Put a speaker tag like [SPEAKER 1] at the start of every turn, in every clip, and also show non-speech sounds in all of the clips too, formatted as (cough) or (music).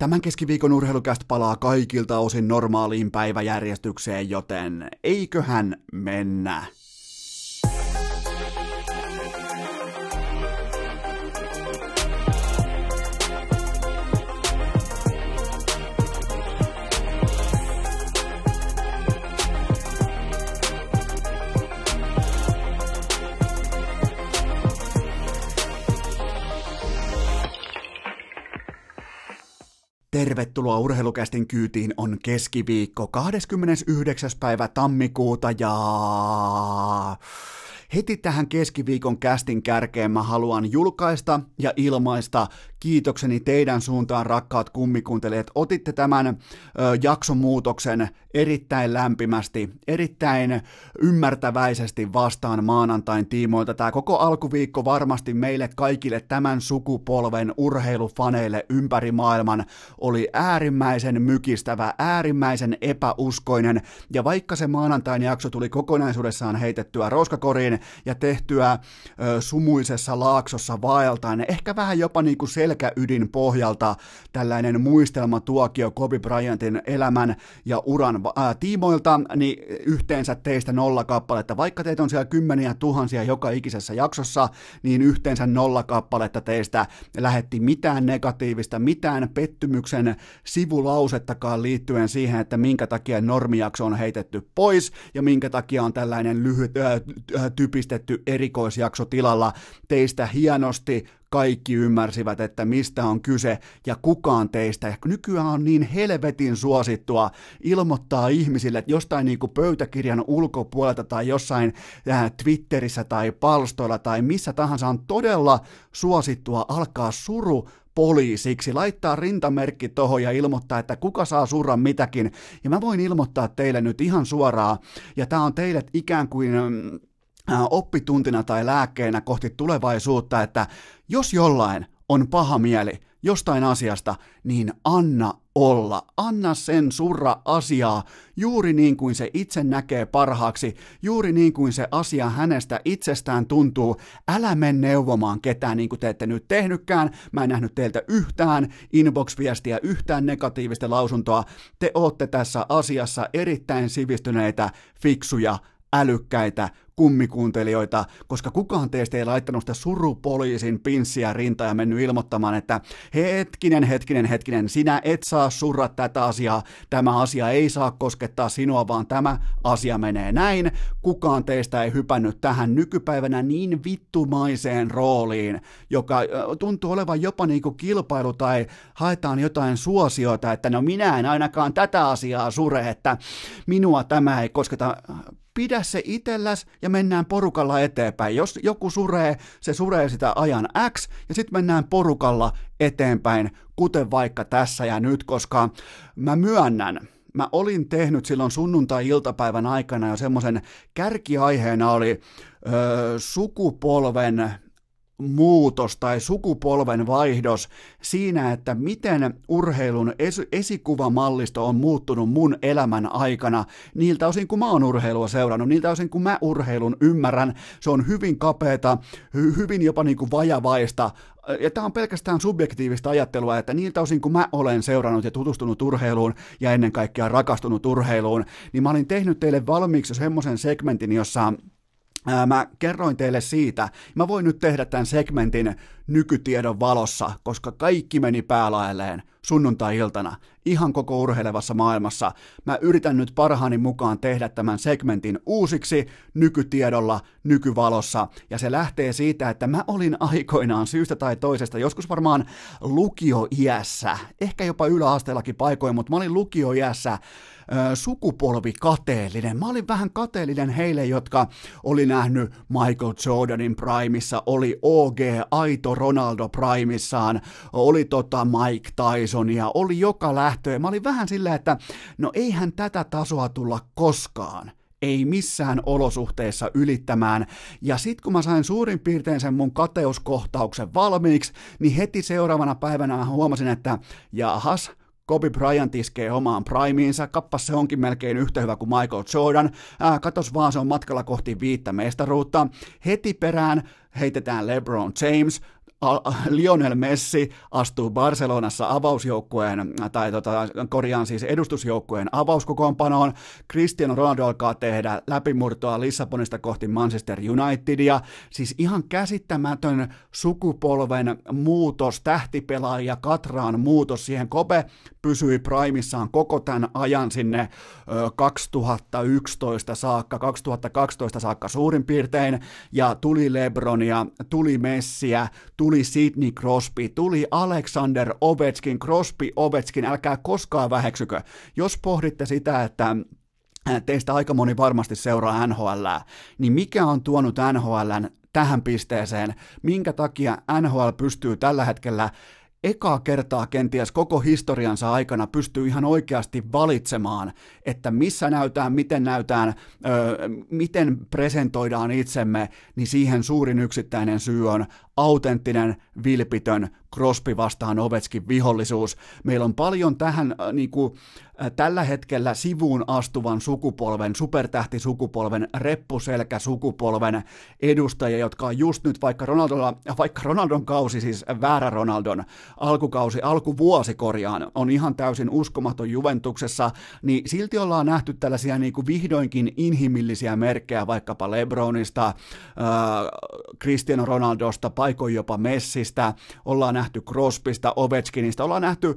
[SPEAKER 1] Tämän keskiviikon urheilukästä palaa kaikilta osin normaaliin päiväjärjestykseen, joten eiköhän mennä. Tervetuloa urheilukästin kyytiin on keskiviikko 29. päivä tammikuuta ja heti tähän keskiviikon kästin kärkeen mä haluan julkaista ja ilmaista kiitokseni teidän suuntaan, rakkaat kummikuuntelijat. Otitte tämän ö, jaksomuutoksen erittäin lämpimästi, erittäin ymmärtäväisesti vastaan maanantain tiimoilta. Tämä koko alkuviikko varmasti meille kaikille tämän sukupolven urheilufaneille ympäri maailman oli äärimmäisen mykistävä, äärimmäisen epäuskoinen, ja vaikka se maanantain jakso tuli kokonaisuudessaan heitettyä roskakoriin ja tehtyä ö, sumuisessa laaksossa vaeltaen, ehkä vähän jopa niin kuin selkäydin pohjalta tällainen muistelmatuokio Kobe Bryantin elämän ja uran ää, tiimoilta, niin yhteensä teistä nolla kappaletta. Vaikka teitä on siellä kymmeniä tuhansia joka ikisessä jaksossa, niin yhteensä nolla kappaletta teistä lähetti mitään negatiivista, mitään pettymyksen sivulausettakaan liittyen siihen, että minkä takia normijakso on heitetty pois ja minkä takia on tällainen lyhyt, ää, typistetty erikoisjakso tilalla. Teistä hienosti kaikki ymmärsivät, että mistä on kyse, ja kukaan teistä, nykyään on niin helvetin suosittua ilmoittaa ihmisille, että jostain niin kuin pöytäkirjan ulkopuolelta tai jossain äh, Twitterissä tai palstoilla tai missä tahansa on todella suosittua alkaa suru poliisiksi, laittaa rintamerkki tohon ja ilmoittaa, että kuka saa surra mitäkin. Ja mä voin ilmoittaa teille nyt ihan suoraan, ja tää on teille ikään kuin mm, oppituntina tai lääkkeenä kohti tulevaisuutta, että jos jollain on paha mieli jostain asiasta, niin anna olla. Anna sen surra asiaa juuri niin kuin se itse näkee parhaaksi, juuri niin kuin se asia hänestä itsestään tuntuu. Älä mene neuvomaan ketään niin kuin te ette nyt tehnytkään. Mä en nähnyt teiltä yhtään inbox-viestiä, yhtään negatiivista lausuntoa. Te ootte tässä asiassa erittäin sivistyneitä, fiksuja, älykkäitä, kummikuuntelijoita, koska kukaan teistä ei laittanut sitä surupoliisin pinssiä rinta ja mennyt ilmoittamaan, että hetkinen, hetkinen, hetkinen, sinä et saa surra tätä asiaa, tämä asia ei saa koskettaa sinua, vaan tämä asia menee näin. Kukaan teistä ei hypännyt tähän nykypäivänä niin vittumaiseen rooliin, joka tuntuu olevan jopa niin kuin kilpailu tai haetaan jotain suosiota, että no minä en ainakaan tätä asiaa sure, että minua tämä ei kosketa pidä se itelläs ja mennään porukalla eteenpäin. Jos joku suree, se suree sitä ajan X ja sitten mennään porukalla eteenpäin, kuten vaikka tässä ja nyt, koska mä myönnän, mä olin tehnyt silloin sunnuntai-iltapäivän aikana jo semmoisen kärkiaiheena oli ö, sukupolven muutos tai sukupolven vaihdos siinä, että miten urheilun es- esikuvamallisto on muuttunut mun elämän aikana niiltä osin, kun mä oon urheilua seurannut, niiltä osin, kun mä urheilun ymmärrän. Se on hyvin kapeeta, hy- hyvin jopa niin kuin vajavaista, ja tämä on pelkästään subjektiivista ajattelua, että niiltä osin kun mä olen seurannut ja tutustunut urheiluun ja ennen kaikkea rakastunut urheiluun, niin mä olin tehnyt teille valmiiksi semmoisen segmentin, jossa Mä kerroin teille siitä, mä voin nyt tehdä tämän segmentin nykytiedon valossa, koska kaikki meni päälaelleen sunnuntai-iltana, ihan koko urheilevassa maailmassa. Mä yritän nyt parhaani mukaan tehdä tämän segmentin uusiksi nykytiedolla, nykyvalossa, ja se lähtee siitä, että mä olin aikoinaan syystä tai toisesta, joskus varmaan lukioiässä, ehkä jopa yläasteellakin paikoin, mutta mä olin lukioiässä sukupolvi kateellinen. Mä olin vähän kateellinen heille, jotka oli nähnyt Michael Jordanin primissa, oli OG, aito Ronaldo primissaan, oli tota Mike Tysonia, oli joka lähtö. Ja mä olin vähän silleen, että no eihän tätä tasoa tulla koskaan ei missään olosuhteissa ylittämään. Ja sitten kun mä sain suurin piirtein sen mun kateuskohtauksen valmiiksi, niin heti seuraavana päivänä huomasin, että jahas, Kobe Bryant iskee omaan primeinsa, kappas se onkin melkein yhtä hyvä kuin Michael Jordan, ää, katos vaan se on matkalla kohti viittä mestaruutta, heti perään heitetään LeBron James, (laughs) Lionel Messi astuu Barcelonassa avausjoukkueen, tai tota, korjaan siis edustusjoukkueen avauskokoonpanoon, Cristiano Ronaldo alkaa tehdä läpimurtoa Lissabonista kohti Manchester Unitedia, siis ihan käsittämätön sukupolven muutos, tähtipelaaja Katraan muutos. Siihen, Kobe pysyi primissaan koko tämän ajan sinne 2011 saakka, 2012 saakka suurin piirtein, ja tuli Lebronia, tuli Messiä, tuli Sidney Crosby, tuli Alexander Ovechkin, Crosby Ovechkin, älkää koskaan väheksykö. Jos pohditte sitä, että teistä aika moni varmasti seuraa NHL, niin mikä on tuonut NHLn tähän pisteeseen, minkä takia NHL pystyy tällä hetkellä ekaa kertaa kenties koko historiansa aikana pystyy ihan oikeasti valitsemaan, että missä näytään, miten näytään, öö, miten presentoidaan itsemme, niin siihen suurin yksittäinen syy on autenttinen, vilpitön, Crosby vastaan Ovetskin vihollisuus. Meillä on paljon tähän äh, niin kuin, tällä hetkellä sivuun astuvan sukupolven, supertähtisukupolven, reppuselkäsukupolven edustajia, jotka on just nyt vaikka, Ronaldolla, vaikka Ronaldon kausi, siis väärä Ronaldon alkukausi, alkuvuosi korjaan, on ihan täysin uskomaton Juventuksessa, niin silti ollaan nähty tällaisia niin kuin vihdoinkin inhimillisiä merkkejä vaikkapa Lebronista, äh, Cristiano Ronaldosta, paikoin jopa Messistä, ollaan nähty Crosbysta, Ovechkinista, ollaan nähty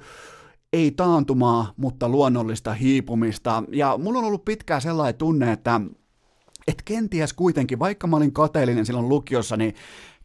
[SPEAKER 1] ei taantumaa, mutta luonnollista hiipumista. Ja mulla on ollut pitkään sellainen tunne, että et kenties kuitenkin, vaikka mä olin kateellinen silloin lukiossa, niin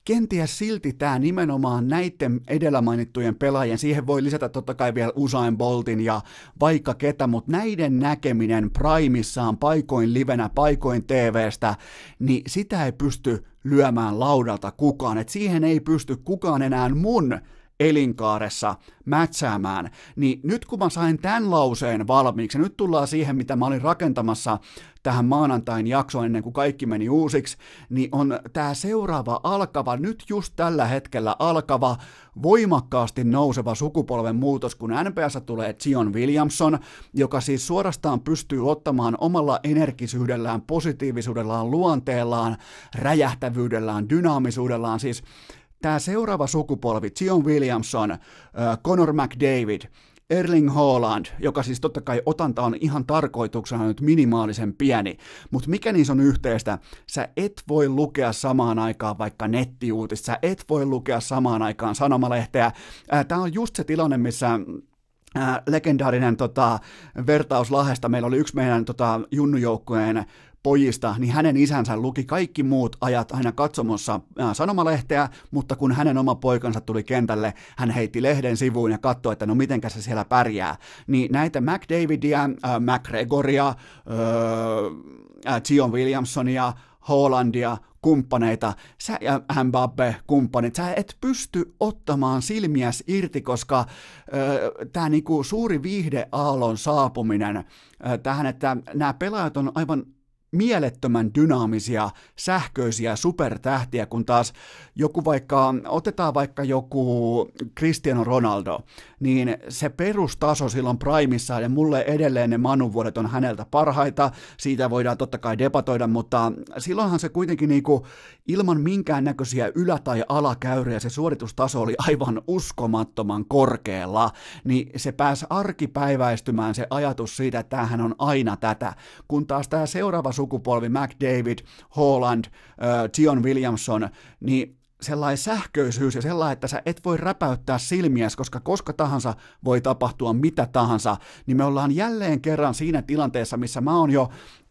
[SPEAKER 1] kenties silti tämä nimenomaan näiden edellä mainittujen pelaajien, siihen voi lisätä totta kai vielä Usain Boltin ja vaikka ketä, mutta näiden näkeminen primissaan, paikoin livenä, paikoin TVstä, niin sitä ei pysty lyömään laudalta kukaan, että siihen ei pysty kukaan enää mun elinkaaressa mätsäämään, niin nyt kun mä sain tämän lauseen valmiiksi, ja nyt tullaan siihen, mitä mä olin rakentamassa tähän maanantain jaksoon ennen kuin kaikki meni uusiksi, niin on tämä seuraava alkava, nyt just tällä hetkellä alkava, voimakkaasti nouseva sukupolven muutos, kun NPS tulee Zion Williamson, joka siis suorastaan pystyy ottamaan omalla energisyydellään, positiivisuudellaan, luonteellaan, räjähtävyydellään, dynaamisuudellaan, siis tämä seuraava sukupolvi, Zion Williamson, äh, Conor McDavid, Erling Haaland, joka siis totta kai otanta on ihan tarkoituksena nyt minimaalisen pieni, mutta mikä niissä on yhteistä? Sä et voi lukea samaan aikaan vaikka nettiuutista, sä et voi lukea samaan aikaan sanomalehteä. Äh, Tämä on just se tilanne, missä Äh, legendaarinen tota, vertaus Lahesta. Meillä oli yksi meidän tota, junnujoukkueen pojista, niin hänen isänsä luki kaikki muut ajat aina katsomossa ää, sanomalehteä, mutta kun hänen oma poikansa tuli kentälle, hän heitti lehden sivuun ja katsoi, että no mitenkä se siellä pärjää. Niin näitä McDavidia, ää, McGregoria, ää, Zion Williamsonia, Hollandia, kumppaneita, sä ja Mbappe kumppanit, sä et pysty ottamaan silmiäs irti, koska tämä niinku suuri viihdeaallon saapuminen ö, tähän, että nämä pelaajat on aivan mielettömän dynaamisia, sähköisiä supertähtiä, kun taas joku vaikka, otetaan vaikka joku Cristiano Ronaldo, niin se perustaso silloin primissa ja mulle edelleen ne manuvuodet on häneltä parhaita, siitä voidaan totta kai debatoida, mutta silloinhan se kuitenkin niinku ilman minkäännäköisiä ylä- tai alakäyriä se suoritustaso oli aivan uskomattoman korkealla, niin se pääsi arkipäiväistymään se ajatus siitä, että tämähän on aina tätä, kun taas tämä seuraava sukupolvi, McDavid, Holland, äh, Williamson, niin sellainen sähköisyys ja sellainen, että sä et voi räpäyttää silmiäs, koska koska tahansa voi tapahtua mitä tahansa, niin me ollaan jälleen kerran siinä tilanteessa, missä mä oon jo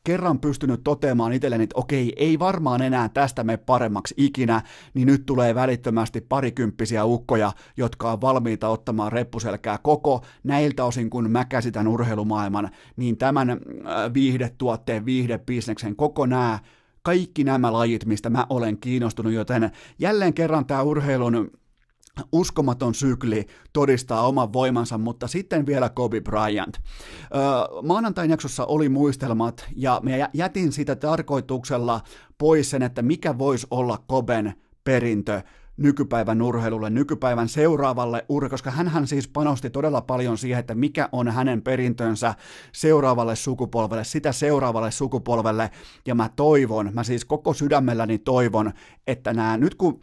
[SPEAKER 1] kerran pystynyt toteamaan itselleni, että okei, ei varmaan enää tästä me paremmaksi ikinä, niin nyt tulee välittömästi parikymppisiä ukkoja, jotka on valmiita ottamaan reppuselkää koko näiltä osin, kun mä käsitän urheilumaailman, niin tämän äh, viihdetuotteen, viihdebisneksen, koko nämä kaikki nämä lajit, mistä mä olen kiinnostunut, joten jälleen kerran tämä urheilun uskomaton sykli todistaa oman voimansa, mutta sitten vielä Kobe Bryant. Öö, maanantain jaksossa oli muistelmat ja mä jätin sitä tarkoituksella pois sen, että mikä voisi olla Koben perintö nykypäivän urheilulle, nykypäivän seuraavalle urheilulle, koska hän siis panosti todella paljon siihen, että mikä on hänen perintönsä seuraavalle sukupolvelle, sitä seuraavalle sukupolvelle, ja mä toivon, mä siis koko sydämelläni toivon, että nämä nyt kun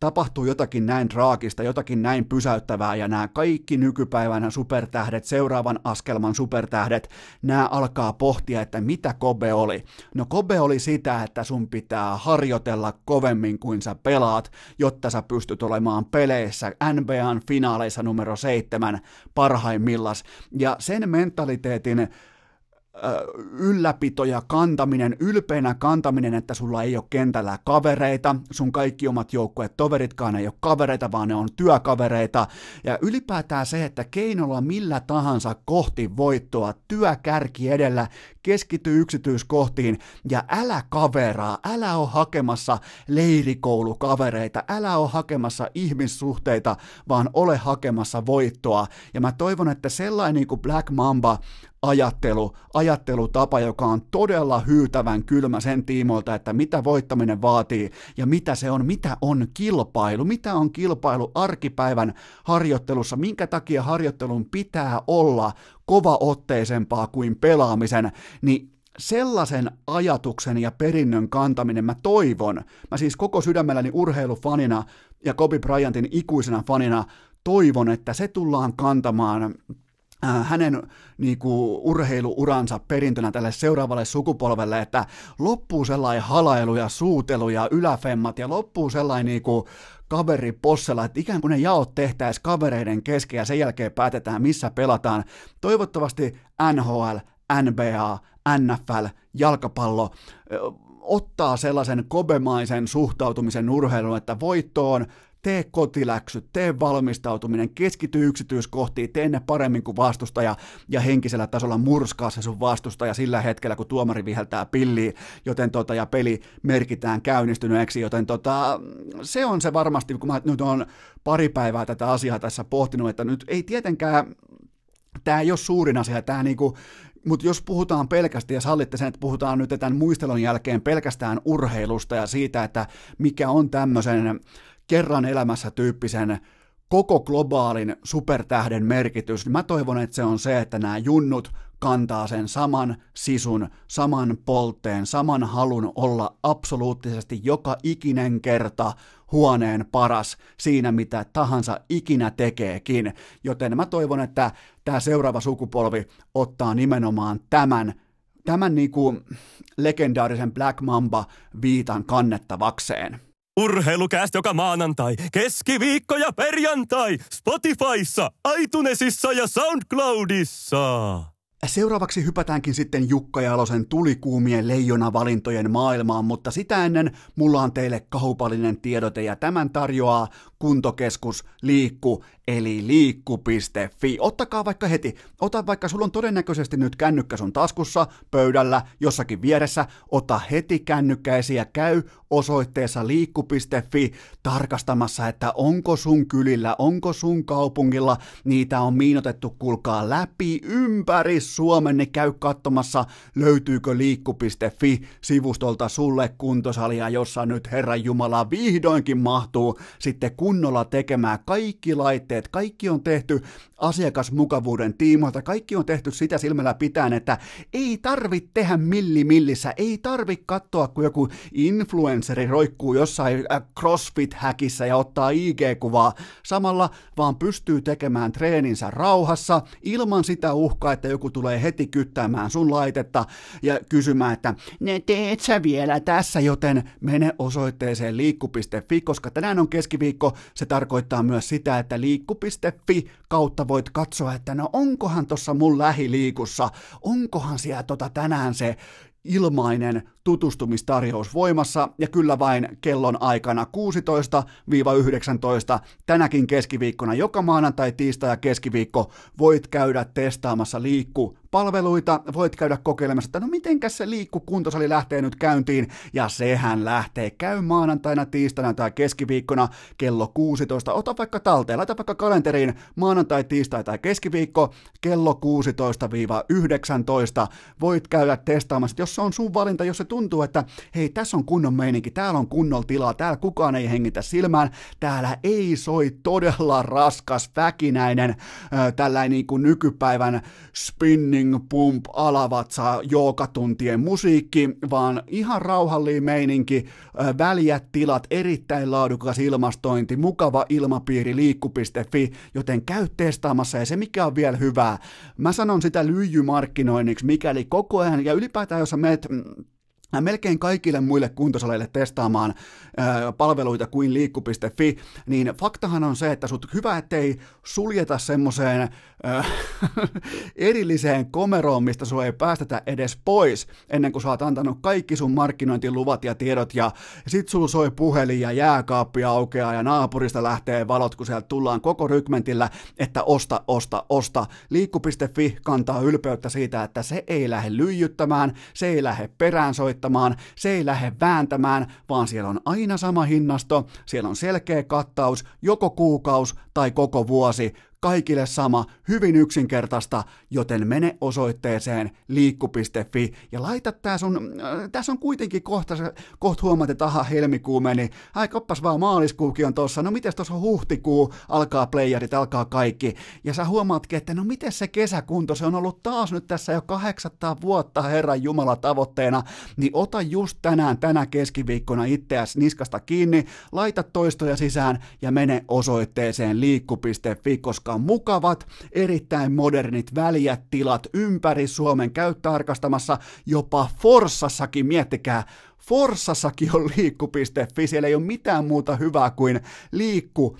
[SPEAKER 1] tapahtuu jotakin näin draakista, jotakin näin pysäyttävää, ja nämä kaikki nykypäivänä supertähdet, seuraavan askelman supertähdet, nämä alkaa pohtia, että mitä Kobe oli. No Kobe oli sitä, että sun pitää harjoitella kovemmin kuin sä pelaat, jotta sä pystyt olemaan peleissä NBAn finaaleissa numero seitsemän parhaimmillas. Ja sen mentaliteetin ylläpito ja kantaminen, ylpeänä kantaminen, että sulla ei ole kentällä kavereita, sun kaikki omat joukkueet toveritkaan ei ole kavereita, vaan ne on työkavereita, ja ylipäätään se, että keinolla millä tahansa kohti voittoa, työkärki edellä, keskity yksityiskohtiin, ja älä kaveraa, älä ole hakemassa leirikoulukavereita, älä ole hakemassa ihmissuhteita, vaan ole hakemassa voittoa, ja mä toivon, että sellainen niin kuin Black Mamba ajattelu, ajattelutapa, joka on todella hyytävän kylmä sen tiimoilta, että mitä voittaminen vaatii ja mitä se on, mitä on kilpailu, mitä on kilpailu arkipäivän harjoittelussa, minkä takia harjoittelun pitää olla kovaotteisempaa kuin pelaamisen, niin sellaisen ajatuksen ja perinnön kantaminen mä toivon, mä siis koko sydämelläni urheilufanina ja Kobe Bryantin ikuisena fanina toivon, että se tullaan kantamaan hänen niin kuin, urheiluuransa perintönä tälle seuraavalle sukupolvelle, että loppuu sellainen halailu ja suutelu ja yläfemmat ja loppuu sellainen niin kuin, kaveri possella, että ikään kuin ne jaot tehtäisiin kavereiden kesken ja sen jälkeen päätetään, missä pelataan. Toivottavasti NHL, NBA, NFL, jalkapallo ottaa sellaisen kobemaisen suhtautumisen urheiluun, että voittoon tee kotiläksyt, tee valmistautuminen, keskity yksityiskohtiin, tee ne paremmin kuin vastustaja ja henkisellä tasolla murskaa se sun vastustaja sillä hetkellä, kun tuomari viheltää pilliin, joten tota, ja peli merkitään käynnistyneeksi, joten tota, se on se varmasti, kun mä nyt on pari päivää tätä asiaa tässä pohtinut, että nyt ei tietenkään tämä ei ole suurin asia, tämä niinku, mutta jos puhutaan pelkästään, ja sallitte sen, että puhutaan nyt tämän muistelun jälkeen pelkästään urheilusta ja siitä, että mikä on tämmöisen kerran elämässä tyyppisen koko globaalin supertähden merkitys, niin mä toivon, että se on se, että nämä junnut kantaa sen saman sisun, saman poltteen, saman halun olla absoluuttisesti joka ikinen kerta huoneen paras siinä, mitä tahansa ikinä tekeekin. Joten mä toivon, että tämä seuraava sukupolvi ottaa nimenomaan tämän tämän niinku legendaarisen Black Mamba-viitan kannettavakseen.
[SPEAKER 2] Urheilukääst joka maanantai, keskiviikko ja perjantai Spotifyssa, iTunesissa ja SoundCloudissa.
[SPEAKER 1] Seuraavaksi hypätäänkin sitten Jukka Jalosen tulikuumien leijonavalintojen maailmaan, mutta sitä ennen mulla on teille kaupallinen tiedote ja tämän tarjoaa kuntokeskus Liikku eli liikku.fi. Ottakaa vaikka heti, ota vaikka sulla on todennäköisesti nyt kännykkä sun taskussa, pöydällä, jossakin vieressä, ota heti kännykkäisiä, käy osoitteessa liikku.fi tarkastamassa, että onko sun kylillä, onko sun kaupungilla, niitä on miinotettu, kulkaa läpi ympäri Suomen, niin käy katsomassa, löytyykö liikku.fi sivustolta sulle kuntosalia, jossa nyt Herran Jumala vihdoinkin mahtuu sitten kunnolla tekemään kaikki laitteet, kaikki on tehty asiakasmukavuuden tiimoilta, kaikki on tehty sitä silmällä pitäen, että ei tarvi tehdä millimillissä, ei tarvi katsoa, kun joku influenceri roikkuu jossain äh, CrossFit-häkissä ja ottaa IG-kuvaa samalla, vaan pystyy tekemään treeninsä rauhassa ilman sitä uhkaa, että joku tulee heti kyttämään sun laitetta ja kysymään, että ne teet sä vielä tässä, joten mene osoitteeseen liikku.fi, koska tänään on keskiviikko, se tarkoittaa myös sitä, että liikku.fi kautta voit katsoa, että no onkohan tuossa mun lähiliikussa, onkohan siellä tota tänään se ilmainen tutustumistarjous voimassa ja kyllä vain kellon aikana 16-19 tänäkin keskiviikkona joka maanantai, tiistai ja keskiviikko voit käydä testaamassa liikku palveluita, voit käydä kokeilemassa, että no mitenkäs se liikku kuntosali lähtee nyt käyntiin, ja sehän lähtee, käy maanantaina, tiistaina tai keskiviikkona kello 16, ota vaikka talteen, laita vaikka kalenteriin maanantai, tiistai tai keskiviikko kello 16-19, voit käydä testaamassa, jos se on sun valinta, jos se tuntuu, että hei, tässä on kunnon meininki, täällä on kunnolla tilaa, täällä kukaan ei hengitä silmään, täällä ei soi todella raskas, väkinäinen, tällainen niin kuin nykypäivän spinning pump alavatsa jookatuntien musiikki, vaan ihan rauhallinen meininki, väljät tilat, erittäin laadukas ilmastointi, mukava ilmapiiri, liikku.fi, joten käy testaamassa. Ja se mikä on vielä hyvää, mä sanon sitä lyijymarkkinoinniksi, mikäli koko ajan, ja ylipäätään jos sä meet mm, melkein kaikille muille kuntosaleille testaamaan ää, palveluita kuin liikku.fi, niin faktahan on se, että sut hyvä, ettei suljeta semmoiseen (laughs) erilliseen komeroon, mistä sua ei päästetä edes pois, ennen kuin sä oot antanut kaikki sun markkinointiluvat ja tiedot, ja sit sulla soi puhelin ja jääkaappi aukeaa, ja naapurista lähtee valot, kun sieltä tullaan koko rykmentillä, että osta, osta, osta. Liikku.fi kantaa ylpeyttä siitä, että se ei lähde lyijyttämään, se ei lähde perään soittamaan, se ei lähde vääntämään, vaan siellä on aina sama hinnasto, siellä on selkeä kattaus, joko kuukaus tai koko vuosi, kaikille sama, hyvin yksinkertaista, joten mene osoitteeseen liikku.fi ja laita tää sun, äh, tässä on kuitenkin kohta, kohta huomaat, että aha, helmikuu meni, ai koppas vaan maaliskuukin on tossa, no miten tuossa huhtikuu, alkaa playerit, alkaa kaikki, ja sä huomaatkin, että no miten se kesäkunto, se on ollut taas nyt tässä jo 800 vuotta Herran Jumala tavoitteena, niin ota just tänään, tänä keskiviikkona itseäsi niskasta kiinni, laita toistoja sisään ja mene osoitteeseen liikku.fi, koska on mukavat, erittäin modernit väljät tilat ympäri Suomen. Käy tarkastamassa jopa Forssassakin, miettikää, Forssassakin on liikku.fi, siellä ei ole mitään muuta hyvää kuin liikku,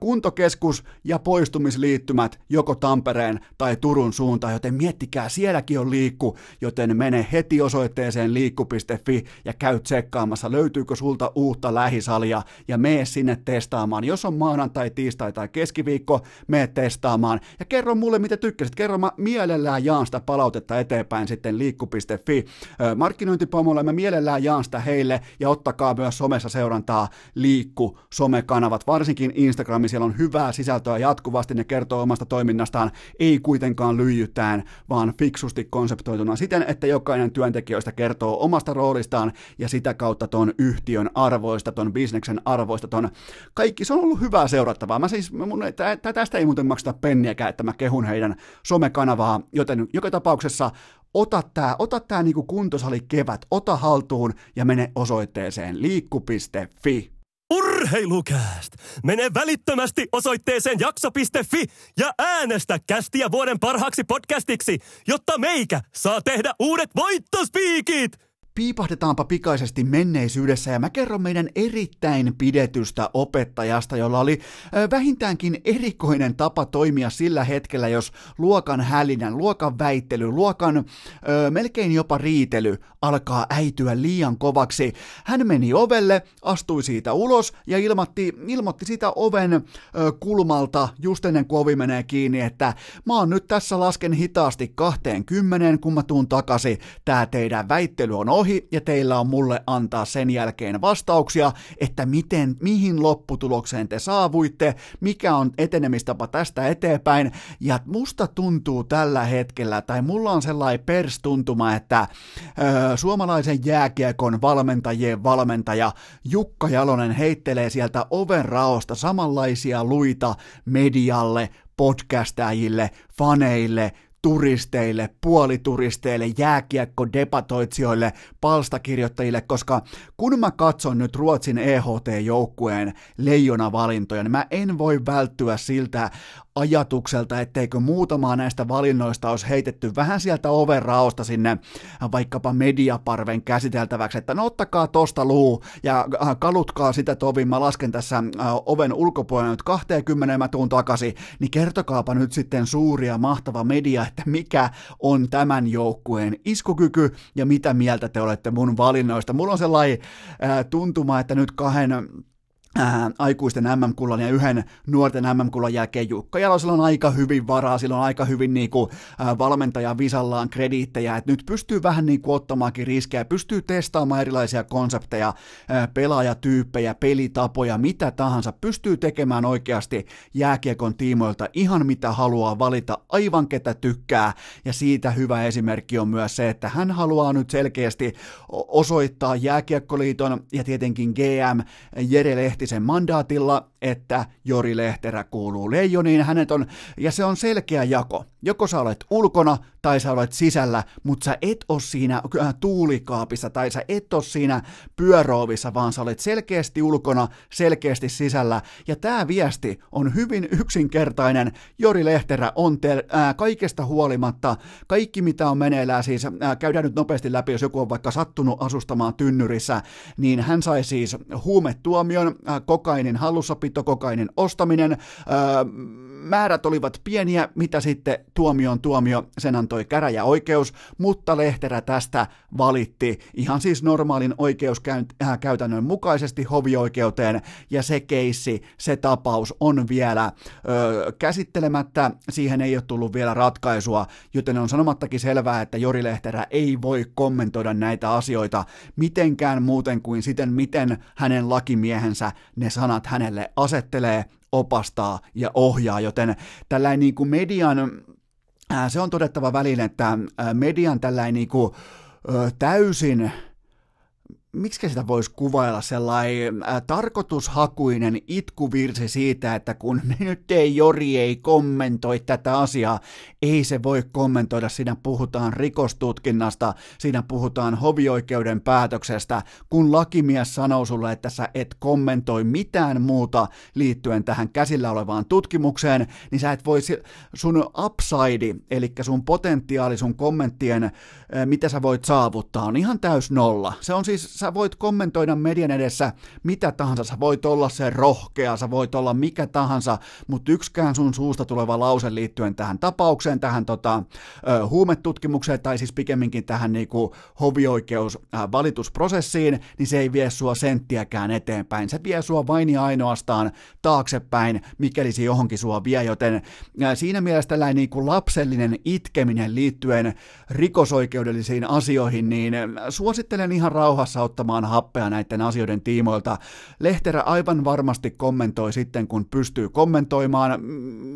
[SPEAKER 1] kuntokeskus ja poistumisliittymät joko Tampereen tai Turun suuntaan, joten miettikää, sielläkin on liikku, joten mene heti osoitteeseen liikku.fi ja käy tsekkaamassa, löytyykö sulta uutta lähisalia ja mene sinne testaamaan. Jos on maanantai, tiistai tai keskiviikko, mene testaamaan ja kerro mulle, mitä tykkäsit. Kerro, mä mielellään jaan sitä palautetta eteenpäin sitten liikku.fi. Markkinointipomolle mä mielellään jaan sitä heille ja ottakaa myös somessa seurantaa liikku somekanavat, varsinkin Instagrami, siellä on hyvää sisältöä jatkuvasti, ne kertoo omasta toiminnastaan, ei kuitenkaan lyijytään, vaan fiksusti konseptoituna siten, että jokainen työntekijöistä kertoo omasta roolistaan ja sitä kautta ton yhtiön arvoista, ton bisneksen arvoista, ton kaikki, se on ollut hyvää seurattavaa. Mä siis, mun, tästä ei muuten makseta penniäkään, että mä kehun heidän somekanavaa, joten joka tapauksessa ota tämä ota tää niinku kuntosali kevät, ota haltuun ja mene osoitteeseen liikku.fi.
[SPEAKER 2] Urheilukääst! Mene välittömästi osoitteeseen jakso.fi ja äänestä kästiä vuoden parhaaksi podcastiksi, jotta meikä saa tehdä uudet voittospiikit!
[SPEAKER 1] Piipahdetaanpa pikaisesti menneisyydessä ja mä kerron meidän erittäin pidetystä opettajasta, jolla oli vähintäänkin erikoinen tapa toimia sillä hetkellä, jos luokan hälinän, luokan väittely, luokan ö, melkein jopa riitely alkaa äityä liian kovaksi. Hän meni ovelle, astui siitä ulos ja ilmoitti, ilmoitti siitä oven ö, kulmalta just ennen kuin ovi menee kiinni, että mä oon nyt tässä lasken hitaasti 20, kun mä tuun takaisin. Tää teidän väittely on ohi ohi ja teillä on mulle antaa sen jälkeen vastauksia, että miten, mihin lopputulokseen te saavuitte, mikä on etenemistapa tästä eteenpäin. Ja musta tuntuu tällä hetkellä, tai mulla on sellainen perstuntuma, että ö, suomalaisen jääkiekon valmentajien valmentaja Jukka Jalonen heittelee sieltä oven raosta samanlaisia luita medialle, podcastajille, faneille, turisteille, puolituristeille, jääkiekko-debatoitsijoille, palstakirjoittajille, koska kun mä katson nyt Ruotsin EHT-joukkueen leijonavalintoja, niin mä en voi välttyä siltä ajatukselta, etteikö muutamaa näistä valinnoista olisi heitetty vähän sieltä overraosta sinne vaikkapa mediaparven käsiteltäväksi, että no ottakaa tosta luu ja äh, kalutkaa sitä tovin, mä lasken tässä äh, oven ulkopuolella nyt 20 mä tuun takaisin, niin kertokaapa nyt sitten suuri ja mahtava media, että mikä on tämän joukkueen iskukyky ja mitä mieltä te olette mun valinnoista. Mulla on sellainen äh, tuntuma, että nyt kahden ää, aikuisten MM-kullan ja yhden nuorten MM-kullan jälkeen Jukka Jalosella on aika hyvin varaa, sillä on aika hyvin niinku, ää, valmentaja Visallaan krediittejä, että nyt pystyy vähän niinku ottamaankin riskejä, pystyy testaamaan erilaisia konsepteja, ää, pelaajatyyppejä, pelitapoja, mitä tahansa, pystyy tekemään oikeasti jääkiekon tiimoilta ihan mitä haluaa valita, aivan ketä tykkää, ja siitä hyvä esimerkki on myös se, että hän haluaa nyt selkeästi osoittaa Jääkiekkoliiton ja tietenkin GM Jere Lehti Lehtisen mandaatilla, että Jori Lehterä kuuluu leijoniin. Hänet on, ja se on selkeä jako. Joko sä olet ulkona tai sä olet sisällä, mutta sä et ole siinä äh, tuulikaapissa tai sä et ole siinä pyöroovissa, vaan sä olet selkeästi ulkona, selkeästi sisällä. Ja tämä viesti on hyvin yksinkertainen. Jori Lehterä on te, ää, äh, kaikesta huolimatta, kaikki mitä on meneillään, siis ää, äh, käydään nyt nopeasti läpi, jos joku on vaikka sattunut asustamaan tynnyrissä, niin hän sai siis huumetuomion, ää, kokainin hallussapito, kokainin ostaminen, ää, määrät olivat pieniä, mitä sitten tuomio on tuomio, sen antoi käräjäoikeus, mutta Lehterä tästä valitti ihan siis normaalin oikeuskäytännön mukaisesti hovioikeuteen, ja se keissi, se tapaus on vielä ö, käsittelemättä, siihen ei ole tullut vielä ratkaisua, joten on sanomattakin selvää, että Jori Lehterä ei voi kommentoida näitä asioita mitenkään muuten kuin siten, miten hänen lakimiehensä ne sanat hänelle asettelee, opastaa ja ohjaa, joten tällainen niin kuin median, se on todettava välillä, että median tällainen niin kuin, täysin miksi sitä voisi kuvailla sellainen äh, tarkoitushakuinen itkuvirsi siitä, että kun (laughs) nyt ei Jori ei kommentoi tätä asiaa, ei se voi kommentoida, siinä puhutaan rikostutkinnasta, siinä puhutaan hovioikeuden päätöksestä, kun lakimies sanoo sulle, että sä et kommentoi mitään muuta liittyen tähän käsillä olevaan tutkimukseen, niin sä et voi sun upside, eli sun potentiaali, sun kommenttien, äh, mitä sä voit saavuttaa, on ihan täys nolla. Se on siis sä voit kommentoida median edessä mitä tahansa, sä voit olla se rohkea, sä voit olla mikä tahansa, mutta yksikään sun suusta tuleva lause liittyen tähän tapaukseen, tähän tota, huumetutkimukseen tai siis pikemminkin tähän niinku hovioikeus äh, valitusprosessiin, niin se ei vie sua senttiäkään eteenpäin. Se vie sua vain ja ainoastaan taaksepäin, mikäli se johonkin sua vie, joten siinä mielessä tällainen niinku lapsellinen itkeminen liittyen rikosoikeudellisiin asioihin, niin suosittelen ihan rauhassa ottamaan happea näiden asioiden tiimoilta. Lehterä aivan varmasti kommentoi sitten, kun pystyy kommentoimaan,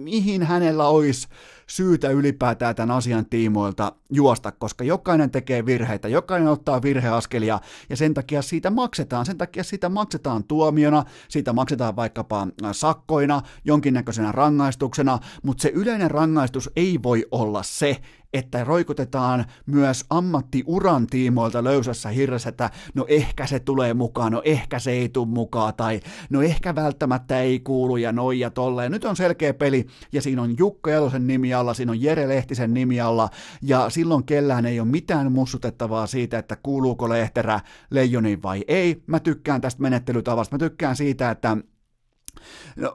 [SPEAKER 1] mihin hänellä olisi syytä ylipäätään tämän asian tiimoilta juosta, koska jokainen tekee virheitä, jokainen ottaa virheaskelia ja sen takia siitä maksetaan, sen takia siitä maksetaan tuomiona, siitä maksetaan vaikkapa sakkoina, jonkinnäköisenä rangaistuksena, mutta se yleinen rangaistus ei voi olla se, että roikutetaan myös ammattiuran tiimoilta löysässä hirressä, että no ehkä se tulee mukaan, no ehkä se ei tule mukaan, tai no ehkä välttämättä ei kuulu ja noin ja tolleen. Nyt on selkeä peli, ja siinä on Jukka Elosen nimi alla, siinä on Jere Lehtisen nimi alla, ja silloin kellään ei ole mitään mussutettavaa siitä, että kuuluuko Lehterä leijoniin vai ei. Mä tykkään tästä menettelytavasta, mä tykkään siitä, että No,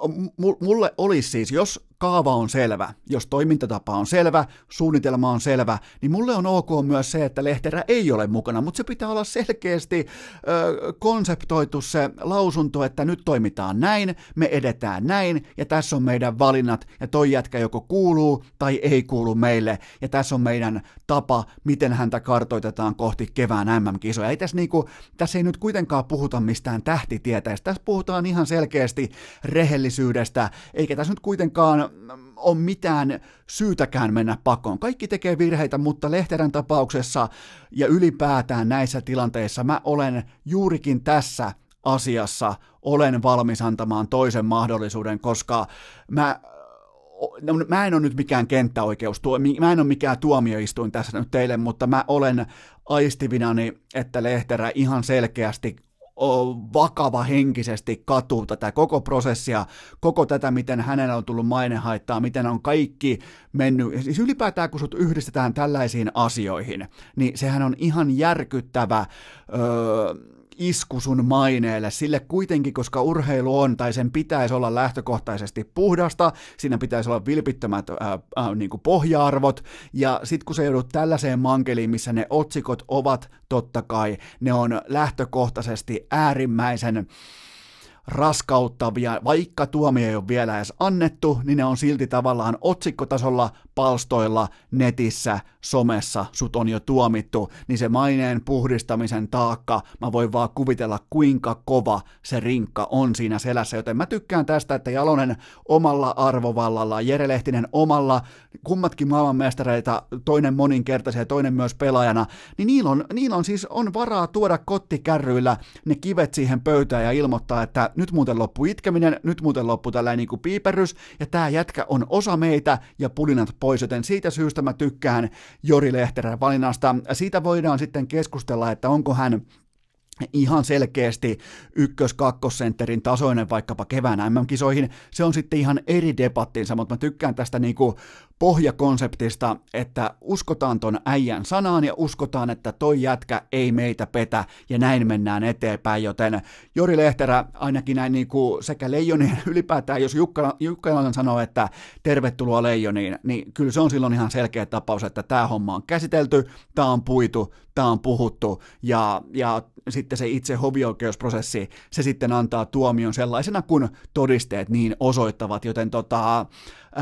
[SPEAKER 1] mulle olisi siis, jos kaava on selvä, jos toimintatapa on selvä, suunnitelma on selvä, niin mulle on ok myös se, että Lehterä ei ole mukana, mutta se pitää olla selkeästi ö, konseptoitu se lausunto, että nyt toimitaan näin, me edetään näin, ja tässä on meidän valinnat, ja toi jätkä joko kuuluu tai ei kuulu meille, ja tässä on meidän tapa, miten häntä kartoitetaan kohti kevään MM-kisoja. Ei tässä, niinku, tässä ei nyt kuitenkaan puhuta mistään tähtitieteestä, tässä puhutaan ihan selkeästi rehellisyydestä, eikä tässä nyt kuitenkaan ole mitään syytäkään mennä pakoon. Kaikki tekee virheitä, mutta Lehterän tapauksessa ja ylipäätään näissä tilanteissa mä olen juurikin tässä asiassa olen valmis antamaan toisen mahdollisuuden, koska mä no, mä en ole nyt mikään kenttäoikeus, mä en ole mikään tuomioistuin tässä nyt teille, mutta mä olen aistivinani, että Lehterä ihan selkeästi vakava henkisesti katuu tätä koko prosessia, koko tätä, miten hänellä on tullut mainehaittaa, miten on kaikki mennyt, siis ylipäätään kun sut yhdistetään tällaisiin asioihin, niin sehän on ihan järkyttävä öö, isku sun maineelle, sille kuitenkin, koska urheilu on, tai sen pitäisi olla lähtökohtaisesti puhdasta, siinä pitäisi olla vilpittömät ää, ää, niin kuin pohja-arvot, ja sitten kun se joudut tällaiseen mankeliin, missä ne otsikot ovat totta kai, ne on lähtökohtaisesti äärimmäisen raskauttavia, vaikka tuomio ei ole vielä edes annettu, niin ne on silti tavallaan otsikkotasolla palstoilla, netissä, somessa, sut on jo tuomittu, niin se maineen puhdistamisen taakka, mä voin vaan kuvitella kuinka kova se rinkka on siinä selässä, joten mä tykkään tästä, että Jalonen omalla arvovallalla, Jere Lehtinen omalla, kummatkin maailmanmestareita, toinen moninkertaisia toinen myös pelaajana, niin niillä on, niillä on siis on varaa tuoda kottikärryillä ne kivet siihen pöytään ja ilmoittaa, että nyt muuten loppu itkeminen, nyt muuten loppu tällainen niin kuin piiperys, ja tämä jätkä on osa meitä ja pulinat pois, joten siitä syystä mä tykkään Jori Lehterän valinnasta. Siitä voidaan sitten keskustella, että onko hän ihan selkeästi ykkös-kakkosentterin tasoinen vaikkapa kevään MM-kisoihin, se on sitten ihan eri debattinsa, mutta mä tykkään tästä niinku pohjakonseptista, että uskotaan ton äijän sanaan ja uskotaan, että toi jätkä ei meitä petä ja näin mennään eteenpäin, joten Jori Lehterä ainakin näin niin kuin sekä Leijonien (laughs) ylipäätään, jos Jukka, Jukka sanoo, että tervetuloa Leijoniin, niin kyllä se on silloin ihan selkeä tapaus, että tämä homma on käsitelty, tämä on puitu, tämä on puhuttu ja, ja sitten se itse hovioikeusprosessi, se sitten antaa tuomion sellaisena, kun todisteet niin osoittavat, joten tota,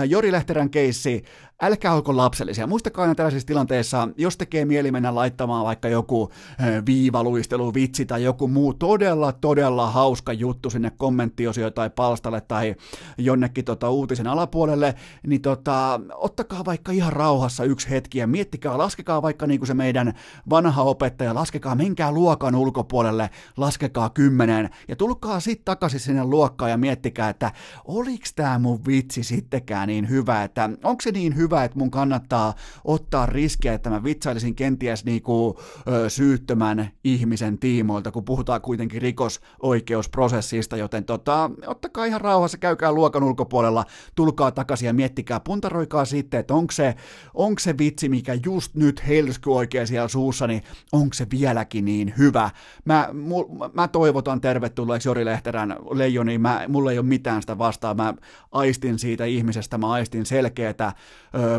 [SPEAKER 1] Jori Lehterän keissi älkää olko lapsellisia. Muistakaa aina tällaisissa tilanteissa, jos tekee mieli mennä laittamaan vaikka joku viivaluistelu, vitsi tai joku muu todella, todella hauska juttu sinne kommenttiosioon tai palstalle tai jonnekin tota, uutisen alapuolelle, niin tota, ottakaa vaikka ihan rauhassa yksi hetki ja miettikää, laskekaa vaikka niin kuin se meidän vanha opettaja, laskekaa, menkää luokan ulkopuolelle, laskekaa kymmenen ja tulkaa sitten takaisin sinne luokkaan ja miettikää, että oliks tämä mun vitsi sittenkään niin hyvä, että onko se niin hyvä, hyvä, että mun kannattaa ottaa riskejä, että mä vitsailisin kenties niinku, ö, syyttömän ihmisen tiimoilta, kun puhutaan kuitenkin rikosoikeusprosessista, joten tota, ottakaa ihan rauhassa, käykää luokan ulkopuolella, tulkaa takaisin ja miettikää, puntaroikaa sitten, että onko se, onko se vitsi, mikä just nyt helsky oikein siellä suussa, niin onko se vieläkin niin hyvä. Mä, mul, mä toivotan tervetulleeksi Jori Lehterän leijoni, mä, mulla ei ole mitään sitä vastaan, mä aistin siitä ihmisestä, mä aistin selkeätä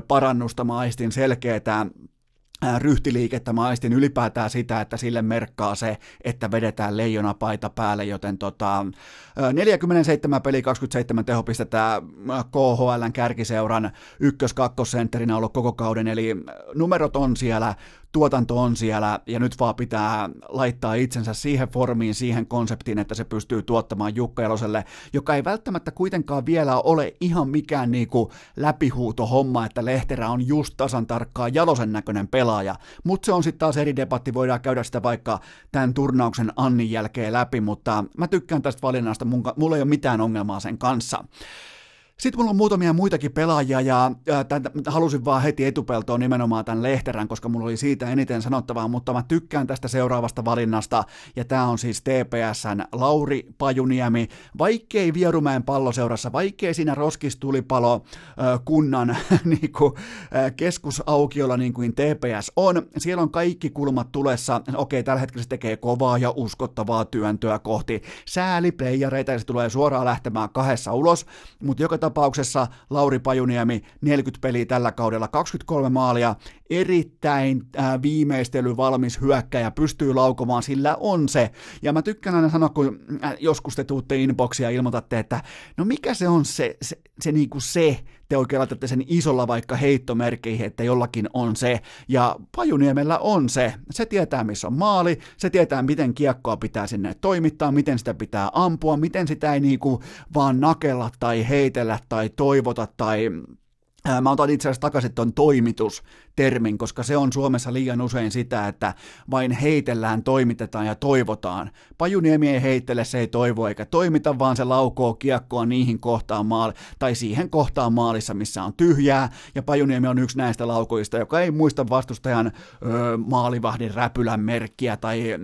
[SPEAKER 1] parannusta, mä aistin selkeätä ryhtiliikettä, mä aistin ylipäätään sitä, että sille merkkaa se, että vedetään leijonapaita päälle, joten tota, 47 peli 27 tehopistettä KHLn kärkiseuran ykkös-kakkosentterinä ollut koko kauden, eli numerot on siellä, tuotanto on siellä ja nyt vaan pitää laittaa itsensä siihen formiin, siihen konseptiin, että se pystyy tuottamaan Jukka Jaloselle, joka ei välttämättä kuitenkaan vielä ole ihan mikään niinku läpihuuto homma, että Lehterä on just tasan tarkkaan Jalosen näköinen pelaaja, mutta se on sitten taas eri debatti, voidaan käydä sitä vaikka tämän turnauksen Annin jälkeen läpi, mutta mä tykkään tästä valinnasta, mulla ei ole mitään ongelmaa sen kanssa. Sitten mulla on muutamia muitakin pelaajia ja, tämän, halusin vaan heti etupeltoon nimenomaan tämän Lehterän, koska mulla oli siitä eniten sanottavaa, mutta mä tykkään tästä seuraavasta valinnasta ja tämä on siis TPSn Lauri Pajuniemi. Vaikkei Vierumäen palloseurassa, vaikkei siinä roskistulipalo kunnan (laughs) niin kuin, keskusaukiolla niin kuin TPS on, siellä on kaikki kulmat tulessa. Okei, tällä hetkellä se tekee kovaa ja uskottavaa työntöä kohti sääliplayereita ja se tulee suoraan lähtemään kahdessa ulos, mutta joka Lauri Pajuniemi 40 peliä tällä kaudella, 23 maalia, erittäin äh, viimeistely hyökkäjä, pystyy laukomaan, sillä on se. Ja mä tykkään aina sanoa, kun äh, joskus te tuutte inboxia ja ilmoitatte, että no mikä se on se, se, se, niinku se te oikein laitatte sen isolla vaikka heittomerkkeihin, että jollakin on se, ja Pajuniemellä on se. Se tietää, missä on maali, se tietää, miten kiekkoa pitää sinne toimittaa, miten sitä pitää ampua, miten sitä ei niinku vaan nakella tai heitellä tai toivota tai Mä otan itse asiassa takaisin tuon toimitustermin, koska se on Suomessa liian usein sitä, että vain heitellään, toimitetaan ja toivotaan. Pajuniemi ei heittele, se ei toivo eikä toimita, vaan se laukoo kiekkoa niihin kohtaan maali, tai siihen kohtaan maalissa, missä on tyhjää, ja Pajuniemi on yksi näistä laukoista, joka ei muista vastustajan ö, maalivahdin räpylän merkkiä, tai ö,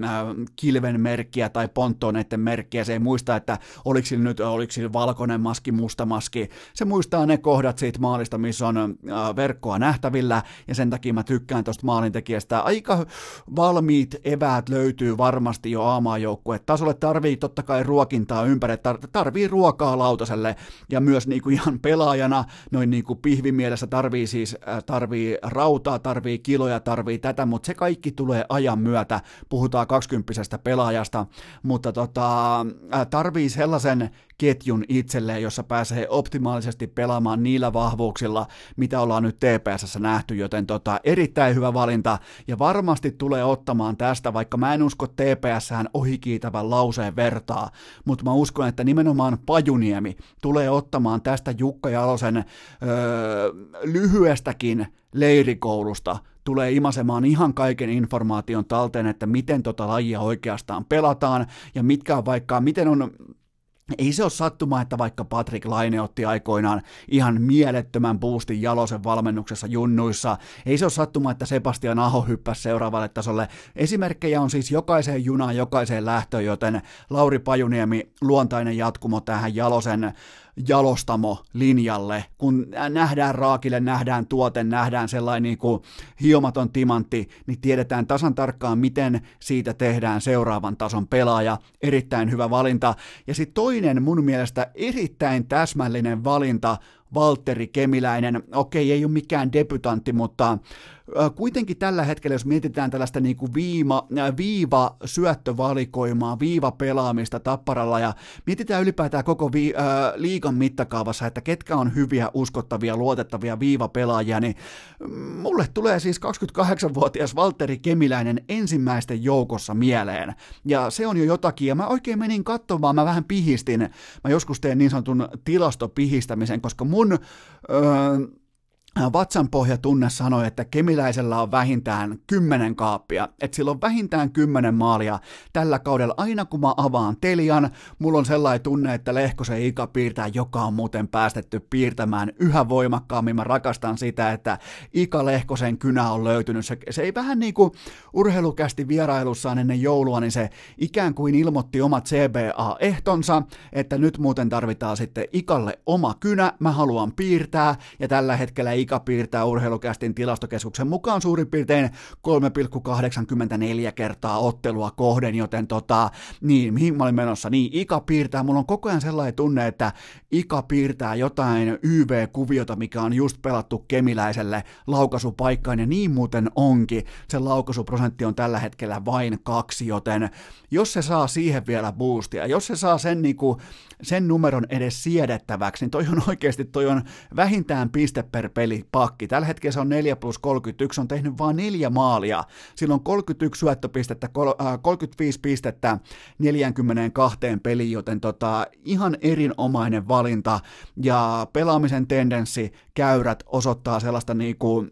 [SPEAKER 1] kilven merkkiä, tai ponttoneiden merkkiä, se ei muista, että oliko sillä nyt oliko sillä valkoinen maski, musta maski, se muistaa ne kohdat siitä maalista, missä on äh, verkkoa nähtävillä, ja sen takia mä tykkään tuosta maalintekijästä. Aika valmiit eväät löytyy varmasti jo aamaajoukkue. Tasolle tarvii totta kai ruokintaa ympäri, tar- tarvii ruokaa lautaselle, ja myös niinku ihan pelaajana, noin niinku pihvimielessä tarvii siis, äh, tarvii rautaa, tarvii kiloja, tarvii tätä, mutta se kaikki tulee ajan myötä, puhutaan 20 pelaajasta, mutta tota, äh, tarvii sellaisen ketjun itselleen, jossa pääsee optimaalisesti pelaamaan niillä vahvuuksilla, mitä ollaan nyt TPSssä nähty, joten tota, erittäin hyvä valinta. Ja varmasti tulee ottamaan tästä, vaikka mä en usko TPSään ohikiitävän lauseen vertaa, mutta mä uskon, että nimenomaan Pajuniemi tulee ottamaan tästä Jukka Jalosen öö, lyhyestäkin leirikoulusta. Tulee imasemaan ihan kaiken informaation talteen, että miten tota lajia oikeastaan pelataan ja mitkä on vaikka, miten on ei se ole sattumaa, että vaikka Patrick Laine otti aikoinaan ihan mielettömän boostin Jalosen valmennuksessa junnuissa. Ei se ole sattumaa, että Sebastian Aho hyppäsi seuraavalle tasolle. Esimerkkejä on siis jokaiseen junaan, jokaiseen lähtöön, joten Lauri Pajuniemi luontainen jatkumo tähän Jalosen jalostamo linjalle, kun nähdään raakille, nähdään tuote, nähdään sellainen niin kuin hiomaton timantti, niin tiedetään tasan tarkkaan, miten siitä tehdään seuraavan tason pelaaja. Erittäin hyvä valinta. Ja sitten toinen mun mielestä erittäin täsmällinen valinta, Valtteri Kemiläinen. Okei, ei ole mikään debutantti, mutta kuitenkin tällä hetkellä, jos mietitään tällaista niin kuin viima, viiva syöttövalikoimaa, viiva pelaamista tapparalla ja mietitään ylipäätään koko vi, äh, liigan mittakaavassa, että ketkä on hyviä, uskottavia, luotettavia viivapelaajia, niin mulle tulee siis 28-vuotias Valtteri Kemiläinen ensimmäisten joukossa mieleen. Ja se on jo jotakin, ja mä oikein menin katsomaan, mä vähän pihistin, mä joskus teen niin sanotun tilastopihistämisen, koska mun... Öö, Vatsanpohjatunne sanoi, että Kemiläisellä on vähintään kymmenen kaappia, että sillä on vähintään kymmenen maalia tällä kaudella. Aina kun mä avaan Telian, mulla on sellainen tunne, että Lehkosen Ika piirtää, joka on muuten päästetty piirtämään yhä voimakkaammin. Mä rakastan sitä, että Ika Lehkosen kynä on löytynyt. Se, se ei vähän niin kuin urheilukästi vierailussaan ennen joulua, niin se ikään kuin ilmoitti omat CBA-ehtonsa, että nyt muuten tarvitaan sitten Ikalle oma kynä, mä haluan piirtää, ja tällä hetkellä Ika piirtää urheilukästin tilastokeskuksen mukaan suurin piirtein 3,84 kertaa ottelua kohden, joten tota, niin, mihin mä olin menossa, niin Ika piirtää, mulla on koko ajan sellainen tunne, että Ika piirtää jotain YV-kuviota, mikä on just pelattu kemiläiselle laukaisupaikkaan, ja niin muuten onkin, se laukaisuprosentti on tällä hetkellä vain kaksi, joten jos se saa siihen vielä boostia, jos se saa sen, niinku, sen numeron edes siedettäväksi, niin toi on oikeasti, toi on vähintään piste per peli, pakki. Tällä hetkellä se on 4 plus 31, on tehnyt vain neljä maalia. Sillä on 31 syöttöpistettä, 35 äh, pistettä 42 peliin, joten tota, ihan erinomainen valinta. Ja pelaamisen tendenssi, käyrät osoittaa sellaista niinku,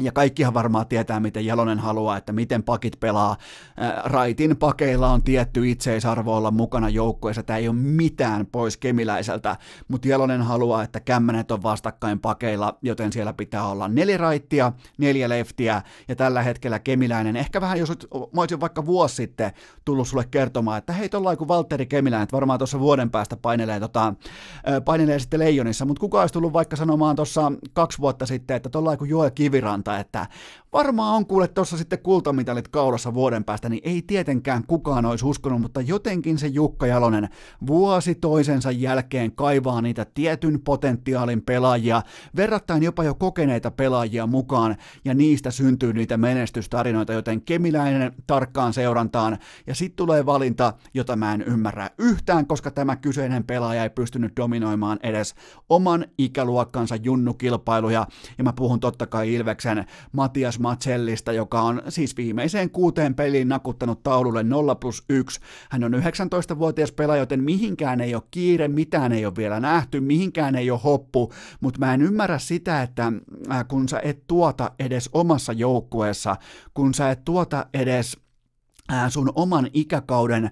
[SPEAKER 1] ja kaikkihan varmaan tietää, miten Jalonen haluaa, että miten pakit pelaa. Raitin pakeilla on tietty itseisarvo olla mukana joukkueessa. Tämä ei ole mitään pois kemiläiseltä, mutta Jalonen haluaa, että kämmenet on vastakkain pakeilla, joten siellä pitää olla neljä raittia, neljä leftiä, ja tällä hetkellä kemiläinen, ehkä vähän jos mä olisin vaikka vuosi sitten tullut sulle kertomaan, että hei, tuolla kuin Valtteri Kemiläinen, että varmaan tuossa vuoden päästä painelee, tota, painelee sitten Leijonissa, mutta kuka olisi tullut vaikka sanomaan tuossa kaksi vuotta sitten, että tuolla kuin Joel Kiviranta, että varmaan on kuule tuossa sitten kultamitalit kaulassa vuoden päästä, niin ei tietenkään kukaan olisi uskonut, mutta jotenkin se Jukka Jalonen vuosi toisensa jälkeen kaivaa niitä tietyn potentiaalin pelaajia, verrattain jopa jo kokeneita pelaajia mukaan, ja niistä syntyy niitä menestystarinoita, joten kemiläinen tarkkaan seurantaan, ja sitten tulee valinta, jota mä en ymmärrä yhtään, koska tämä kyseinen pelaaja ei pystynyt dominoimaan edes oman ikäluokkansa junnukilpailuja, ja mä puhun totta kai Ilveksen Matias Macellista, joka on siis viimeiseen kuuteen peliin nakuttanut taululle 0 plus 1. Hän on 19-vuotias pelaaja, joten mihinkään ei ole kiire, mitään ei ole vielä nähty, mihinkään ei ole hoppu, mutta mä en ymmärrä sitä, että äh, kun sä et tuota edes omassa joukkueessa, kun sä et tuota edes sun oman ikäkauden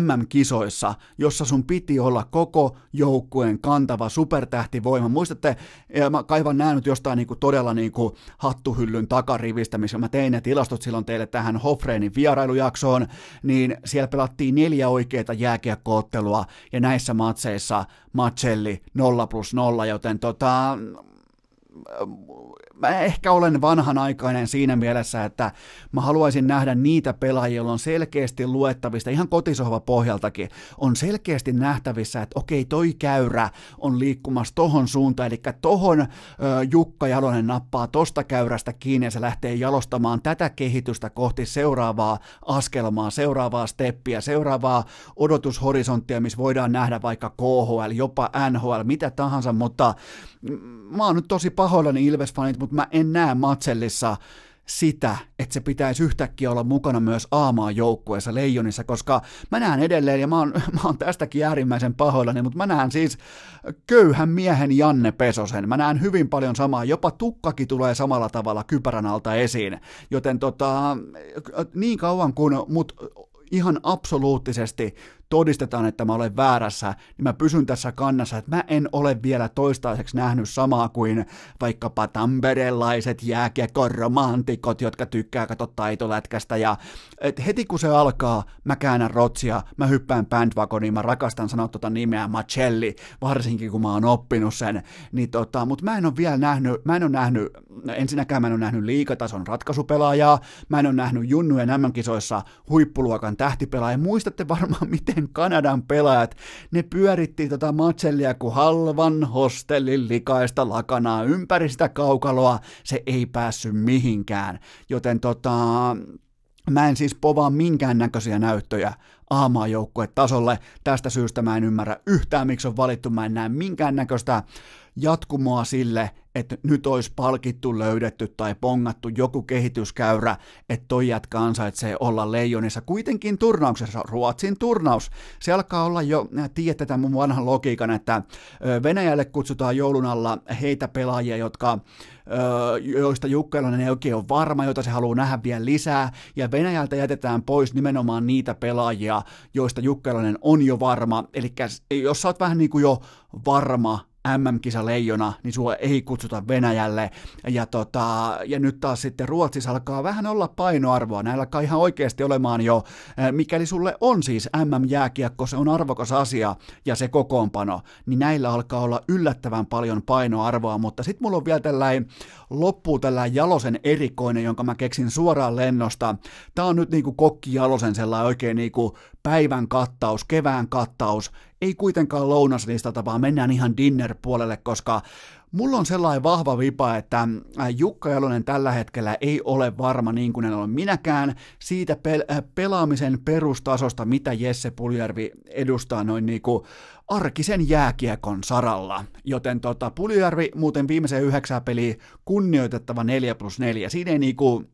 [SPEAKER 1] MM-kisoissa, jossa sun piti olla koko joukkueen kantava supertähtivoima. Muistatte, mä kaivan näin nyt jostain niinku todella niinku hattuhyllyn takarivistä, missä mä tein ne tilastot silloin teille tähän Hofreenin vierailujaksoon, niin siellä pelattiin neljä oikeita jääkiekkoottelua, ja näissä matseissa Matselli 0 plus 0, joten tota, mä ehkä olen vanhanaikainen siinä mielessä, että mä haluaisin nähdä niitä pelaajia, joilla on selkeästi luettavista, ihan kotisohva pohjaltakin, on selkeästi nähtävissä, että okei, toi käyrä on liikkumassa tohon suuntaan, eli tohon ö, Jukka Jalonen nappaa tosta käyrästä kiinni ja se lähtee jalostamaan tätä kehitystä kohti seuraavaa askelmaa, seuraavaa steppiä, seuraavaa odotushorisonttia, missä voidaan nähdä vaikka KHL, jopa NHL, mitä tahansa, mutta mä oon nyt tosi pahoillani Ilves-fanit, mutta mä en näe Matsellissa sitä, että se pitäisi yhtäkkiä olla mukana myös Aamaan joukkueessa Leijonissa, koska mä näen edelleen, ja mä oon, (laughs) mä oon tästäkin äärimmäisen pahoillani, mutta mä näen siis köyhän miehen Janne Pesosen. Mä näen hyvin paljon samaa, jopa tukkakin tulee samalla tavalla kypärän alta esiin. Joten tota, niin kauan kun mut ihan absoluuttisesti todistetaan, että mä olen väärässä, niin mä pysyn tässä kannassa, että mä en ole vielä toistaiseksi nähnyt samaa kuin vaikkapa tamperelaiset jääkiekko-romantikot, jotka tykkää katsoa taitolätkästä, ja et heti kun se alkaa, mä käännän rotsia, mä hyppään bandwagoniin, mä rakastan sanoa tota nimeä Macelli, varsinkin kun mä oon oppinut sen, niin tota, mutta mä en ole vielä nähnyt, mä en ole nähnyt, ensinnäkään mä en ole nähnyt liikatason ratkaisupelaajaa, mä en ole nähnyt junnujen MM-kisoissa huippuluokan tähtipelaajaa, muistatte varmaan (laughs) miten miten Kanadan pelaajat, ne pyöritti tota matsellia kuin halvan hostellin likaista lakanaa ympäri sitä kaukaloa, se ei päässyt mihinkään. Joten tota, Mä en siis povaa minkäännäköisiä näyttöjä tasolle. Tästä syystä mä en ymmärrä yhtään, miksi on valittu. Mä en näe minkäännäköistä jatkumoa sille, että nyt olisi palkittu, löydetty tai pongattu joku kehityskäyrä, että toi jätkä ansaitsee olla leijonissa. Kuitenkin turnauksessa, Ruotsin turnaus, se alkaa olla jo, tiedätte tämän mun vanhan logiikan, että Venäjälle kutsutaan joulun alla heitä pelaajia, jotka joista Jukkelainen ei oikein ole varma, joita se haluaa nähdä vielä lisää, ja Venäjältä jätetään pois nimenomaan niitä pelaajia, joista Jukkelainen on jo varma, eli jos sä oot vähän niin kuin jo varma MM-kisa leijona, niin sua ei kutsuta Venäjälle. Ja, tota, ja nyt taas sitten Ruotsissa alkaa vähän olla painoarvoa. Näillä alkaa ihan oikeasti olemaan jo, mikäli sulle on siis MM-jääkiekko, se on arvokas asia ja se kokoonpano, niin näillä alkaa olla yllättävän paljon painoarvoa. Mutta sitten mulla on vielä tällainen loppuu tällainen Jalosen erikoinen, jonka mä keksin suoraan lennosta. Tää on nyt niinku Kokki Jalosen sellainen oikein niinku päivän kattaus, kevään kattaus, ei kuitenkaan lounaslistalta, vaan mennään ihan dinner-puolelle, koska mulla on sellainen vahva vipa, että Jukka Jalonen tällä hetkellä ei ole varma niin kuin en ole minäkään siitä pel- pelaamisen perustasosta, mitä Jesse Puljärvi edustaa noin niin kuin arkisen jääkiekon saralla. Joten tota, Puljärvi muuten viimeisen yhdeksää peliä kunnioitettava 4 plus 4. Siinä ei niinku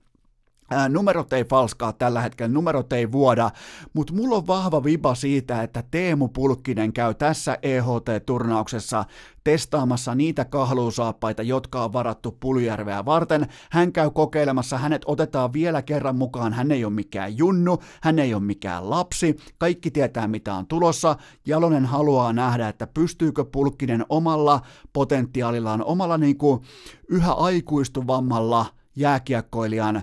[SPEAKER 1] Ää, numerot ei falskaa tällä hetkellä, numerot ei vuoda, mutta mulla on vahva viba siitä, että Teemu Pulkkinen käy tässä EHT-turnauksessa testaamassa niitä kahluusaappaita, jotka on varattu Puljärveä varten. Hän käy kokeilemassa, hänet otetaan vielä kerran mukaan, hän ei ole mikään junnu, hän ei ole mikään lapsi, kaikki tietää mitä on tulossa. Jalonen haluaa nähdä, että pystyykö Pulkkinen omalla potentiaalillaan, omalla niin kuin yhä aikuistuvammalla jääkiekkoilijan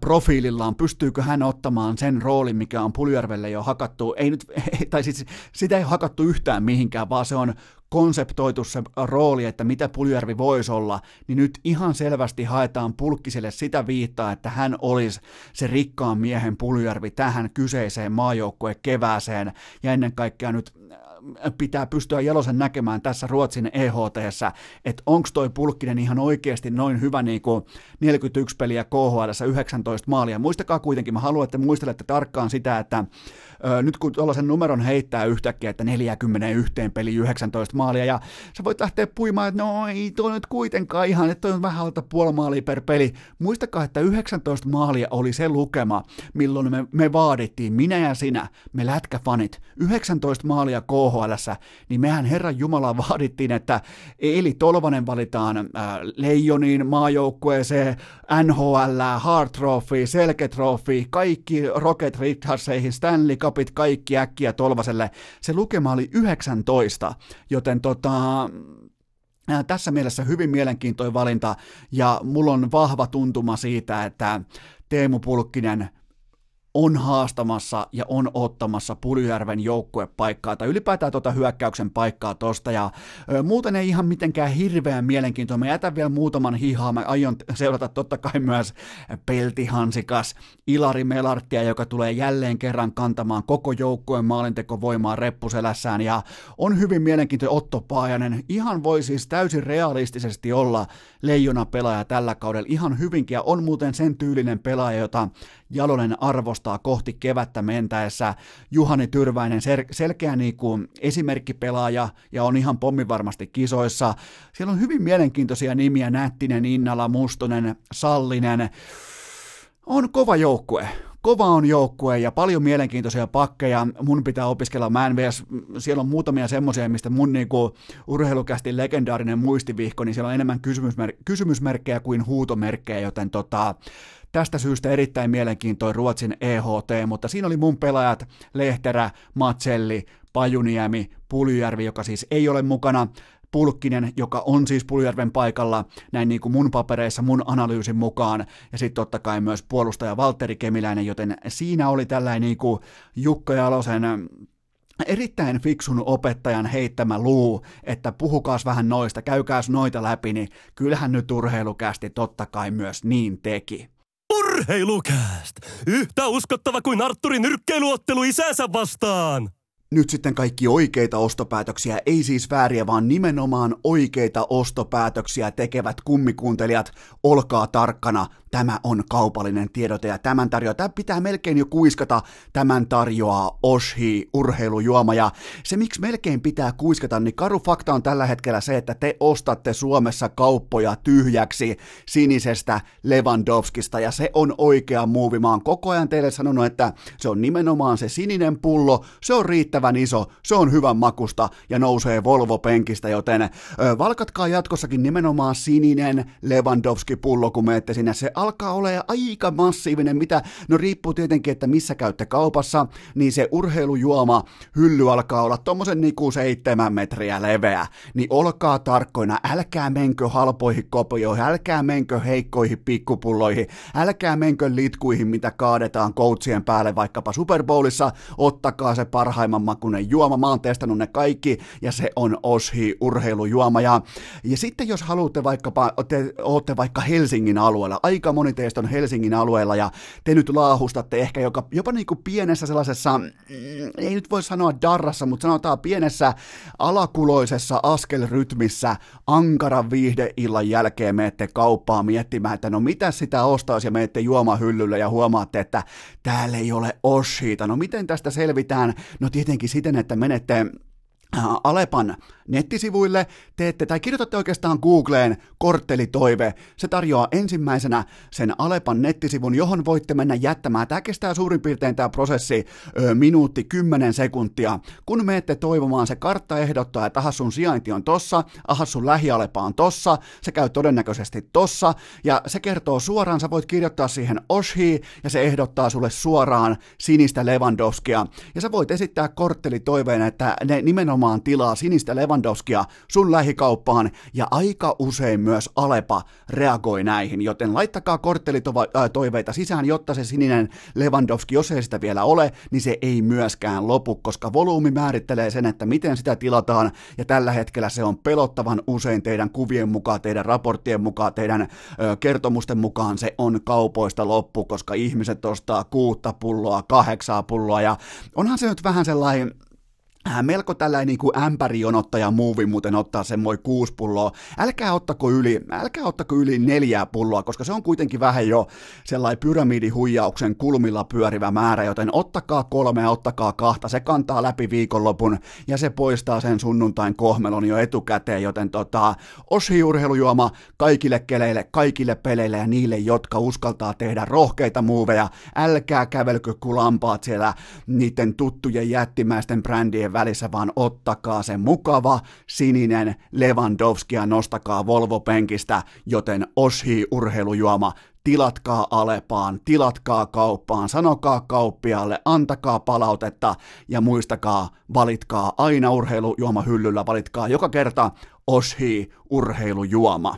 [SPEAKER 1] profiilillaan, pystyykö hän ottamaan sen roolin, mikä on Puljärvelle jo hakattu, ei nyt, (laughs) tai siis sitä ei hakattu yhtään mihinkään, vaan se on konseptoitu se rooli, että mitä Puljärvi voisi olla, niin nyt ihan selvästi haetaan Pulkkiselle sitä viittaa, että hän olisi se rikkaan miehen Puljärvi tähän kyseiseen maajoukkueen kevääseen, ja ennen kaikkea nyt pitää pystyä Jalosen näkemään tässä Ruotsin eht että onko toi Pulkkinen ihan oikeasti noin hyvä niin kuin 41 peliä KHL 19 maalia. Muistakaa kuitenkin, mä haluan, että muistelette tarkkaan sitä, että nyt kun tuollaisen numeron heittää yhtäkkiä, että 41 peli 19 maalia, ja sä voit lähteä puimaan, että no ei toi nyt kuitenkaan ihan, että toi on vähän alta puoli maalia per peli. Muistakaa, että 19 maalia oli se lukema, milloin me, me vaadittiin, minä ja sinä, me lätkäfanit, 19 maalia KHL, niin mehän Herran Jumala vaadittiin, että Eli Tolvanen valitaan äh, Leijoniin maajoukkueeseen, NHL, Hard Trophy, Selke Trophy, kaikki Rocket Richardseihin, Stanley Cupit, kaikki äkkiä Tolvaselle. Se lukema oli 19, joten tota, tässä mielessä hyvin mielenkiintoinen valinta ja mulla on vahva tuntuma siitä, että Teemu Pulkkinen on haastamassa ja on ottamassa Puljärven joukkuepaikkaa tai ylipäätään tuota hyökkäyksen paikkaa tosta. Ja ö, muuten ei ihan mitenkään hirveän mielenkiintoa. Mä jätän vielä muutaman hihaa, mä aion seurata totta kai myös Peltihansikas, Ilari Melarttia, joka tulee jälleen kerran kantamaan koko joukkueen maalintekovoimaa reppuselässään. Ja on hyvin mielenkiintoinen Otto Paajanen, ihan voi siis täysin realistisesti olla leijona pelaaja tällä kaudella, ihan hyvinkin ja on muuten sen tyylinen pelaaja, jota Jalonen arvostaa kohti kevättä mentäessä. Juhani Tyrväinen, sel- selkeä niin kuin esimerkkipelaaja ja on ihan pommi varmasti kisoissa. Siellä on hyvin mielenkiintoisia nimiä, Nättinen, Innala, Mustonen, Sallinen. On kova joukkue kova on joukkue ja paljon mielenkiintoisia pakkeja. Mun pitää opiskella Manvs. Siellä on muutamia semmoisia, mistä mun niinku urheilukästi legendaarinen muistivihko, niin siellä on enemmän kysymysmer- kysymysmerkkejä kuin huutomerkkejä, joten tota, tästä syystä erittäin mielenkiintoinen Ruotsin EHT, mutta siinä oli mun pelaajat Lehterä, Matselli, Pajuniemi, Puljärvi, joka siis ei ole mukana, Pulkkinen, joka on siis Puljärven paikalla, näin niin kuin mun papereissa, mun analyysin mukaan, ja sitten totta kai myös puolustaja Valtteri Kemiläinen, joten siinä oli tällainen niin kuin Jukka Jalosen erittäin fiksun opettajan heittämä luu, että puhukaas vähän noista, käykääs noita läpi, niin kyllähän nyt urheilukästi totta kai myös niin teki.
[SPEAKER 2] Urheilukääst! Yhtä uskottava kuin Arturin nyrkkeiluottelu isänsä vastaan!
[SPEAKER 1] Nyt sitten kaikki oikeita ostopäätöksiä, ei siis vääriä, vaan nimenomaan oikeita ostopäätöksiä tekevät kummikuuntelijat, olkaa tarkkana, tämä on kaupallinen tiedote ja tämän tarjoaa, tämä pitää melkein jo kuiskata, tämän tarjoaa Oshi urheilujuoma ja se miksi melkein pitää kuiskata, niin karu fakta on tällä hetkellä se, että te ostatte Suomessa kauppoja tyhjäksi sinisestä Lewandowskista ja se on oikea muuvi. Mä oon koko ajan teille sanonut, että se on nimenomaan se sininen pullo, se on riittävän iso, se on hyvän makusta ja nousee Volvo-penkistä, joten ö, valkatkaa jatkossakin nimenomaan sininen Lewandowski-pullo, kun menette sinne. Se alkaa olla aika massiivinen, mitä, no riippuu tietenkin, että missä käytte kaupassa, niin se urheilujuoma hylly alkaa olla tommosen niinku seitsemän metriä leveä, niin olkaa tarkkoina, älkää menkö halpoihin kopioihin, älkää menkö heikkoihin pikkupulloihin, älkää menkö litkuihin, mitä kaadetaan koutsien päälle vaikkapa Super Bowlissa, ottakaa se parhaimman makunen juoma, mä oon testannut ne kaikki, ja se on Oshi urheilujuoma, ja, ja sitten jos haluatte vaikkapa, te ootte vaikka Helsingin alueella, aika moni teistä on Helsingin alueella ja te nyt laahustatte ehkä joka, jopa niin kuin pienessä sellaisessa, mm, ei nyt voi sanoa darrassa, mutta sanotaan pienessä alakuloisessa askelrytmissä ankaran viihdeillan jälkeen menette kauppaan miettimään, että no mitä sitä ostaisi ja menette juomahyllylle ja huomaatte, että täällä ei ole Oshiita. No miten tästä selvitään? No tietenkin siten, että menette Alepan nettisivuille, teette tai kirjoitatte oikeastaan Googleen korttelitoive. Se tarjoaa ensimmäisenä sen Alepan nettisivun, johon voitte mennä jättämään. Tämä kestää suurin piirtein tämä prosessi ö, minuutti 10 sekuntia. Kun menette toivomaan, se kartta ehdottaa, että aha sun sijainti on tossa, aha sun lähialepa on tossa, se käy todennäköisesti tossa, ja se kertoo suoraan, sä voit kirjoittaa siihen Oshi, ja se ehdottaa sulle suoraan sinistä Lewandowskia. Ja sä voit esittää korttelitoiveen, että ne nimenomaan tilaa sinistä Lewandowskia Lewandowskia sun lähikauppaan ja aika usein myös Alepa reagoi näihin, joten laittakaa korttelitoiveita sisään, jotta se sininen Lewandowski, jos ei sitä vielä ole, niin se ei myöskään lopu, koska volyymi määrittelee sen, että miten sitä tilataan ja tällä hetkellä se on pelottavan usein teidän kuvien mukaan, teidän raporttien mukaan, teidän ö, kertomusten mukaan se on kaupoista loppu, koska ihmiset ostaa kuutta pulloa, kahdeksaa pulloa ja onhan se nyt vähän sellainen Äh, melko tällainen niin kuin ämpärijonottaja muuvi muuten ottaa sen moi kuusi pulloa. Älkää ottako yli, älkää ottako yli neljää pulloa, koska se on kuitenkin vähän jo sellainen pyramidihuijauksen kulmilla pyörivä määrä, joten ottakaa kolme, ottakaa kahta, se kantaa läpi viikonlopun ja se poistaa sen sunnuntain kohmelon jo etukäteen, joten tota, Oshi-urheilujuoma kaikille keleille, kaikille peleille ja niille, jotka uskaltaa tehdä rohkeita muuveja. Älkää kävelkö kulampaat siellä niiden tuttujen jättimäisten brändien välissä, vaan ottakaa se mukava sininen Lewandowski ja nostakaa Volvo-penkistä, joten Oshi urheilujuoma tilatkaa Alepaan, tilatkaa kauppaan, sanokaa kauppialle, antakaa palautetta ja muistakaa, valitkaa aina urheilujuoma hyllyllä, valitkaa joka kerta Oshi urheilujuoma.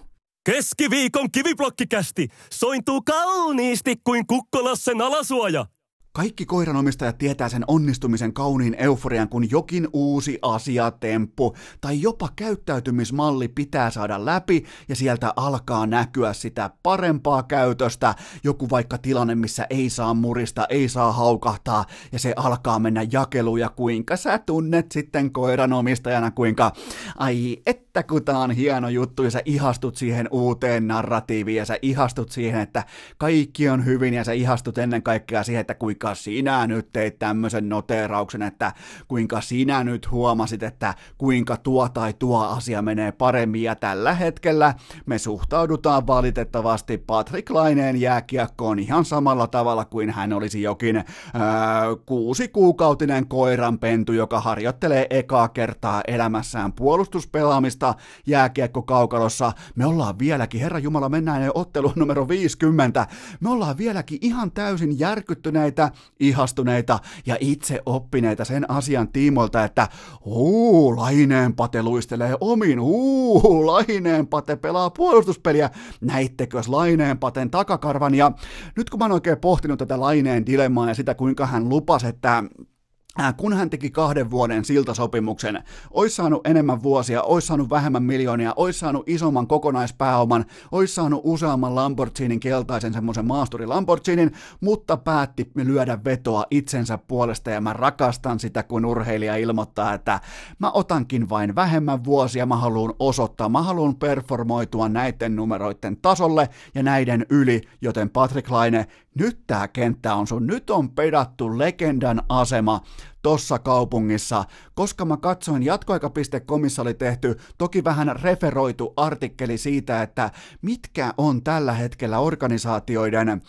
[SPEAKER 2] Keskiviikon kiviblokkikästi sointuu kauniisti kuin kukkolassen alasuoja.
[SPEAKER 1] Kaikki koiranomistajat tietää sen onnistumisen kauniin euforian, kun jokin uusi asiatemppu tai jopa käyttäytymismalli pitää saada läpi ja sieltä alkaa näkyä sitä parempaa käytöstä. Joku vaikka tilanne, missä ei saa murista, ei saa haukahtaa ja se alkaa mennä jakeluun ja kuinka sä tunnet sitten koiranomistajana, kuinka ai että kun tää on hieno juttu ja sä ihastut siihen uuteen narratiiviin ja sä ihastut siihen, että kaikki on hyvin ja sä ihastut ennen kaikkea siihen, että kuinka kuinka sinä nyt teit tämmöisen noteerauksen, että kuinka sinä nyt huomasit, että kuinka tuo tai tuo asia menee paremmin, ja tällä hetkellä me suhtaudutaan valitettavasti Patrick Laineen jääkiekkoon ihan samalla tavalla kuin hän olisi jokin ää, kuusi kuukautinen koiranpentu, joka harjoittelee ekaa kertaa elämässään puolustuspelaamista jääkiekkokaukalossa. Me ollaan vieläkin, Herra Jumala, mennään jo otteluun numero 50, me ollaan vieläkin ihan täysin järkyttyneitä ihastuneita ja itse oppineita sen asian tiimoilta, että uu, Laineenpate luistelee omin, uu, Laineenpate pelaa puolustuspeliä, näittekös Laineenpaten takakarvan, ja nyt kun mä oon oikein pohtinut tätä Laineen dilemmaa ja sitä, kuinka hän lupasi, että kun hän teki kahden vuoden siltasopimuksen, olisi saanut enemmän vuosia, olisi saanut vähemmän miljoonia, olisi saanut isomman kokonaispääoman, olisi saanut useamman Lamborghinin keltaisen semmoisen maasturi Lamborghinin, mutta päätti lyödä vetoa itsensä puolesta ja mä rakastan sitä, kun urheilija ilmoittaa, että mä otankin vain vähemmän vuosia, mä haluan osoittaa, mä haluan performoitua näiden numeroiden tasolle ja näiden yli, joten Patrick Laine, nyt tää kenttä on sun, nyt on pedattu legendan asema tossa kaupungissa, koska mä katsoin jatkoaika.comissa oli tehty toki vähän referoitu artikkeli siitä, että mitkä on tällä hetkellä organisaatioiden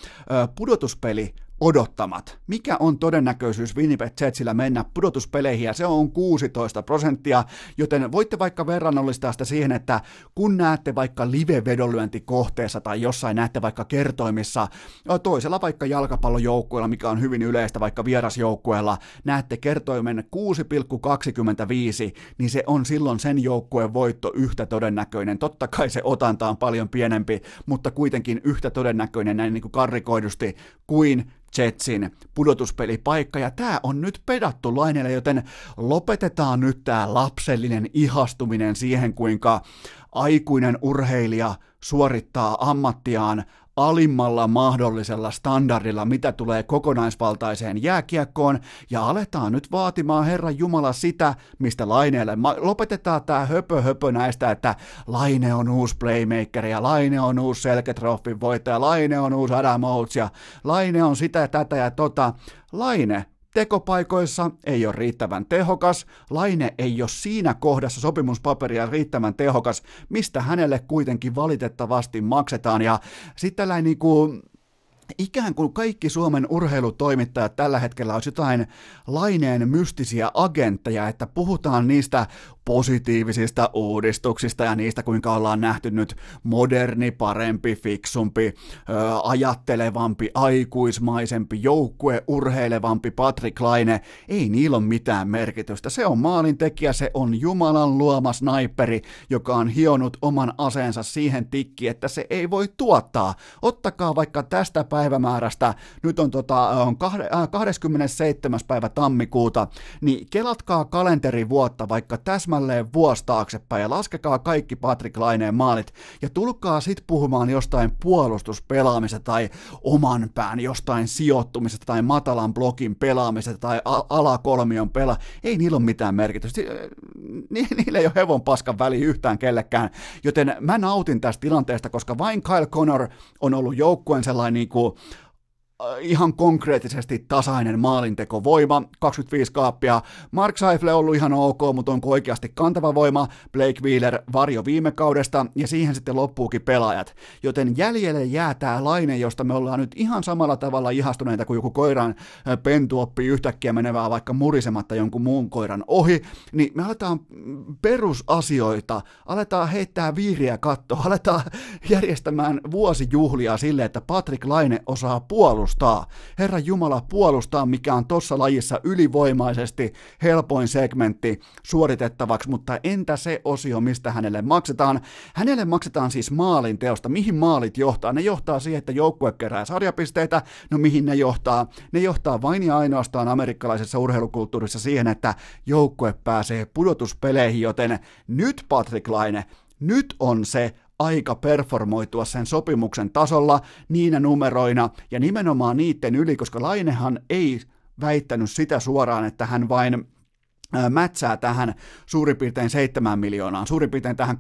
[SPEAKER 1] pudotuspeli odottamat. Mikä on todennäköisyys Winnipeg Jetsillä mennä pudotuspeleihin, ja se on 16 prosenttia, joten voitte vaikka verrannollistaa sitä siihen, että kun näette vaikka live-vedonlyöntikohteessa tai jossain näette vaikka kertoimissa, toisella vaikka jalkapallojoukkueella, mikä on hyvin yleistä vaikka vierasjoukkueella, näette kertoimen 6,25, niin se on silloin sen joukkueen voitto yhtä todennäköinen. Totta kai se otanta on paljon pienempi, mutta kuitenkin yhtä todennäköinen näin niin kuin karrikoidusti kuin Jetsin pudotuspelipaikka, ja tämä on nyt pedattu laineelle, joten lopetetaan nyt tämä lapsellinen ihastuminen siihen, kuinka aikuinen urheilija suorittaa ammattiaan alimmalla mahdollisella standardilla, mitä tulee kokonaisvaltaiseen jääkiekkoon, ja aletaan nyt vaatimaan Herran Jumala sitä, mistä Laineelle. Lopetetaan tämä höpö höpö näistä, että Laine on uusi playmaker, ja Laine on uusi Selketroffin voittaja, Laine on uusi Adam Oates, ja Laine on sitä, tätä ja tota. Laine tekopaikoissa ei ole riittävän tehokas, Laine ei ole siinä kohdassa sopimuspaperia riittävän tehokas, mistä hänelle kuitenkin valitettavasti maksetaan. Ja sitten tällainen niin kuin, ikään kuin kaikki Suomen urheilutoimittajat tällä hetkellä olisi jotain laineen mystisiä agentteja, että puhutaan niistä positiivisista uudistuksista ja niistä, kuinka ollaan nähty nyt moderni, parempi, fiksumpi, ajattelevampi, aikuismaisempi, joukkue, urheilevampi Patrick Laine. Ei niillä ole mitään merkitystä. Se on maalintekijä, se on Jumalan luoma sniperi, joka on hionut oman aseensa siihen tikki, että se ei voi tuottaa. Ottakaa vaikka tästä päivämäärästä, nyt on, tota, on 27. päivä tammikuuta, niin kelatkaa kalenterivuotta vaikka täsmä täsmälleen vuosi taaksepäin ja laskekaa kaikki Patrick Laineen maalit ja tulkaa sit puhumaan jostain puolustuspelaamisesta tai oman pään jostain sijoittumisesta tai matalan blokin pelaamisesta tai alakolmion pela. Ei niillä ole mitään merkitystä. Niillä ei ole hevon paskan väli yhtään kellekään, joten mä nautin tästä tilanteesta, koska vain Kyle Connor on ollut joukkueen sellainen niin kuin ihan konkreettisesti tasainen maalintekovoima, 25 kaappia. Mark Seifle on ollut ihan ok, mutta onko oikeasti kantava voima? Blake Wheeler varjo viime kaudesta, ja siihen sitten loppuukin pelaajat. Joten jäljelle jää tämä laine, josta me ollaan nyt ihan samalla tavalla ihastuneita kuin joku koiran äh, pentu oppii yhtäkkiä menevää vaikka murisematta jonkun muun koiran ohi, niin me aletaan perusasioita, aletaan heittää viiriä kattoa, aletaan (laughs) järjestämään vuosijuhlia sille, että Patrick Laine osaa puolustaa puolustaa. Herra Jumala puolustaa, mikä on tuossa lajissa ylivoimaisesti helpoin segmentti suoritettavaksi, mutta entä se osio, mistä hänelle maksetaan? Hänelle maksetaan siis maalin teosta. Mihin maalit johtaa? Ne johtaa siihen, että joukkue kerää sarjapisteitä. No mihin ne johtaa? Ne johtaa vain ja ainoastaan amerikkalaisessa urheilukulttuurissa siihen, että joukkue pääsee pudotuspeleihin, joten nyt Patrick Laine, nyt on se aika performoitua sen sopimuksen tasolla niinä numeroina ja nimenomaan niiden yli, koska Lainehan ei väittänyt sitä suoraan, että hän vain mätsää tähän suurin piirtein 7 miljoonaan, suurin piirtein tähän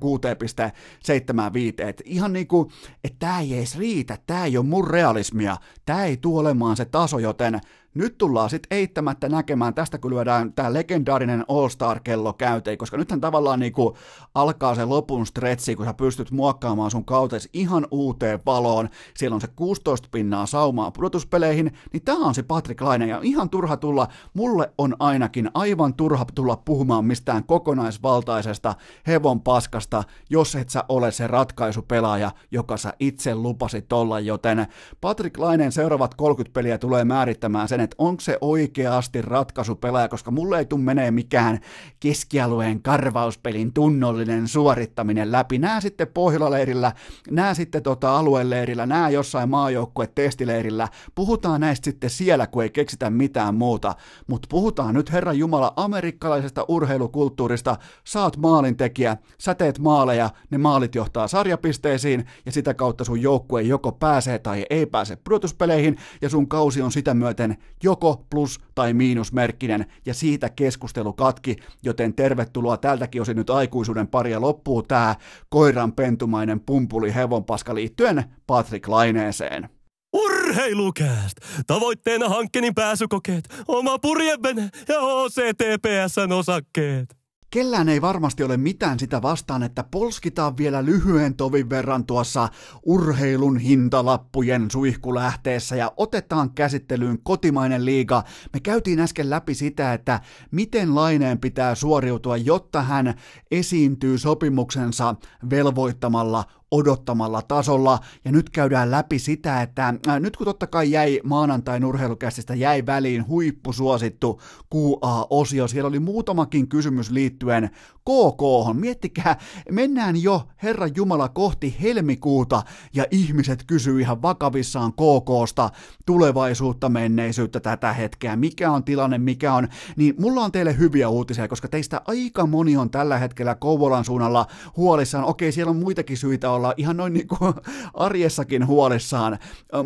[SPEAKER 1] 6,75. Et ihan niin kuin, että tämä ei edes riitä, tämä ei ole mun realismia, tämä ei tule olemaan se taso, joten nyt tullaan sitten eittämättä näkemään, tästä kun lyödään tämä legendaarinen All-Star-kello käyteen, koska nythän tavallaan niinku alkaa se lopun stretchi, kun sä pystyt muokkaamaan sun kautes ihan uuteen valoon, siellä on se 16 pinnaa saumaa pudotuspeleihin, niin tämä on se Patrick Laine, ja ihan turha tulla, mulle on ainakin aivan turha tulla puhumaan mistään kokonaisvaltaisesta hevon paskasta, jos et sä ole se ratkaisupelaaja, joka sä itse lupasit olla, joten Patrick Laineen seuraavat 30 peliä tulee määrittämään sen, että onko se oikeasti ratkaisupelaaja, koska mulle ei tule menee mikään keskialueen karvauspelin tunnollinen suorittaminen läpi. Nää sitten Pohjolaleirillä, nää sitten tota alueleirillä, nää jossain maajoukkue testileirillä. Puhutaan näistä sitten siellä, kun ei keksitä mitään muuta. Mutta puhutaan nyt Herran Jumala amerikkalaisesta urheilukulttuurista. Saat maalintekijä, sä teet maaleja, ne maalit johtaa sarjapisteisiin ja sitä kautta sun joukkue joko pääsee tai ei pääse pudotuspeleihin ja sun kausi on sitä myöten joko plus- tai miinusmerkkinen, ja siitä keskustelu katki, joten tervetuloa tältäkin osin nyt aikuisuuden paria loppuu tämä koiran pentumainen pumpuli hevonpaska liittyen Patrick Laineeseen.
[SPEAKER 2] Urheilukääst! Tavoitteena hankkeen pääsykokeet, oma purjevene ja OCTPSn osakkeet.
[SPEAKER 1] Kellään ei varmasti ole mitään sitä vastaan, että polskitaan vielä lyhyen tovin verran tuossa urheilun hintalappujen suihkulähteessä ja otetaan käsittelyyn kotimainen liiga. Me käytiin äsken läpi sitä, että miten laineen pitää suoriutua, jotta hän esiintyy sopimuksensa velvoittamalla odottamalla tasolla, ja nyt käydään läpi sitä, että äh, nyt kun totta kai jäi maanantain urheilukästistä jäi väliin huippusuosittu QA-osio, siellä oli muutamakin kysymys liittyen KK. Miettikää, mennään jo Herran Jumala kohti helmikuuta, ja ihmiset kysyy ihan vakavissaan KKsta tulevaisuutta, menneisyyttä tätä hetkeä, mikä on tilanne, mikä on, niin mulla on teille hyviä uutisia, koska teistä aika moni on tällä hetkellä Kouvolan suunnalla huolissaan, okei siellä on muitakin syitä ihan noin niin kuin (laughs) arjessakin huolissaan,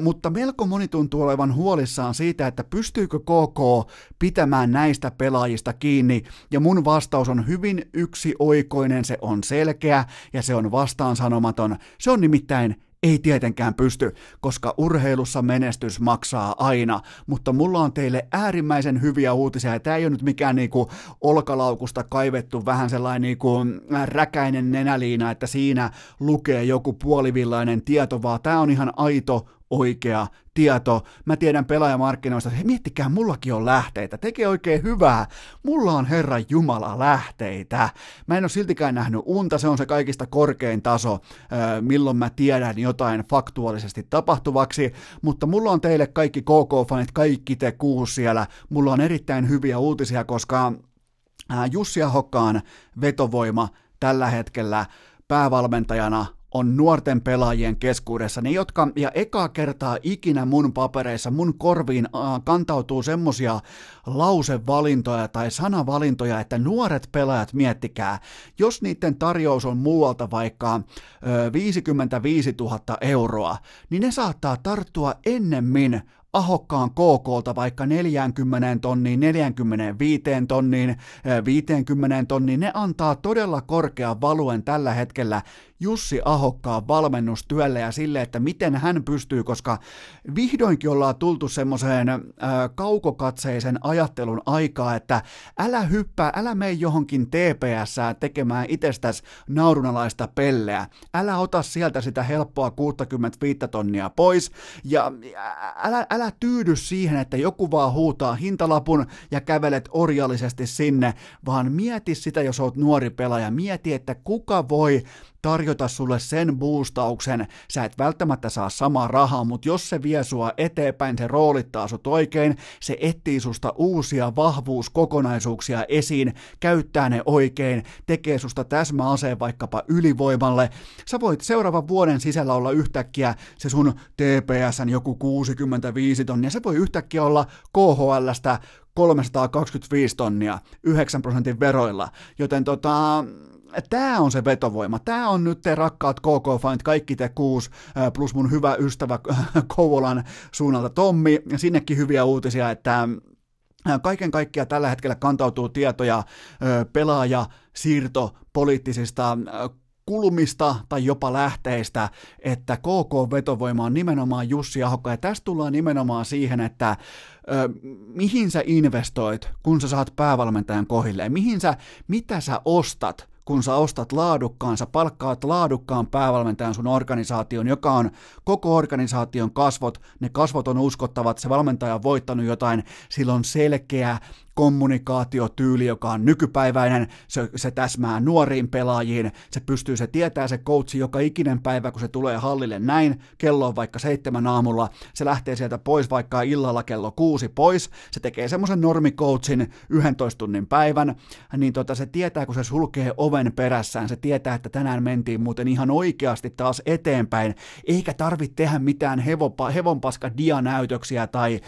[SPEAKER 1] mutta melko moni tuntuu olevan huolissaan siitä, että pystyykö KK pitämään näistä pelaajista kiinni, ja mun vastaus on hyvin yksioikoinen, se on selkeä ja se on vastaansanomaton. Se on nimittäin ei tietenkään pysty, koska urheilussa menestys maksaa aina, mutta mulla on teille äärimmäisen hyviä uutisia, ja tämä ei ole nyt mikään niinku olkalaukusta kaivettu vähän sellainen niinku räkäinen nenäliina, että siinä lukee joku puolivillainen tieto, vaan tämä on ihan aito oikea tieto. Mä tiedän pelaajamarkkinoista, hei, miettikää, mullakin on lähteitä. Tekee oikein hyvää. Mulla on Herra Jumala lähteitä. Mä en ole siltikään nähnyt unta, se on se kaikista korkein taso, milloin mä tiedän jotain faktuaalisesti tapahtuvaksi, mutta mulla on teille kaikki KK-fanit, kaikki te kuusi siellä. Mulla on erittäin hyviä uutisia, koska Jussi Ahokkaan vetovoima tällä hetkellä päävalmentajana on nuorten pelaajien keskuudessa, ne jotka, ja eka kertaa ikinä mun papereissa, mun korviin äh, kantautuu semmosia lausevalintoja tai sanavalintoja, että nuoret pelaajat miettikää, jos niiden tarjous on muualta vaikka äh, 55 000 euroa, niin ne saattaa tarttua ennemmin ahokkaan KKlta vaikka 40 tonniin, 45 tonniin, 50 tonniin, ne antaa todella korkean valuen tällä hetkellä Jussi Ahokkaan valmennustyölle ja sille, että miten hän pystyy, koska vihdoinkin ollaan tultu semmoiseen äh, kaukokatseisen ajattelun aikaa, että älä hyppää, älä mene johonkin TPS tekemään itsestäsi naurunalaista pelleä, älä ota sieltä sitä helppoa 65 tonnia pois ja älä, älä älä tyydy siihen, että joku vaan huutaa hintalapun ja kävelet orjallisesti sinne, vaan mieti sitä, jos oot nuori pelaaja, mieti, että kuka voi tarjota sulle sen boostauksen, sä et välttämättä saa samaa rahaa, mutta jos se vie sua eteenpäin, se roolittaa sut oikein, se etsii susta uusia vahvuuskokonaisuuksia esiin, käyttää ne oikein, tekee susta täsmäaseen vaikkapa ylivoimalle, sä voit seuraavan vuoden sisällä olla yhtäkkiä se sun TPSn joku 65 tonnia, se voi yhtäkkiä olla KHLstä 325 tonnia 9 prosentin veroilla, joten tota, tämä on se vetovoima. Tämä on nyt te rakkaat KK Find, kaikki te kuusi, plus mun hyvä ystävä Kouvolan suunnalta Tommi. Sinnekin hyviä uutisia, että Kaiken kaikkiaan tällä hetkellä kantautuu tietoja pelaaja siirto poliittisista kulmista tai jopa lähteistä, että KK-vetovoima on nimenomaan Jussi Ahokka, ja tästä tullaan nimenomaan siihen, että ö, mihin sä investoit, kun sä saat päävalmentajan kohilleen, mihin sä, mitä sä ostat, kun sä ostat laadukkaan, sä palkkaat laadukkaan päävalmentajan sun organisaation, joka on koko organisaation kasvot, ne kasvot on uskottavat, se valmentaja on voittanut jotain, sillä on selkeä kommunikaatiotyyli, joka on nykypäiväinen, se, se täsmää nuoriin pelaajiin, se pystyy, se tietää se coachi joka ikinen päivä, kun se tulee hallille näin, kello on vaikka seitsemän aamulla, se lähtee sieltä pois vaikka illalla kello kuusi pois, se tekee semmoisen normikoutsin 11 tunnin päivän, niin tota, se tietää, kun se sulkee oven perässään, se tietää, että tänään mentiin muuten ihan oikeasti taas eteenpäin, eikä tarvitse tehdä mitään hevopa, hevonpaska dianäytöksiä tai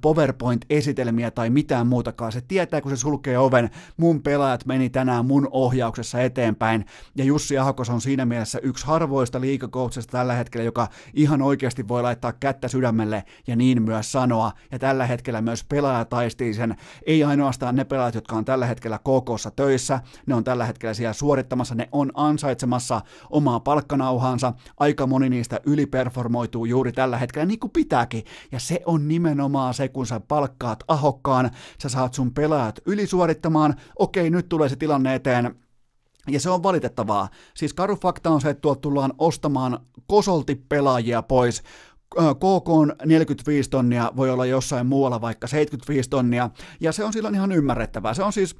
[SPEAKER 1] PowerPoint-esitelmiä tai mitään muutakaan, aikaa. Se tietää, kun se sulkee oven. Mun pelaajat meni tänään mun ohjauksessa eteenpäin. Ja Jussi Ahokos on siinä mielessä yksi harvoista liikakoutsista tällä hetkellä, joka ihan oikeasti voi laittaa kättä sydämelle ja niin myös sanoa. Ja tällä hetkellä myös pelaaja taistii sen. Ei ainoastaan ne pelaajat, jotka on tällä hetkellä KKssa töissä, ne on tällä hetkellä siellä suorittamassa, ne on ansaitsemassa omaa palkkanauhaansa. Aika moni niistä yliperformoituu juuri tällä hetkellä, niin kuin pitääkin. Ja se on nimenomaan se, kun sä palkkaat ahokkaan, sä saat sun pelaajat ylisuorittamaan, okei nyt tulee se tilanne eteen, ja se on valitettavaa. Siis karu fakta on se, että tuolta tullaan ostamaan kosolti pelaajia pois. KK on 45 tonnia, voi olla jossain muualla vaikka 75 tonnia, ja se on silloin ihan ymmärrettävää. Se on siis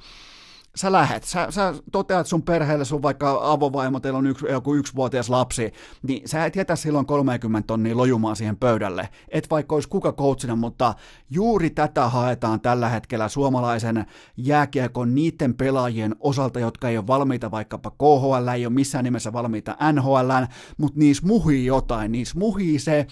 [SPEAKER 1] sä lähet, sä, sä toteat sun perheelle, sun vaikka avovaimo, teillä on yksi, joku yksivuotias lapsi, niin sä et jätä silloin 30 tonnia lojumaan siihen pöydälle. Et vaikka olisi kuka coachina, mutta juuri tätä haetaan tällä hetkellä suomalaisen jääkiekon niiden pelaajien osalta, jotka ei ole valmiita vaikkapa KHL, ei ole missään nimessä valmiita NHL, mutta niissä muhii jotain, niissä muhii se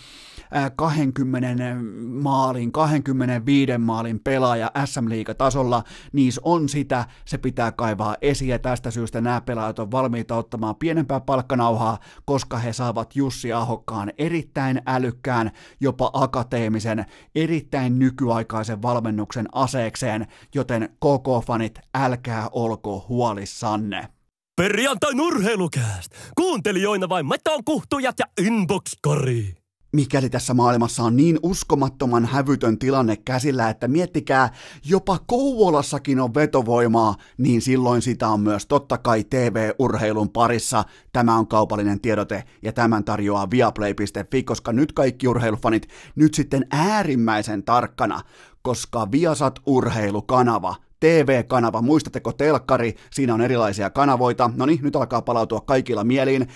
[SPEAKER 1] 20 maalin, 25 maalin pelaaja SM-liigatasolla, niissä on sitä, se pitää kaivaa esiin ja tästä syystä nämä pelaajat on valmiita ottamaan pienempää palkkanauhaa, koska he saavat Jussi Ahokkaan erittäin älykkään, jopa akateemisen, erittäin nykyaikaisen valmennuksen aseekseen, joten KK-fanit, älkää olko huolissanne.
[SPEAKER 2] Perjantai urheilukääst! Kuuntelijoina vain meton kuhtujat ja inbox-kari
[SPEAKER 1] mikäli tässä maailmassa on niin uskomattoman hävytön tilanne käsillä, että miettikää, jopa Kouvolassakin on vetovoimaa, niin silloin sitä on myös totta kai TV-urheilun parissa. Tämä on kaupallinen tiedote ja tämän tarjoaa viaplay.fi, koska nyt kaikki urheilufanit nyt sitten äärimmäisen tarkkana, koska Viasat urheilukanava TV-kanava, muistatteko telkkari, siinä on erilaisia kanavoita, no niin, nyt alkaa palautua kaikilla mieliin,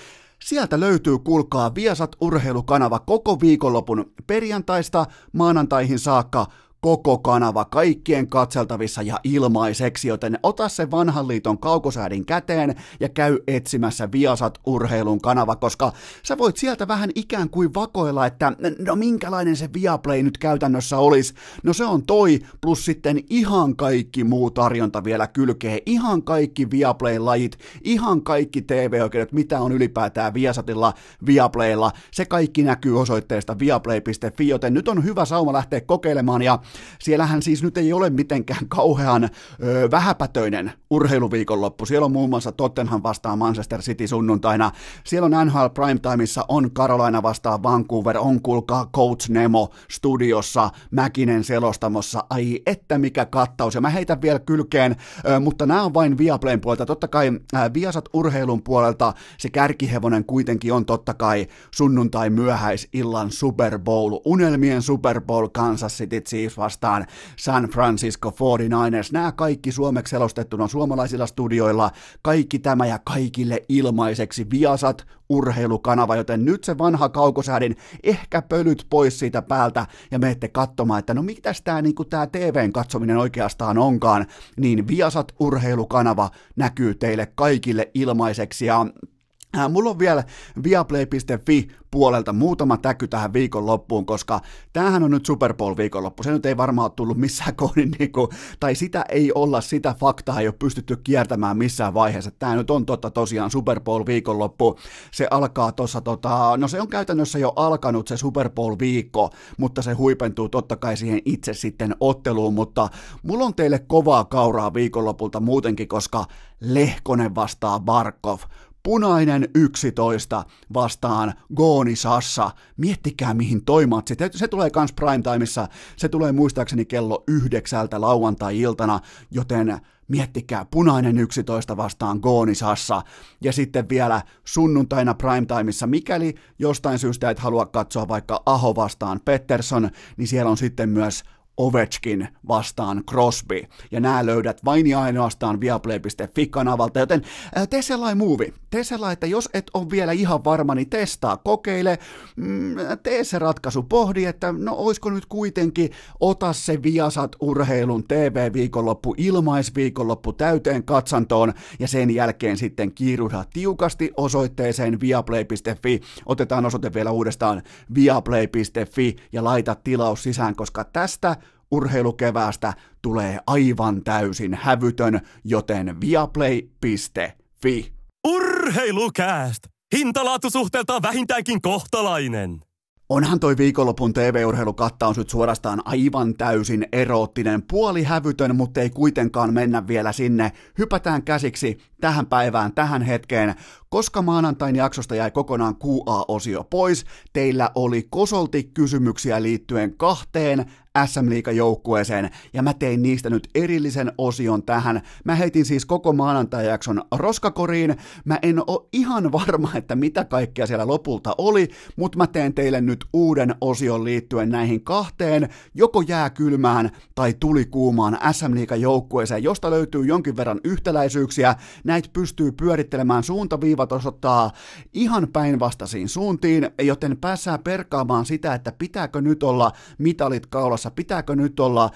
[SPEAKER 1] Sieltä löytyy, kuulkaa, Viasat urheilukanava koko viikonlopun perjantaista maanantaihin saakka koko kanava kaikkien katseltavissa ja ilmaiseksi, joten ota se vanhan liiton kaukosäädin käteen ja käy etsimässä Viasat urheilun kanava, koska sä voit sieltä vähän ikään kuin vakoilla, että no minkälainen se Viaplay nyt käytännössä olisi. No se on toi, plus sitten ihan kaikki muu tarjonta vielä kylkee, ihan kaikki Viaplay-lajit, ihan kaikki TV-oikeudet, mitä on ylipäätään Viasatilla, Viaplaylla, se kaikki näkyy osoitteesta viaplay.fi, joten nyt on hyvä sauma lähteä kokeilemaan ja siellähän siis nyt ei ole mitenkään kauhean ö, vähäpätöinen urheiluviikonloppu. Siellä on muun muassa Tottenham vastaan Manchester City sunnuntaina. Siellä on NHL Primetimeissa, on Carolina vastaan Vancouver, on kuulkaa Coach Nemo studiossa, Mäkinen selostamossa. Ai että mikä kattaus. Ja mä heitän vielä kylkeen, ö, mutta nämä on vain Viaplayn puolelta. Totta kai äh, Viasat urheilun puolelta se kärkihevonen kuitenkin on totta kai sunnuntai myöhäisillan Super Bowl, unelmien Super Bowl Kansas City Chiefs vastaan San Francisco 49ers. Nämä kaikki suomeksi selostettuna suomalaisilla studioilla, kaikki tämä ja kaikille ilmaiseksi Viasat urheilukanava, joten nyt se vanha kaukosäädin ehkä pölyt pois siitä päältä ja menette katsomaan, että no mitäs tämä niinku tää TVn katsominen oikeastaan onkaan, niin Viasat urheilukanava näkyy teille kaikille ilmaiseksi ja mulla on vielä viaplay.fi puolelta muutama täky tähän viikonloppuun, koska tämähän on nyt Super Bowl viikonloppu. Se nyt ei varmaan ole tullut missään (laughs) kohdin, niin kuin, tai sitä ei olla, sitä faktaa ei ole pystytty kiertämään missään vaiheessa. Tämä nyt on totta tosiaan Super Bowl viikonloppu. Se alkaa tuossa, tota, no se on käytännössä jo alkanut se Super Bowl viikko, mutta se huipentuu totta kai siihen itse sitten otteluun, mutta mulla on teille kovaa kauraa viikonlopulta muutenkin, koska Lehkonen vastaa Barkov punainen 11 vastaan Gooni Sassa. Miettikää mihin toi matsi. Se tulee kans primetimeissa. Se tulee muistaakseni kello yhdeksältä lauantai-iltana, joten miettikää, punainen 11 vastaan Gooni Sassa. Ja sitten vielä sunnuntaina primetimeissa, mikäli jostain syystä et halua katsoa vaikka Aho vastaan Pettersson, niin siellä on sitten myös Ovechkin vastaan Crosby. Ja nämä löydät vain ja ainoastaan viaplay.fi-kanavalta, joten tee sellainen muuvi. Tee sellainen, että jos et ole vielä ihan varma, niin testaa, kokeile, mm, tee se ratkaisu, pohdi, että no oisko nyt kuitenkin, ota se Viasat urheilun TV-viikonloppu, ilmaisviikonloppu täyteen katsantoon, ja sen jälkeen sitten kiiruhda tiukasti osoitteeseen viaplay.fi. Otetaan osoite vielä uudestaan viaplay.fi ja laita tilaus sisään, koska tästä urheilukeväästä tulee aivan täysin hävytön, joten viaplay.fi.
[SPEAKER 2] Urheilukääst! Hintalaatusuhteeltaan vähintäänkin kohtalainen.
[SPEAKER 1] Onhan toi viikonlopun TV-urheilukattaus nyt suorastaan aivan täysin eroottinen, puoli hävytön, mutta ei kuitenkaan mennä vielä sinne. Hypätään käsiksi tähän päivään, tähän hetkeen. Koska maanantain jaksosta jäi kokonaan QA-osio pois, teillä oli kosolti kysymyksiä liittyen kahteen SM joukkueeseen ja mä tein niistä nyt erillisen osion tähän. Mä heitin siis koko maanantai-jakson roskakoriin. Mä en oo ihan varma, että mitä kaikkea siellä lopulta oli, mutta mä teen teille nyt uuden osion liittyen näihin kahteen, joko jää kylmään tai tuli kuumaan SM joukkueeseen, josta löytyy jonkin verran yhtäläisyyksiä. Näitä pystyy pyörittelemään suuntaviivat osoittaa ihan päinvastaisiin suuntiin, joten päässään perkaamaan sitä, että pitääkö nyt olla mitalit kaulassa pitääkö nyt olla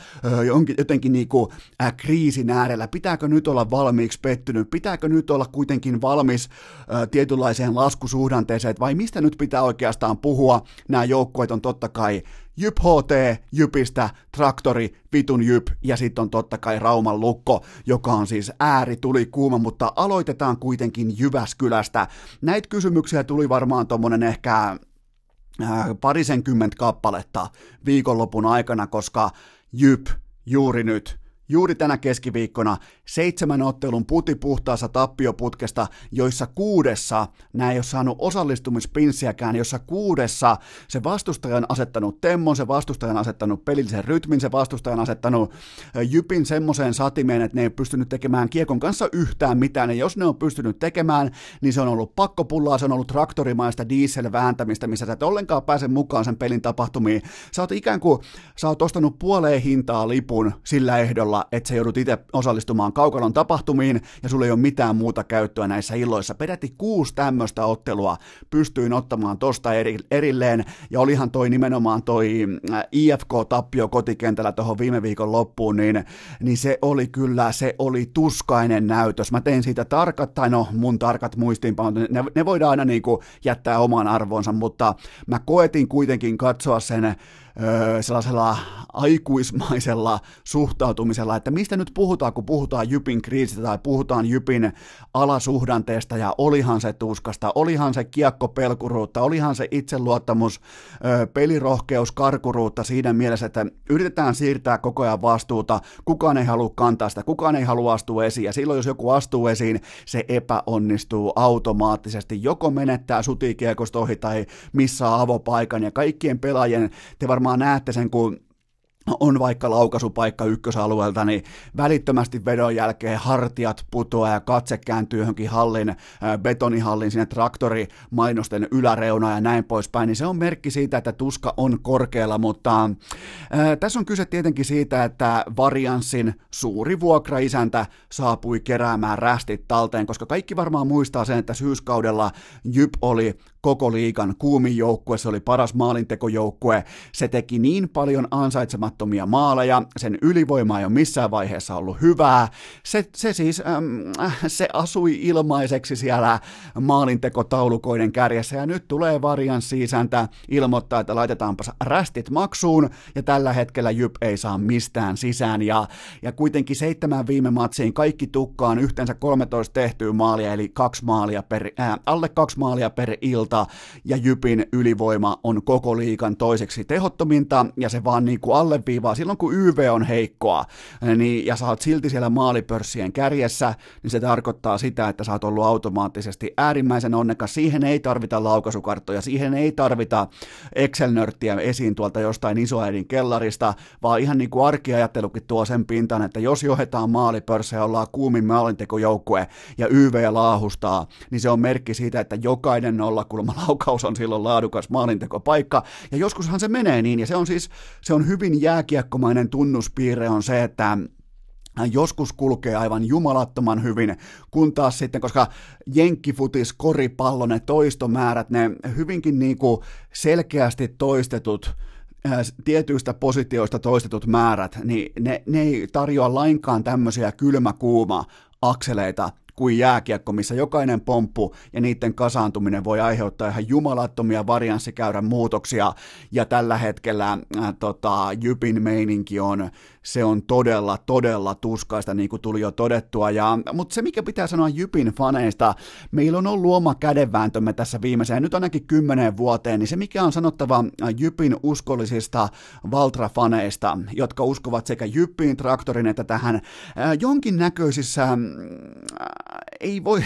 [SPEAKER 1] jonkin, jotenkin niinku, äh, kriisin äärellä, pitääkö nyt olla valmiiksi pettynyt, pitääkö nyt olla kuitenkin valmis ö, tietynlaiseen laskusuhdanteeseen, vai mistä nyt pitää oikeastaan puhua, nämä joukkueet on totta kai Jyp HT, Jypistä, Traktori, Vitun Jyp ja sitten on totta kai Rauman Lukko, joka on siis ääri tuli kuuma, mutta aloitetaan kuitenkin Jyväskylästä. Näitä kysymyksiä tuli varmaan tuommoinen ehkä Äh, parisenkymmentä kappaletta viikonlopun aikana, koska Jyp juuri nyt Juuri tänä keskiviikkona seitsemän ottelun putipuhtaassa tappioputkesta, joissa kuudessa, nämä ei ole saanut osallistumispinssiäkään, jossa kuudessa se vastustaja on asettanut temmon, se vastustaja on asettanut pelillisen rytmin, se vastustaja on asettanut jypin semmoiseen satimeen, että ne ei pystynyt tekemään kiekon kanssa yhtään mitään, ja jos ne on pystynyt tekemään, niin se on ollut pakkopullaa, se on ollut traktorimaista diesel-vääntämistä, missä sä et ollenkaan pääse mukaan sen pelin tapahtumiin. Sä oot ikään kuin, sä oot ostanut puoleen hintaa lipun sillä ehdolla, tavalla, että sä joudut itse osallistumaan kaukalon tapahtumiin ja sulla ei ole mitään muuta käyttöä näissä illoissa. Peräti kuusi tämmöistä ottelua pystyin ottamaan tosta eri, erilleen ja olihan toi nimenomaan toi äh, IFK-tappio kotikentällä tuohon viime viikon loppuun, niin, niin se oli kyllä, se oli tuskainen näytös. Mä tein siitä tarkat, tai no mun tarkat muistiinpanot, ne, ne voidaan aina niin kuin jättää oman arvonsa, mutta mä koetin kuitenkin katsoa sen sellaisella aikuismaisella suhtautumisella että mistä nyt puhutaan, kun puhutaan Jypin kriisistä tai puhutaan Jypin alasuhdanteesta ja olihan se tuskasta, olihan se kiekkopelkuruutta, olihan se itseluottamus, pelirohkeus, karkuruutta siinä mielessä, että yritetään siirtää koko ajan vastuuta, kukaan ei halua kantaa sitä, kukaan ei halua astua esiin. Ja silloin jos joku astuu esiin, se epäonnistuu automaattisesti, joko menettää sutikiekosta ohi tai missä avopaikan. Ja kaikkien pelaajien, te varmaan näette sen, kun on vaikka laukaisupaikka ykkösalueelta, niin välittömästi vedon jälkeen hartiat putoaa ja katse kääntyy johonkin hallin, betonihallin sinne traktorimainosten yläreuna ja näin poispäin, niin se on merkki siitä, että tuska on korkealla, mutta ää, tässä on kyse tietenkin siitä, että varianssin suuri vuokraisäntä saapui keräämään rästit talteen, koska kaikki varmaan muistaa sen, että syyskaudella Jyp oli koko liikan kuumin joukkue, se oli paras maalintekojoukkue, se teki niin paljon ansaitsemattomia maaleja, sen ylivoima ei ole missään vaiheessa ollut hyvää, se, se siis, ähm, se asui ilmaiseksi siellä maalintekotaulukoiden kärjessä, ja nyt tulee varianssisäntä ilmoittaa, että laitetaanpas rästit maksuun, ja tällä hetkellä Jyp ei saa mistään sisään, ja, ja kuitenkin seitsemän viime matsiin kaikki tukkaan. Yhteensä 13 tehtyä maalia, eli kaksi maalia per, äh, alle kaksi maalia per ilta, tehokasta ja Jypin ylivoima on koko liikan toiseksi tehottominta ja se vaan niin kuin alleviivaa silloin kun YV on heikkoa niin, ja sä oot silti siellä maalipörssien kärjessä, niin se tarkoittaa sitä, että sä oot ollut automaattisesti äärimmäisen onnekas. Siihen ei tarvita laukaisukarttoja, siihen ei tarvita Excel-nörttiä esiin tuolta jostain isoäidin kellarista, vaan ihan niin kuin arkiajattelukin tuo sen pintan, että jos johdetaan maalipörssejä, ollaan kuumin maalintekojoukkue ja YV laahustaa, niin se on merkki siitä, että jokainen nolla laukaus on silloin laadukas maalintekopaikka, ja joskushan se menee niin, ja se on siis, se on hyvin jääkiekkomainen tunnuspiirre on se, että joskus kulkee aivan jumalattoman hyvin, kun taas sitten, koska jenkkifutis, koripallo, ne toistomäärät, ne hyvinkin niin kuin selkeästi toistetut tietyistä positioista toistetut määrät, niin ne, ne ei tarjoa lainkaan tämmöisiä kylmä-kuuma akseleita kuin jääkiekko, missä jokainen pomppu ja niiden kasaantuminen voi aiheuttaa ihan jumalattomia varianssikäyrän muutoksia, ja tällä hetkellä äh, tota, Jypin meininki on se on todella, todella tuskaista, niin kuin tuli jo todettua. Ja, mutta se, mikä pitää sanoa Jypin faneista, meillä on ollut oma kädenvääntömme tässä viimeiseen, nyt ainakin kymmenen vuoteen, niin se, mikä on sanottava Jypin uskollisista Valtra-faneista, jotka uskovat sekä Jyppiin, traktorin että tähän jonkinnäköisissä, äh, I, ei voi,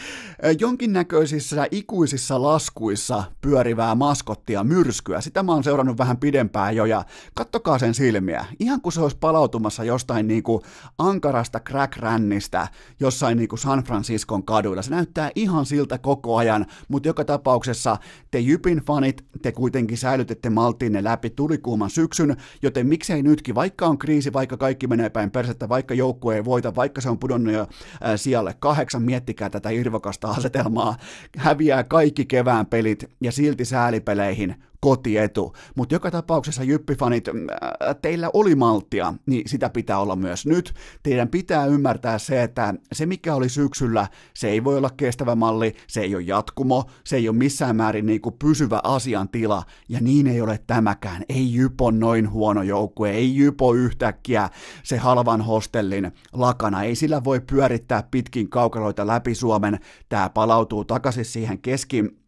[SPEAKER 1] (laughs) jonkinnäköisissä ikuisissa laskuissa pyörivää maskottia myrskyä. Sitä mä oon seurannut vähän pidempään jo, ja kattokaa sen silmiä. Ihan kuin se olisi palautumassa jostain niin kuin ankarasta crack-rännistä jossain niin kuin San Franciscon kaduilla. Se näyttää ihan siltä koko ajan, mutta joka tapauksessa te Jypin fanit, te kuitenkin säilytette malttiinne läpi tulikuuman syksyn, joten miksei nytkin, vaikka on kriisi, vaikka kaikki menee päin persettä, vaikka joukkue ei voita, vaikka se on pudonnut jo äh, sijalle kahdeksan, miettikää tätä irvokasta asetelmaa, häviää kaikki kevään pelit ja silti säälipeleihin kotietu. Mutta joka tapauksessa jyppifanit, äh, teillä oli malttia, niin sitä pitää olla myös nyt. Teidän pitää ymmärtää se, että se mikä oli syksyllä, se ei voi olla kestävä malli, se ei ole jatkumo, se ei ole missään määrin niin kuin pysyvä asiantila, ja niin ei ole tämäkään. Ei Jypo noin huono joukkue, ei Jypo yhtäkkiä se halvan hostellin lakana, ei sillä voi pyörittää pitkin kaukaloita läpi Suomen, tämä palautuu takaisin siihen keski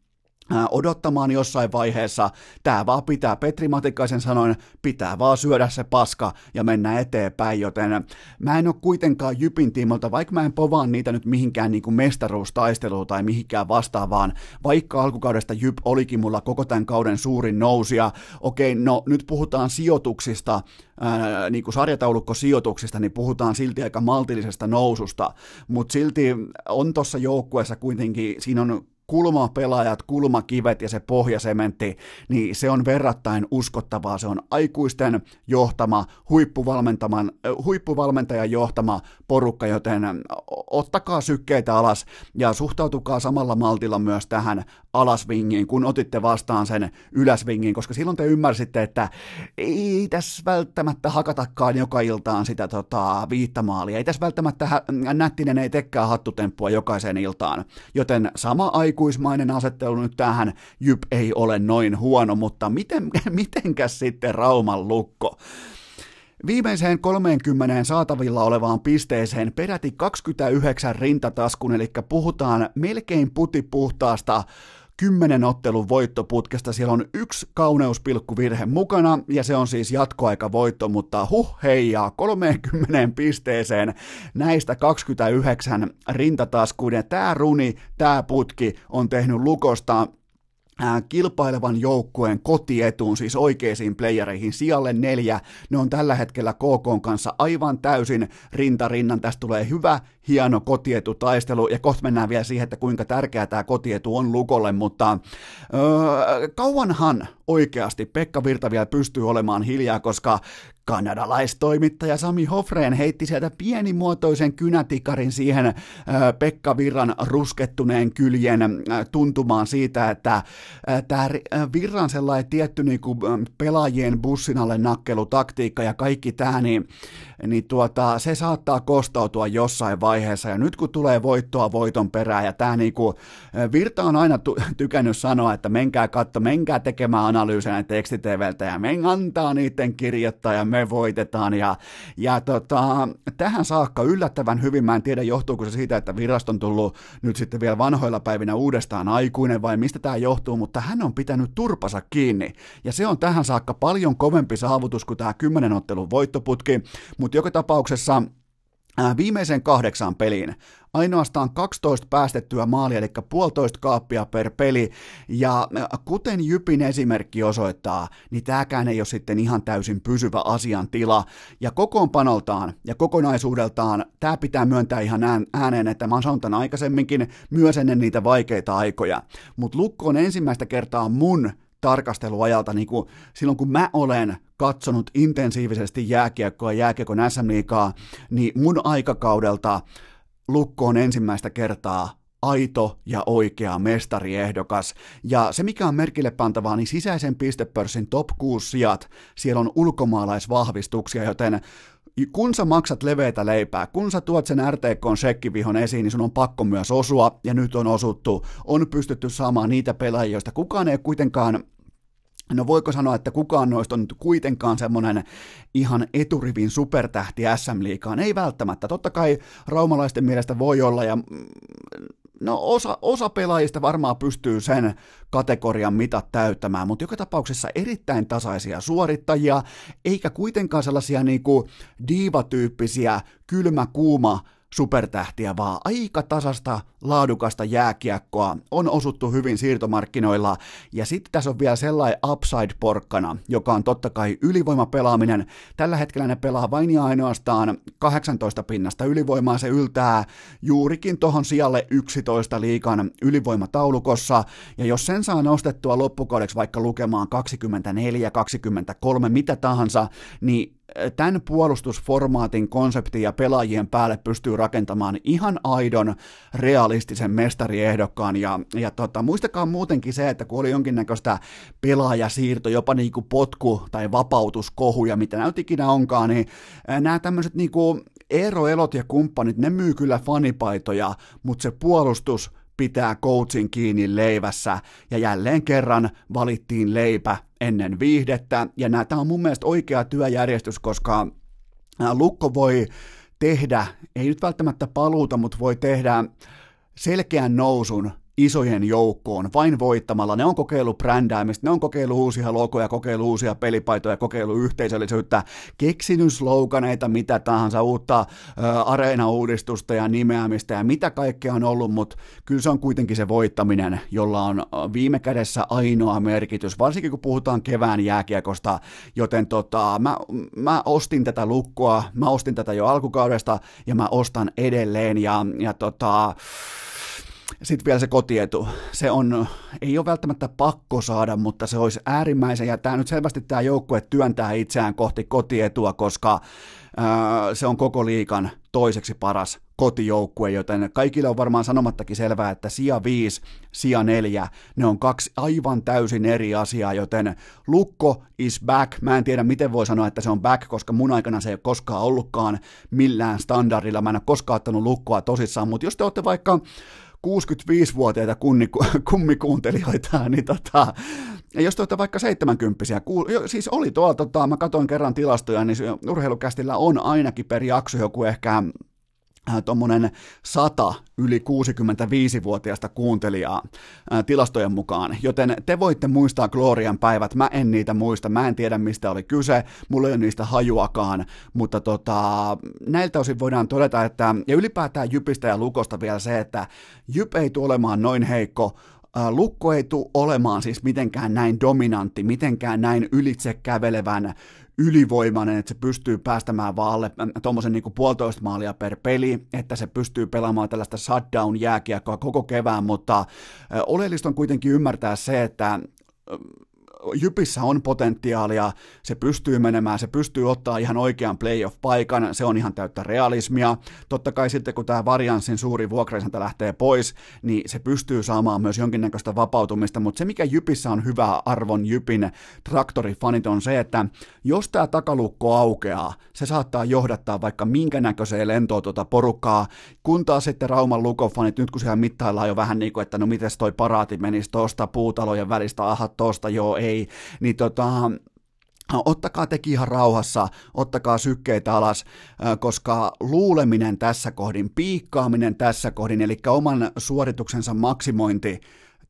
[SPEAKER 1] odottamaan jossain vaiheessa. Tämä vaan pitää, Petri Matikaisen sanoin, pitää vaan syödä se paska ja mennä eteenpäin, joten mä en ole kuitenkaan Jypin tiimolta, vaikka mä en povaan niitä nyt mihinkään niin kuin mestaruustaisteluun tai mihinkään vastaavaan, vaikka alkukaudesta Jyp olikin mulla koko tämän kauden suurin nousia. Okei, no nyt puhutaan sijoituksista, ää, niin kuin sarjataulukkosijoituksista, niin puhutaan silti aika maltillisesta noususta, mutta silti on tuossa joukkueessa kuitenkin, siinä on kulmapelaajat, kulmakivet ja se pohjasementti, niin se on verrattain uskottavaa. Se on aikuisten johtama, huippuvalmentaman, huippuvalmentajan johtama porukka, joten ottakaa sykkeitä alas ja suhtautukaa samalla maltilla myös tähän alasvingiin, kun otitte vastaan sen ylösvingiin, koska silloin te ymmärsitte, että ei tässä välttämättä hakatakaan joka iltaan sitä tota, viittamaalia, ei tässä välttämättä hä- nättinen ei tekään hattutemppua jokaiseen iltaan, joten sama aikuismainen asettelu nyt tähän, Jyp ei ole noin huono, mutta miten, (laughs) mitenkäs sitten Rauman lukko? viimeiseen 30 saatavilla olevaan pisteeseen peräti 29 rintataskun, eli puhutaan melkein putipuhtaasta kymmenen ottelun voittoputkesta. Siellä on yksi kauneuspilkkuvirhe mukana, ja se on siis jatkoaikavoitto, mutta huh heijaa 30 pisteeseen näistä 29 rintataskuiden. Tämä runi, tämä putki on tehnyt Lukosta kilpailevan joukkueen kotietuun, siis oikeisiin playereihin, sijalle neljä. Ne on tällä hetkellä KK kanssa aivan täysin rintarinnan. Tästä tulee hyvä, hieno kotietutaistelu, ja kohta mennään vielä siihen, että kuinka tärkeää tämä kotietu on Lukolle, mutta öö, kauanhan oikeasti Pekka Virta vielä pystyy olemaan hiljaa, koska kanadalaistoimittaja Sami Hofreen heitti sieltä pienimuotoisen kynätikarin siihen äh, Pekka Virran ruskettuneen kyljen äh, tuntumaan siitä, että äh, tämä Virran sellainen tietty niinku, pelaajien bussin alle nakkelutaktiikka ja kaikki tämä, niin, niin tuota, se saattaa kostautua jossain vaiheessa. Ja nyt kun tulee voittoa voiton perään ja tämä niinku, Virta on aina tykännyt sanoa, että menkää katso, menkää tekemään analyysejä tekstiteveltä ja men antaa niiden kirjoittaa ja me voitetaan. Ja, ja tota, tähän saakka yllättävän hyvin, mä en tiedä johtuuko se siitä, että virasto on tullut nyt sitten vielä vanhoilla päivinä uudestaan aikuinen vai mistä tämä johtuu, mutta hän on pitänyt turpansa kiinni. Ja se on tähän saakka paljon kovempi saavutus kuin tämä kymmenen ottelun voittoputki, mutta joka tapauksessa viimeisen kahdeksan peliin. Ainoastaan 12 päästettyä maalia, eli puolitoista kaappia per peli, ja kuten Jypin esimerkki osoittaa, niin tämäkään ei ole sitten ihan täysin pysyvä asiantila, ja kokoonpanoltaan ja kokonaisuudeltaan tämä pitää myöntää ihan ääneen, että mä oon sanonut tämän aikaisemminkin myös ennen niitä vaikeita aikoja, mutta Lukko on ensimmäistä kertaa mun tarkasteluajalta, niin kuin silloin kun mä olen katsonut intensiivisesti jääkiekkoa ja jääkiekon SM niin mun aikakaudelta Lukko on ensimmäistä kertaa aito ja oikea mestariehdokas. Ja se, mikä on merkille pantavaa, niin sisäisen pistepörssin top 6 sijat, siellä on ulkomaalaisvahvistuksia, joten kun sä maksat leveitä leipää, kun sä tuot sen RTK sekkivihon esiin, niin sun on pakko myös osua, ja nyt on osuttu, on pystytty saamaan niitä pelaajia, joista kukaan ei kuitenkaan No voiko sanoa, että kukaan noista on nyt kuitenkaan semmoinen ihan eturivin supertähti SM-liikaan? Ei välttämättä. Totta kai raumalaisten mielestä voi olla ja mm, no osa, osa pelaajista varmaan pystyy sen kategorian mitat täyttämään, mutta joka tapauksessa erittäin tasaisia suorittajia, eikä kuitenkaan sellaisia niinku diivatyyppisiä kylmä kuuma supertähtiä, vaan aika tasasta, laadukasta jääkiekkoa on osuttu hyvin siirtomarkkinoilla. Ja sitten tässä on vielä sellainen upside-porkkana, joka on totta kai ylivoimapelaaminen. Tällä hetkellä ne pelaa vain ja ainoastaan 18 pinnasta ylivoimaa. Se yltää juurikin tuohon sijalle 11 liikan ylivoimataulukossa. Ja jos sen saa nostettua loppukaudeksi vaikka lukemaan 24, 23, mitä tahansa, niin tämän puolustusformaatin konsepti ja pelaajien päälle pystyy rakentamaan ihan aidon realistisen mestariehdokkaan. Ja, ja tota, muistakaa muutenkin se, että kun oli jonkinnäköistä pelaajasiirto, jopa niinku potku tai vapautuskohuja, mitä näyt ikinä onkaan, niin nämä tämmöiset niinku Eero Elot ja kumppanit, ne myy kyllä fanipaitoja, mutta se puolustus pitää coachin kiinni leivässä, ja jälleen kerran valittiin leipä ennen viihdettä, ja tämä on mun mielestä oikea työjärjestys, koska Lukko voi tehdä, ei nyt välttämättä paluuta, mutta voi tehdä selkeän nousun isojen joukkoon vain voittamalla. Ne on kokeillut brändäämistä, ne on kokeillut uusia logoja, kokeillut uusia pelipaitoja, kokeillut yhteisöllisyyttä, keksinyt sloganeita, mitä tahansa, uutta ä, areenauudistusta ja nimeämistä ja mitä kaikkea on ollut, mutta kyllä se on kuitenkin se voittaminen, jolla on viime kädessä ainoa merkitys, varsinkin kun puhutaan kevään jääkiekosta, joten tota, mä, mä ostin tätä lukkoa, mä ostin tätä jo alkukaudesta ja mä ostan edelleen ja, ja tota, sitten vielä se kotietu. Se on, ei ole välttämättä pakko saada, mutta se olisi äärimmäisen, ja tämä nyt selvästi tämä joukkue työntää itseään kohti kotietua, koska ää, se on koko liikan toiseksi paras kotijoukkue, joten kaikille on varmaan sanomattakin selvää, että sija 5, sija 4, ne on kaksi aivan täysin eri asiaa, joten Lukko is back. Mä en tiedä, miten voi sanoa, että se on back, koska mun aikana se ei ole koskaan ollutkaan millään standardilla. Mä en ole koskaan ottanut Lukkoa tosissaan, mutta jos te olette vaikka 65-vuotiaita (laughs) kummikuuntelijoita, niin tota, ja jos te olette vaikka 70 kuul- siis oli tuolla, tota, mä katsoin kerran tilastoja, niin urheilukästillä on ainakin per jakso joku ehkä tuommoinen sata yli 65-vuotiaista kuuntelijaa ää, äh, tilastojen mukaan, joten te voitte muistaa Glorian päivät, mä en niitä muista, mä en tiedä mistä oli kyse, mulla ei ole niistä hajuakaan, mutta tota, näiltä osin voidaan todeta, että, ja ylipäätään Jypistä ja Lukosta vielä se, että Jyp ei tule olemaan noin heikko, äh, Lukko ei tule olemaan siis mitenkään näin dominantti, mitenkään näin ylitse kävelevän ylivoimainen, että se pystyy päästämään vaan alle tuommoisen niin puolitoista maalia per peli, että se pystyy pelaamaan tällaista shutdown-jääkiekkoa koko kevään, mutta oleellista on kuitenkin ymmärtää se, että Jypissä on potentiaalia, se pystyy menemään, se pystyy ottaa ihan oikean playoff-paikan, se on ihan täyttä realismia. Totta kai sitten kun tämä varianssin suuri vuokraisanta lähtee pois, niin se pystyy saamaan myös jonkinnäköistä vapautumista, mutta se mikä Jypissä on hyvä arvon Jypin traktorifanit on se, että jos tämä takalukko aukeaa, se saattaa johdattaa vaikka minkä näköiseen lentoon tuota porukkaa, kun taas sitten Rauman lukofanit, nyt kun siellä mittaillaan jo vähän niin kuin, että no miten toi paraati menisi tuosta puutalojen välistä, aha tosta, joo ei, ei, niin tota, ottakaa teki ihan rauhassa, ottakaa sykkeitä alas, koska luuleminen tässä kohdin, piikkaaminen tässä kohdin, eli oman suorituksensa maksimointi,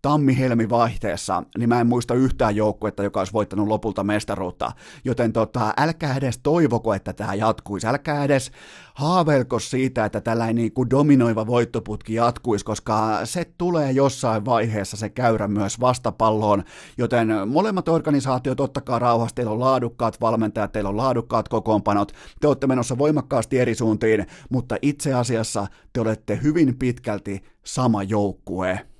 [SPEAKER 1] tammi-helmi-vaihteessa, niin mä en muista yhtään joukkuetta, joka olisi voittanut lopulta mestaruutta. Joten tota, älkää edes toivoko, että tämä jatkuisi. Älkää edes haaveilko siitä, että tällainen niin kuin dominoiva voittoputki jatkuisi, koska se tulee jossain vaiheessa se käyrä myös vastapalloon. Joten molemmat organisaatiot, ottakaa rauhassa, teillä on laadukkaat valmentajat, teillä on laadukkaat kokoonpanot, te olette menossa voimakkaasti eri suuntiin, mutta itse asiassa te olette hyvin pitkälti sama joukkue.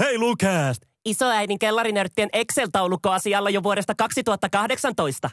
[SPEAKER 2] Hei Lukast! Isoäidin kellarinörttien Excel-taulukko asialla jo vuodesta 2018.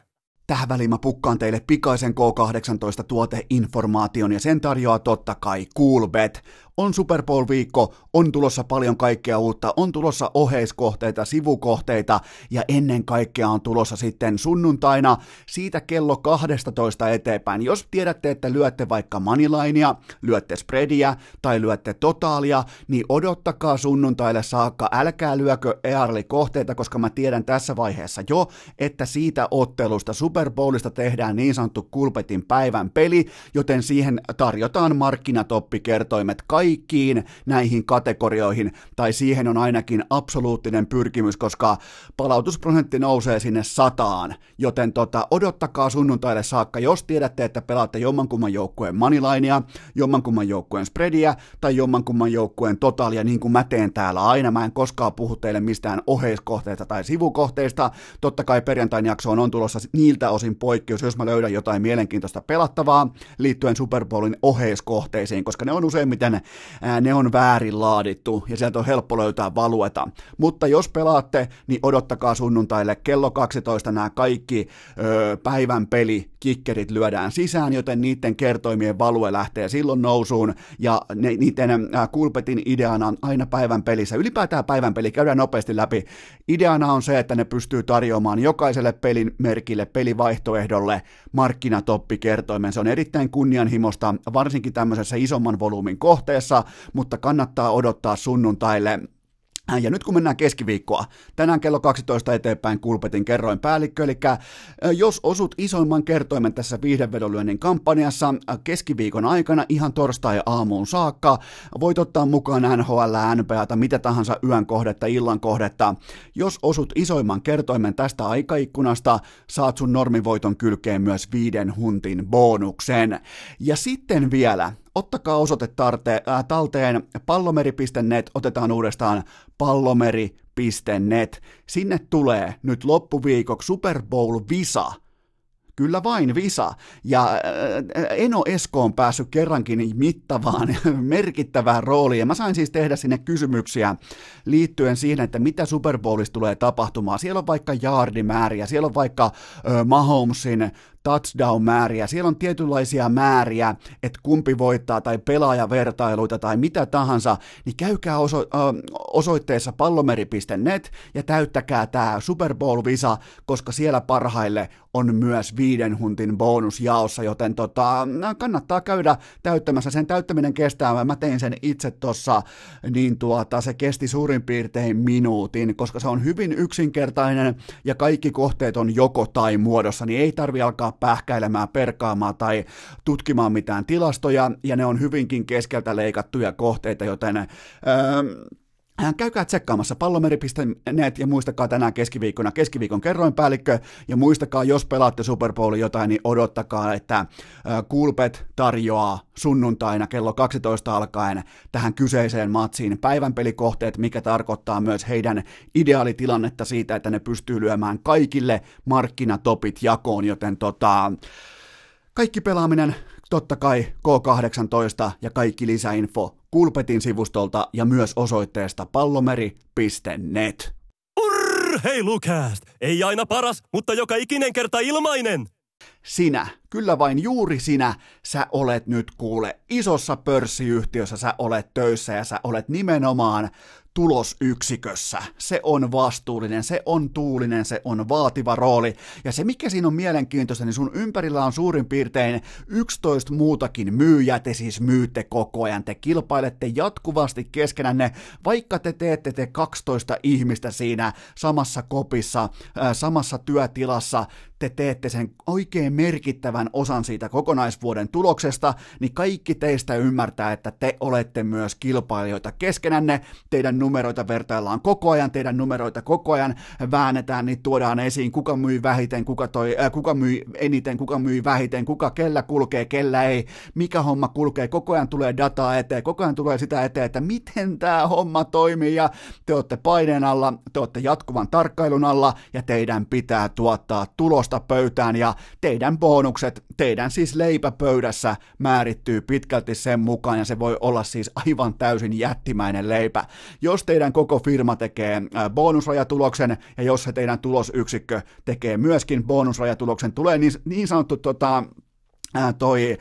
[SPEAKER 1] Tähän väliin mä pukkaan teille pikaisen K18 tuoteinformaation ja sen tarjoaa totta kai Coolbet. On Super Bowl-viikko, on tulossa paljon kaikkea uutta, on tulossa oheiskohteita, sivukohteita ja ennen kaikkea on tulossa sitten sunnuntaina siitä kello 12 eteenpäin. Jos tiedätte, että lyötte vaikka moneylinea, lyötte spreadia tai lyötte totaalia, niin odottakaa sunnuntaille saakka. Älkää lyökö EARLI-kohteita, koska mä tiedän tässä vaiheessa jo, että siitä ottelusta Super Bowlista tehdään niin sanottu Kulpetin päivän peli, joten siihen tarjotaan markkinatoppikertoimet kaikki kaikkiin näihin kategorioihin, tai siihen on ainakin absoluuttinen pyrkimys, koska palautusprosentti nousee sinne sataan, joten tota, odottakaa sunnuntaille saakka, jos tiedätte, että pelaatte jommankumman joukkueen moneylinea, jommankumman joukkueen spreadia tai jommankumman joukkueen totalia, niin kuin mä teen täällä aina. Mä en koskaan puhu teille mistään oheiskohteista tai sivukohteista. Totta kai perjantain jaksoon on tulossa niiltä osin poikkeus, jos mä löydän jotain mielenkiintoista pelattavaa liittyen Super Bowlin oheiskohteisiin, koska ne on useimmiten ne on väärin laadittu ja sieltä on helppo löytää valueta. Mutta jos pelaatte, niin odottakaa sunnuntaille kello 12 nämä kaikki ö, päivän peli kikkerit lyödään sisään, joten niiden kertoimien value lähtee silloin nousuun ja ne, niiden äh, Kulpetin ideana on aina päivän pelissä. Ylipäätään päivän peli, käydään nopeasti läpi. Ideana on se, että ne pystyy tarjoamaan jokaiselle pelin merkille, pelivaihtoehdolle markkinatoppikertoimen. Se on erittäin kunnianhimosta, varsinkin tämmöisessä isomman volyymin kohteessa, tulossa, mutta kannattaa odottaa sunnuntaille ja nyt kun mennään keskiviikkoa, tänään kello 12 eteenpäin Kulpetin kerroin päällikkö, eli jos osut isoimman kertoimen tässä viihdevedonlyönnin kampanjassa keskiviikon aikana ihan torstai-aamuun saakka, voit ottaa mukaan NHL, NPAta, mitä tahansa yön kohdetta, illan kohdetta. Jos osut isoimman kertoimen tästä aikaikkunasta, saat sun normivoiton kylkeen myös viiden huntin bonuksen. Ja sitten vielä, ottakaa osoite tarte, äh, talteen pallomeri.net, otetaan uudestaan pallomeri.net. Sinne tulee nyt loppuviikoksi Super Bowl Visa – Kyllä vain Visa. Ja äh, Eno Esko on päässyt kerrankin mittavaan, (laughs) merkittävään rooliin. Mä sain siis tehdä sinne kysymyksiä liittyen siihen, että mitä Super Bowlissa tulee tapahtumaan. Siellä on vaikka jaardimääriä, siellä on vaikka Mahomesin touchdown-määriä, siellä on tietynlaisia määriä, että kumpi voittaa tai pelaajavertailuita tai mitä tahansa, niin käykää oso- osoitteessa pallomeri.net ja täyttäkää tämä Super Bowl-visa, koska siellä parhaille on myös viiden huntin bonusjaossa, joten tota, kannattaa käydä täyttämässä. Sen täyttäminen kestää, mä tein sen itse tuossa, niin tuota, se kesti suurin piirtein minuutin, koska se on hyvin yksinkertainen ja kaikki kohteet on joko tai muodossa, niin ei tarvi alkaa pähkäilemään, perkaamaan tai tutkimaan mitään tilastoja, ja ne on hyvinkin keskeltä leikattuja kohteita, joten öö, Käykää tsekkaamassa pallomeri.net ja muistakaa tänään keskiviikkona. Keskiviikon kerroinpäällikkö ja muistakaa, jos pelaatte Super Bowlin jotain, niin odottakaa, että Kulpet tarjoaa sunnuntaina kello 12 alkaen tähän kyseiseen matsiin päivänpelikohteet, mikä tarkoittaa myös heidän ideaalitilannetta siitä, että ne pystyy lyömään kaikille markkinatopit jakoon, joten tota, kaikki pelaaminen totta kai K18 ja kaikki lisäinfo Kulpetin sivustolta ja myös osoitteesta pallomeri.net.
[SPEAKER 2] Urheilukääst! Ei aina paras, mutta joka ikinen kerta ilmainen!
[SPEAKER 1] Sinä, kyllä vain juuri sinä, sä olet nyt kuule isossa pörssiyhtiössä, sä olet töissä ja sä olet nimenomaan tulosyksikössä. Se on vastuullinen, se on tuulinen, se on vaativa rooli. Ja se, mikä siinä on mielenkiintoista, niin sun ympärillä on suurin piirtein 11 muutakin myyjää, te siis myytte koko ajan, te kilpailette jatkuvasti keskenänne, vaikka te teette te 12 ihmistä siinä samassa kopissa, samassa työtilassa, te teette sen oikein merkittävän osan siitä kokonaisvuoden tuloksesta, niin kaikki teistä ymmärtää, että te olette myös kilpailijoita keskenänne, teidän numeroita vertaillaan koko ajan, teidän numeroita koko ajan väännetään, niin tuodaan esiin, kuka myy vähiten, kuka, toi, äh, kuka myy eniten, kuka myy vähiten, kuka kellä kulkee, kellä ei, mikä homma kulkee, koko ajan tulee dataa eteen, koko ajan tulee sitä eteen, että miten tämä homma toimii, ja te olette paineen alla, te olette jatkuvan tarkkailun alla, ja teidän pitää tuottaa tulosta pöytään, ja teidän bonukset, teidän siis leipäpöydässä määrittyy pitkälti sen mukaan, ja se voi olla siis aivan täysin jättimäinen leipä. Jos teidän koko firma tekee bonusrajatuloksen ja jos se teidän tulosyksikkö tekee myöskin bonusrajatuloksen, tulee niin, niin sanottu tota, toi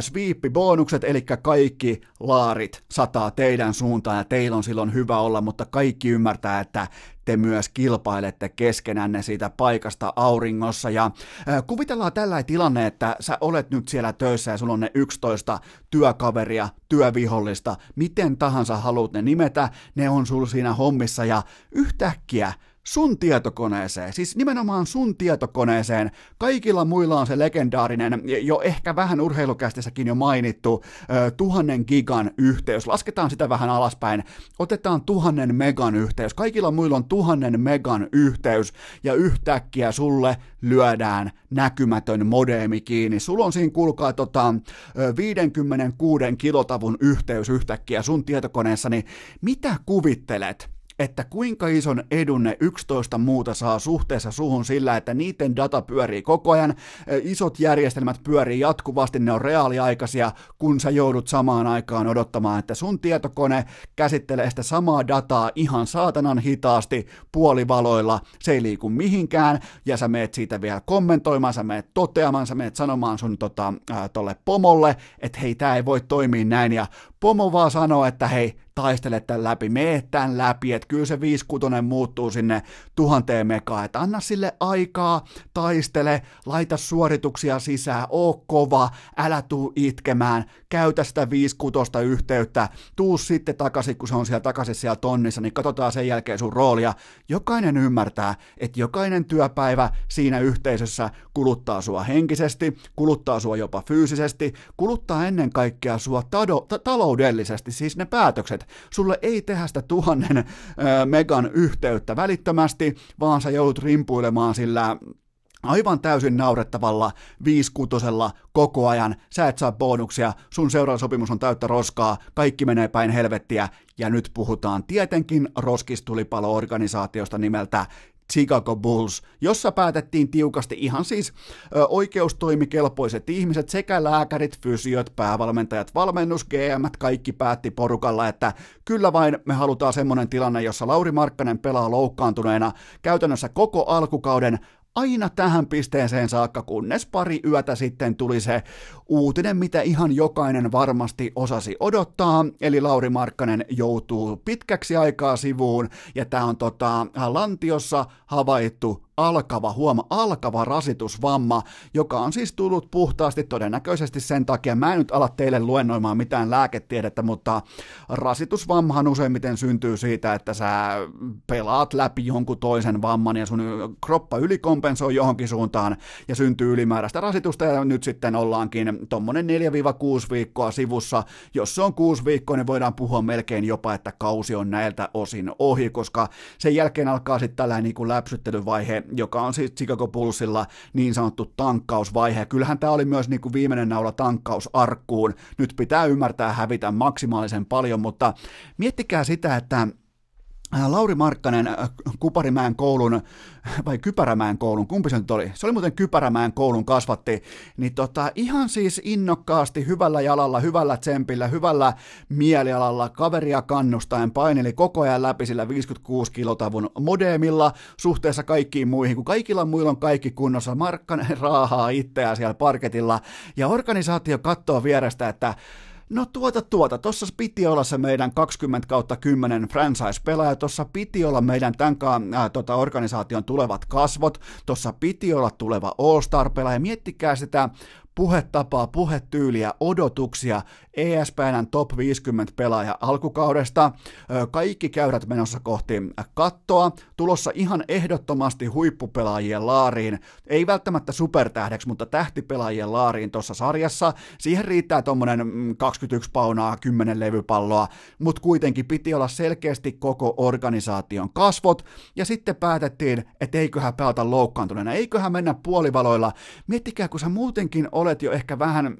[SPEAKER 1] sweep-bonukset, eli kaikki laarit sataa teidän suuntaan ja teillä on silloin hyvä olla, mutta kaikki ymmärtää, että te myös kilpailette keskenänne siitä paikasta auringossa. Ja äh, kuvitellaan tällä tilanne, että sä olet nyt siellä töissä ja sulla on ne 11 työkaveria, työvihollista, miten tahansa haluat ne nimetä, ne on sulla siinä hommissa ja yhtäkkiä sun tietokoneeseen, siis nimenomaan sun tietokoneeseen. Kaikilla muilla on se legendaarinen, jo ehkä vähän urheilukästissäkin jo mainittu, tuhannen gigan yhteys. Lasketaan sitä vähän alaspäin. Otetaan tuhannen megan yhteys. Kaikilla muilla on tuhannen megan yhteys ja yhtäkkiä sulle lyödään näkymätön modeemi kiinni. Sulla on siinä kulkaa tota, 56 kilotavun yhteys yhtäkkiä sun tietokoneessa, niin mitä kuvittelet? Että kuinka ison edun ne 11 muuta saa suhteessa suhun sillä, että niiden data pyörii koko ajan, isot järjestelmät pyörii jatkuvasti, ne on reaaliaikaisia, kun sä joudut samaan aikaan odottamaan, että sun tietokone käsittelee sitä samaa dataa ihan saatanan hitaasti puolivaloilla, se ei liiku mihinkään, ja sä meet siitä vielä kommentoimaan, sä meet toteamaan, sä meet sanomaan sun tota, äh, tolle pomolle, että hei, tää ei voi toimia näin, ja pomo vaan sanoo, että hei, taistele tämän läpi, mene tämän läpi, että kyllä se 5 muuttuu sinne tuhanteen mekaan, että anna sille aikaa, taistele, laita suorituksia sisään, oo kova, älä tuu itkemään, käytä sitä 5 yhteyttä, tuu sitten takaisin, kun se on siellä takaisin siellä tonnissa, niin katsotaan sen jälkeen sun roolia. Jokainen ymmärtää, että jokainen työpäivä siinä yhteisössä kuluttaa sua henkisesti, kuluttaa sua jopa fyysisesti, kuluttaa ennen kaikkea sua tado, ta- taloudellisesti, siis ne päätökset, Sulle ei tehdä sitä tuhannen äh, megan yhteyttä välittömästi, vaan sä joudut rimpuilemaan sillä aivan täysin naurettavalla viiskutosella koko ajan, sä et saa bonuksia, sun seuraava sopimus on täyttä roskaa, kaikki menee päin helvettiä, ja nyt puhutaan tietenkin roskistulipalo-organisaatiosta nimeltä Chicago Bulls, jossa päätettiin tiukasti ihan siis ö, oikeustoimikelpoiset ihmiset, sekä lääkärit, fysiot, päävalmentajat, valmennus, GM, kaikki päätti porukalla, että kyllä vain me halutaan semmoinen tilanne, jossa Lauri Markkanen pelaa loukkaantuneena käytännössä koko alkukauden aina tähän pisteeseen saakka, kunnes pari yötä sitten tuli se uutinen, mitä ihan jokainen varmasti osasi odottaa, eli Lauri Markkanen joutuu pitkäksi aikaa sivuun, ja tämä on tota, Lantiossa havaittu alkava, huoma, alkava rasitusvamma, joka on siis tullut puhtaasti todennäköisesti sen takia, mä en nyt ala teille luennoimaan mitään lääketiedettä, mutta rasitusvammahan useimmiten syntyy siitä, että sä pelaat läpi jonkun toisen vamman ja sun kroppa ylikompensoi johonkin suuntaan ja syntyy ylimääräistä rasitusta ja nyt sitten ollaankin tommonen 4-6 viikkoa sivussa. Jos se on 6 viikkoa, niin voidaan puhua melkein jopa, että kausi on näiltä osin ohi, koska sen jälkeen alkaa sitten tällainen niin läpsyttelyvaihe, joka on siis Chicago Bullsilla niin sanottu tankkausvaihe. Kyllähän tämä oli myös niin kuin viimeinen naula tankkausarkkuun. Nyt pitää ymmärtää hävitä maksimaalisen paljon, mutta miettikää sitä, että Lauri Markkanen äh, Kuparimäen koulun, (laughs) vai Kypärämäen koulun, kumpi se nyt oli? Se oli muuten Kypärämäen koulun kasvatti, niin tota, ihan siis innokkaasti, hyvällä jalalla, hyvällä tsempillä, hyvällä mielialalla, kaveria kannustaen paineli koko ajan läpi sillä 56 kilotavun modemilla suhteessa kaikkiin muihin, kun kaikilla muilla on kaikki kunnossa. Markkanen (laughs) raahaa itseään siellä parketilla, ja organisaatio katsoo vierestä, että No tuota tuota, tuossa piti olla se meidän 20 kautta 10 franchise-pelaaja, tuossa piti olla meidän tämän äh, tota, organisaation tulevat kasvot, tuossa piti olla tuleva All-Star-pelaaja, miettikää sitä puhetapaa, puhetyyliä, odotuksia ESPNn top 50 pelaaja alkukaudesta. Kaikki käyrät menossa kohti kattoa, tulossa ihan ehdottomasti huippupelaajien laariin, ei välttämättä supertähdeksi, mutta tähtipelaajien laariin tuossa sarjassa. Siihen riittää tuommoinen 21 mm, paunaa, 10 levypalloa, mutta kuitenkin piti olla selkeästi koko organisaation kasvot, ja sitten päätettiin, että eiköhän pelata loukkaantuneena, eiköhän mennä puolivaloilla. Miettikää, kun sä muutenkin olet jo ehkä vähän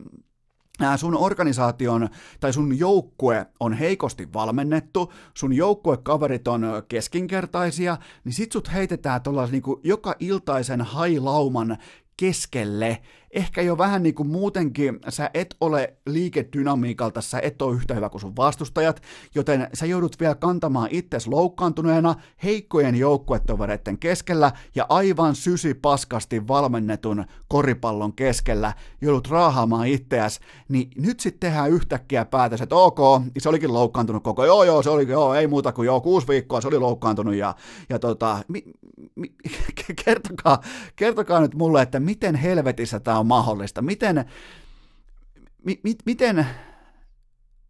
[SPEAKER 1] sun organisaation tai sun joukkue on heikosti valmennettu, sun joukkuekaverit on keskinkertaisia, niin sit sut heitetään tuollaisen niin joka iltaisen hailauman keskelle. Ehkä jo vähän niin kuin muutenkin sä et ole liikedynamiikalta, sä et ole yhtä hyvä kuin sun vastustajat, joten sä joudut vielä kantamaan itses loukkaantuneena heikkojen joukkuetovereiden keskellä ja aivan sysi paskasti valmennetun koripallon keskellä. Joudut raahaamaan itseäs, niin nyt sitten tehdään yhtäkkiä päätös, että ok, se olikin loukkaantunut koko, joo joo, se oli, joo, ei muuta kuin joo, kuusi viikkoa se oli loukkaantunut ja, ja tota, mi, mi, (laughs) kertokaa, kertokaa nyt mulle, että miten helvetissä tämä on mahdollista? Miten, mi, mi, miten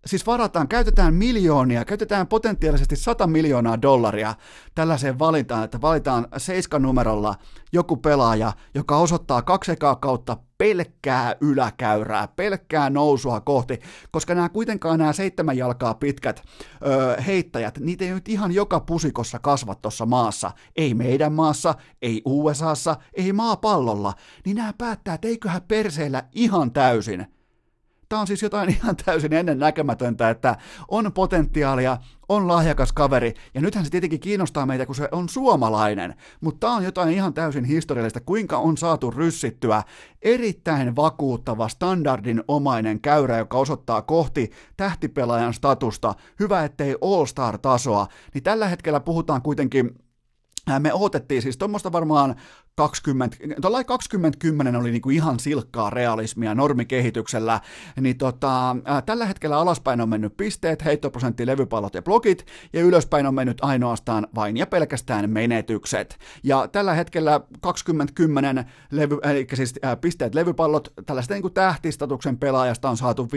[SPEAKER 1] siis varataan, käytetään miljoonia, käytetään potentiaalisesti 100 miljoonaa dollaria tällaiseen valintaan, että valitaan seiskan numerolla joku pelaaja, joka osoittaa kaksi ekaa kautta pelkkää yläkäyrää, pelkkää nousua kohti, koska nämä kuitenkaan nämä seitsemän jalkaa pitkät öö, heittäjät, niitä ei nyt ihan joka pusikossa kasva tuossa maassa, ei meidän maassa, ei USAssa, ei maapallolla, niin nämä päättää, että eiköhän perseillä ihan täysin – Tämä on siis jotain (laughs) ihan täysin ennen näkemätöntä, että on potentiaalia, on lahjakas kaveri, ja nythän se tietenkin kiinnostaa meitä, kun se on suomalainen, mutta tämä on jotain ihan täysin historiallista, kuinka on saatu ryssittyä erittäin vakuuttava standardin omainen käyrä, joka osoittaa kohti tähtipelaajan statusta, hyvä ettei all-star-tasoa, niin tällä hetkellä puhutaan kuitenkin me odotettiin siis tuommoista varmaan 20, 2010 oli niinku ihan silkkaa realismia normikehityksellä, niin tota, ää, tällä hetkellä alaspäin on mennyt pisteet, heittoprosentti, levypallot ja blogit, ja ylöspäin on mennyt ainoastaan vain ja pelkästään menetykset. Ja tällä hetkellä 2010 levy, eli siis pisteet levypallot, tällaista kuin tähtistatuksen pelaajasta on saatu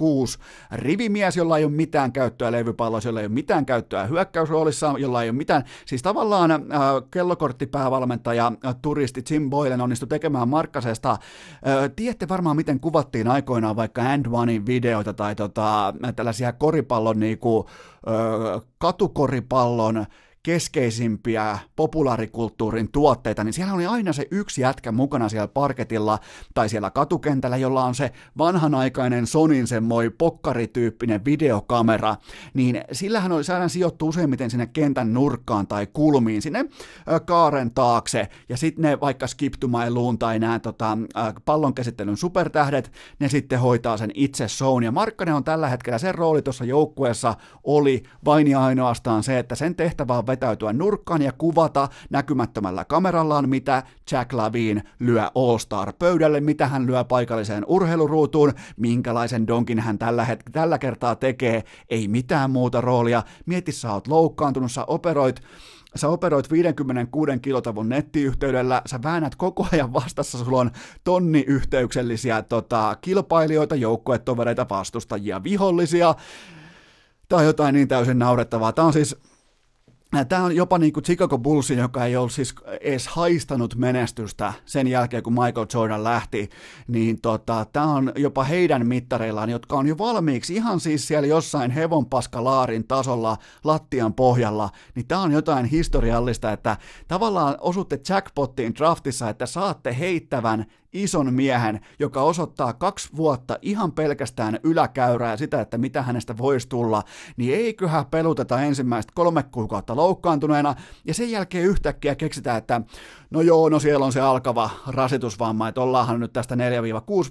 [SPEAKER 1] 15-6 rivimies, jolla ei ole mitään käyttöä levypalloissa, jolla ei ole mitään käyttöä hyökkäysroolissa, jolla ei ole mitään, siis tavallaan ää, kellokorttipäävalmentaja turisti Jim Boylen onnistui tekemään Markkasesta. Tiedätte varmaan, miten kuvattiin aikoinaan vaikka And Onein videoita tai tota, tällaisia koripallon niinku, katukoripallon keskeisimpiä populaarikulttuurin tuotteita, niin siellä oli aina se yksi jätkä mukana siellä parketilla tai siellä katukentällä, jolla on se vanhanaikainen Sonin semmoi pokkarityyppinen videokamera, niin sillähän oli saadaan sijoittu useimmiten sinne kentän nurkkaan tai kulmiin, sinne kaaren taakse, ja sitten ne vaikka Skip to My Loon tai nämä tota, pallon käsittelyn supertähdet, ne sitten hoitaa sen itse shown, ja Markkanen on tällä hetkellä, sen rooli tuossa joukkueessa oli vain ja ainoastaan se, että sen tehtävä on vetäytyä nurkkaan ja kuvata näkymättömällä kamerallaan, mitä Jack Lavin lyö All-Star pöydälle, mitä hän lyö paikalliseen urheiluruutuun, minkälaisen donkin hän tällä, het- tällä kertaa tekee, ei mitään muuta roolia. Mieti, sä oot loukkaantunut, sä operoit sä operoit 56 kilotavun nettiyhteydellä, sä väännät koko ajan vastassa, sulla on tonni yhteyksellisiä tota, kilpailijoita, joukkuetovereita, vastustajia, vihollisia, on jotain niin täysin naurettavaa. Tämä on siis Tämä on jopa niin kuin Chicago Bullsin, joka ei ole siis edes haistanut menestystä sen jälkeen, kun Michael Jordan lähti, niin tota, tämä on jopa heidän mittareillaan, jotka on jo valmiiksi ihan siis siellä jossain hevonpaskalaarin tasolla lattian pohjalla, niin tämä on jotain historiallista, että tavallaan osutte jackpottiin draftissa, että saatte heittävän ison miehen, joka osoittaa kaksi vuotta ihan pelkästään yläkäyrää ja sitä, että mitä hänestä voisi tulla, niin eiköhän peluteta ensimmäistä kolme kuukautta loukkaantuneena, ja sen jälkeen yhtäkkiä keksitään, että no joo, no siellä on se alkava rasitusvamma, että ollaanhan nyt tästä 4-6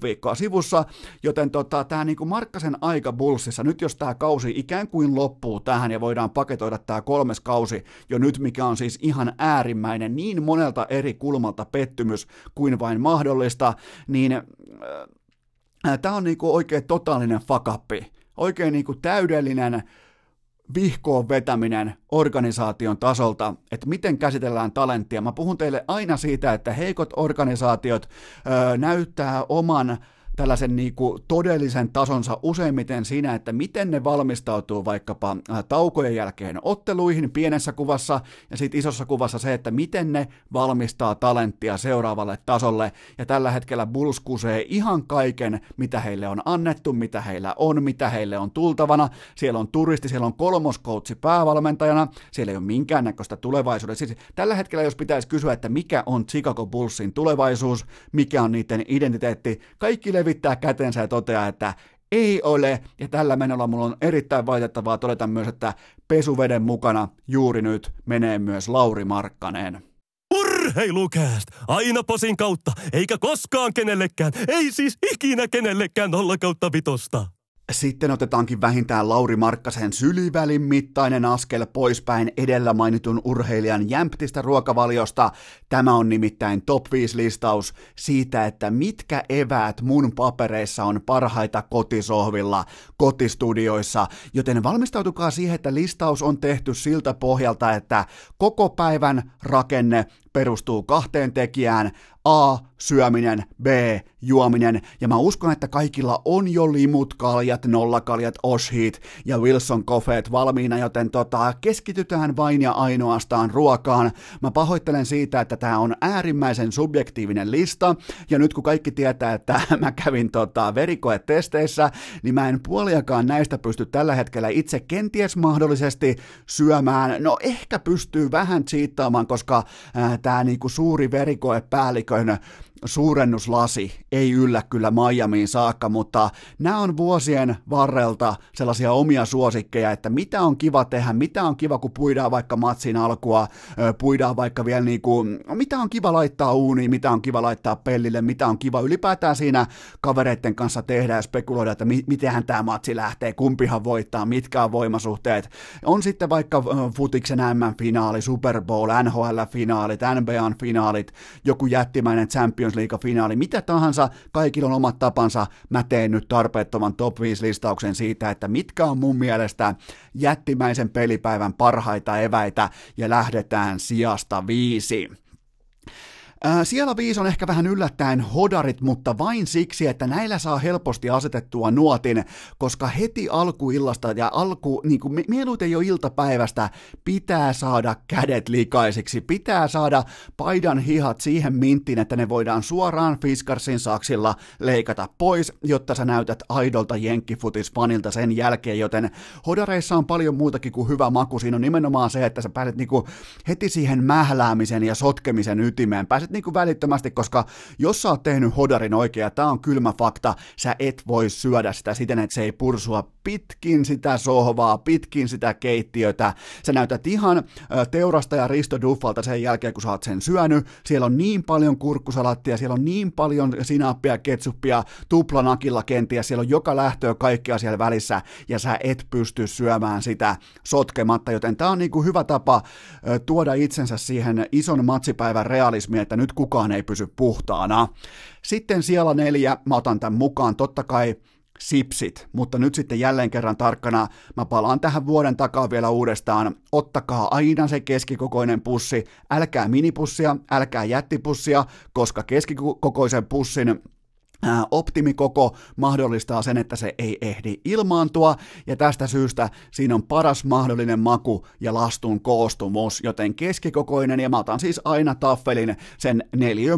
[SPEAKER 1] viikkoa sivussa, joten tota, tämä niinku Markkasen aika Bullsissa, nyt jos tämä kausi ikään kuin loppuu tähän ja voidaan paketoida tämä kolmes kausi jo nyt, mikä on siis ihan äärimmäinen niin monelta eri kulmalta pettymys kuin vain mahdollista, niin äh, tämä on niinku oikein totaalinen fakappi, oikein niinku täydellinen vihkoon vetäminen organisaation tasolta, että miten käsitellään talenttia. Mä puhun teille aina siitä, että heikot organisaatiot ö, näyttää oman tällaisen niin kuin todellisen tasonsa useimmiten siinä, että miten ne valmistautuu vaikkapa äh, taukojen jälkeen otteluihin pienessä kuvassa ja sitten isossa kuvassa se, että miten ne valmistaa talenttia seuraavalle tasolle. Ja tällä hetkellä Bulls kusee ihan kaiken, mitä heille on annettu, mitä heillä on, mitä heille on tultavana. Siellä on turisti, siellä on kolmoskoutsi päävalmentajana, siellä ei ole minkäännäköistä tulevaisuutta. Siis tällä hetkellä, jos pitäisi kysyä, että mikä on Chicago Bullsin tulevaisuus, mikä on niiden identiteetti, kaikki levittää kätensä ja toteaa, että ei ole, ja tällä menolla mulla on erittäin valitettavaa todeta myös, että pesuveden mukana juuri nyt menee myös Lauri Markkanen.
[SPEAKER 2] Urheilukääst! Aina posin kautta, eikä koskaan kenellekään, ei siis ikinä kenellekään nolla kautta vitosta.
[SPEAKER 1] Sitten otetaankin vähintään Lauri Markkasen sylivälin mittainen askel poispäin edellä mainitun urheilijan jämptistä ruokavaliosta. Tämä on nimittäin top 5 listaus siitä, että mitkä eväät mun papereissa on parhaita kotisohvilla, kotistudioissa, joten valmistautukaa siihen, että listaus on tehty siltä pohjalta, että koko päivän rakenne perustuu kahteen tekijään, A, syöminen, B, juominen, ja mä uskon, että kaikilla on jo limut, kaljat, nollakaljat, oshit ja Wilson Coffeet valmiina, joten tota, keskitytään vain ja ainoastaan ruokaan. Mä pahoittelen siitä, että tämä on äärimmäisen subjektiivinen lista, ja nyt kun kaikki tietää, että (laughs) mä kävin tota, verikoetesteissä, niin mä en puoliakaan näistä pysty tällä hetkellä itse kenties mahdollisesti syömään. No ehkä pystyy vähän cheattaamaan, koska tämä niinku suuri verikoepäällikön suurennuslasi ei yllä kyllä Miamiin saakka, mutta nämä on vuosien varrelta sellaisia omia suosikkeja, että mitä on kiva tehdä, mitä on kiva, kun puidaan vaikka matsin alkua, puidaan vaikka vielä niin kuin, mitä on kiva laittaa uuniin, mitä on kiva laittaa pellille, mitä on kiva ylipäätään siinä kavereiden kanssa tehdä ja spekuloida, että mi- mitenhän tämä matsi lähtee, kumpihan voittaa, mitkä on voimasuhteet. On sitten vaikka futiksen M-finaali, Super Bowl, NHL-finaalit, NBA-finaalit, joku jättimäinen Champions League-finaali, mitä tahansa, kaikilla on omat tapansa. Mä teen nyt tarpeettoman top 5 listauksen siitä, että mitkä on mun mielestä jättimäisen pelipäivän parhaita eväitä ja lähdetään sijasta viisi. Siellä viisi on ehkä vähän yllättäen hodarit, mutta vain siksi, että näillä saa helposti asetettua nuotin, koska heti alkuillasta ja alku, niin kuin mieluiten jo iltapäivästä, pitää saada kädet likaisiksi, pitää saada paidan hihat siihen minttiin, että ne voidaan suoraan Fiskarsin saksilla leikata pois, jotta sä näytät aidolta jenkkifutisfanilta sen jälkeen, joten hodareissa on paljon muutakin kuin hyvä maku, siinä on nimenomaan se, että sä pääset niin kuin heti siihen mähläämisen ja sotkemisen ytimeen, pääset niinku välittömästi, koska jos sä oot tehnyt hodarin oikein, tämä on kylmä fakta, sä et voi syödä sitä siten, että se ei pursua pitkin sitä sohvaa, pitkin sitä keittiötä. Sä näytät ihan teurastaja Risto Duffalta sen jälkeen, kun sä oot sen syönyt. Siellä on niin paljon kurkkusalattia, siellä on niin paljon sinappia, ketsuppia, tuplanakilla kenties, siellä on joka lähtöä kaikkea siellä välissä, ja sä et pysty syömään sitä sotkematta, joten tää on niinku hyvä tapa tuoda itsensä siihen ison matsipäivän realismiin, että nyt kukaan ei pysy puhtaana. Sitten siellä neljä, mä otan tämän mukaan, totta kai sipsit, mutta nyt sitten jälleen kerran tarkkana, mä palaan tähän vuoden takaa vielä uudestaan, ottakaa aina se keskikokoinen pussi, älkää minipussia, älkää jättipussia, koska keskikokoisen pussin optimikoko mahdollistaa sen, että se ei ehdi ilmaantua, ja tästä syystä siinä on paras mahdollinen maku ja lastun koostumus, joten keskikokoinen, ja mä otan siis aina taffelin sen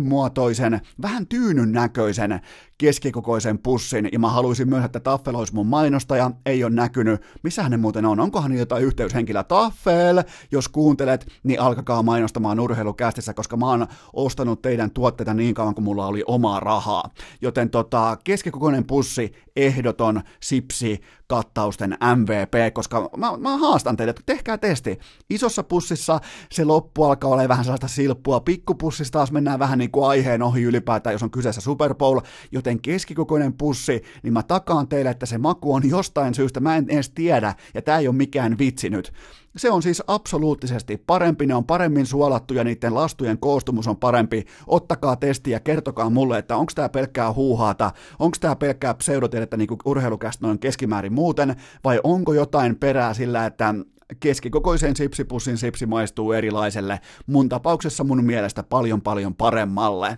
[SPEAKER 1] muotoisen, vähän tyynyn näköisen keskikokoisen pussin, ja mä haluaisin myös, että Taffel olisi mun mainostaja, ei ole näkynyt, missä hänen muuten on, onkohan jotain yhteyshenkilö Taffel, jos kuuntelet, niin alkakaa mainostamaan urheilukästissä, koska mä oon ostanut teidän tuotteita niin kauan kuin mulla oli omaa rahaa, joten tota, keskikokoinen pussi, ehdoton sipsi, kattausten MVP, koska mä, mä haastan että tehkää testi. Isossa pussissa se loppu alkaa olla vähän sellaista silppua, pikkupussissa taas mennään vähän niin kuin aiheen ohi ylipäätään, jos on kyseessä Super Bowl, joten keskikokoinen pussi, niin mä takaan teille, että se maku on jostain syystä, mä en edes tiedä, ja tää ei ole mikään vitsi nyt. Se on siis absoluuttisesti parempi, ne on paremmin suolattuja, niiden lastujen koostumus on parempi. Ottakaa testi ja kertokaa mulle, että onko tämä pelkkää huuhaata, onko tämä pelkkää pseudotiedettä niin urheilukästä noin keskimäärin muuten, vai onko jotain perää sillä, että keskikokoisen sipsipussin sipsi maistuu erilaiselle, mun tapauksessa mun mielestä paljon paljon paremmalle.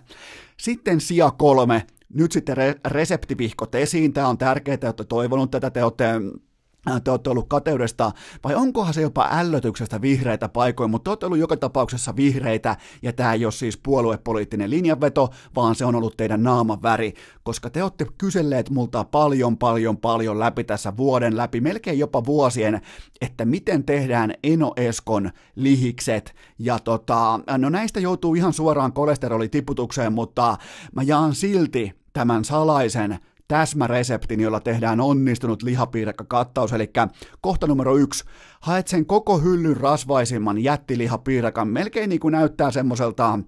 [SPEAKER 1] Sitten sija kolme, nyt sitten re- reseptivihkot esiin, tämä on tärkeää, että toivonut tätä, te olette te olette ollut kateudesta, vai onkohan se jopa ällötyksestä vihreitä paikoja, mutta te olette ollut joka tapauksessa vihreitä, ja tämä ei ole siis puoluepoliittinen linjanveto, vaan se on ollut teidän naaman väri, koska te olette kyselleet multa paljon, paljon, paljon läpi tässä vuoden läpi, melkein jopa vuosien, että miten tehdään Eno Eskon lihikset, ja tota, no näistä joutuu ihan suoraan kolesterolitiputukseen, mutta mä jaan silti tämän salaisen täsmäreseptin, jolla tehdään onnistunut lihapiirakkakattaus, eli kohta numero yksi, haet sen koko hyllyn rasvaisimman jättilihapiirakan, melkein niin kuin näyttää semmoiselta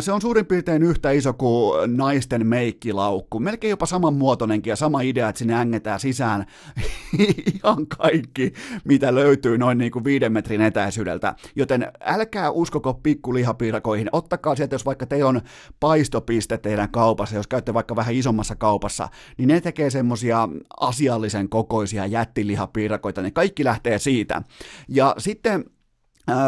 [SPEAKER 1] se on suurin piirtein yhtä iso kuin naisten meikkilaukku. Melkein jopa saman muotoinenkin ja sama idea, että sinne ängetään sisään (laughs) ihan kaikki, mitä löytyy noin niin kuin viiden metrin etäisyydeltä. Joten älkää uskoko pikkulihapiirakoihin. Ottakaa sieltä, jos vaikka teillä on paistopiste teidän kaupassa, jos käytte vaikka vähän isommassa kaupassa, niin ne tekee semmosia asiallisen kokoisia jättilihapiirakoita. Ne kaikki lähtee siitä. Ja sitten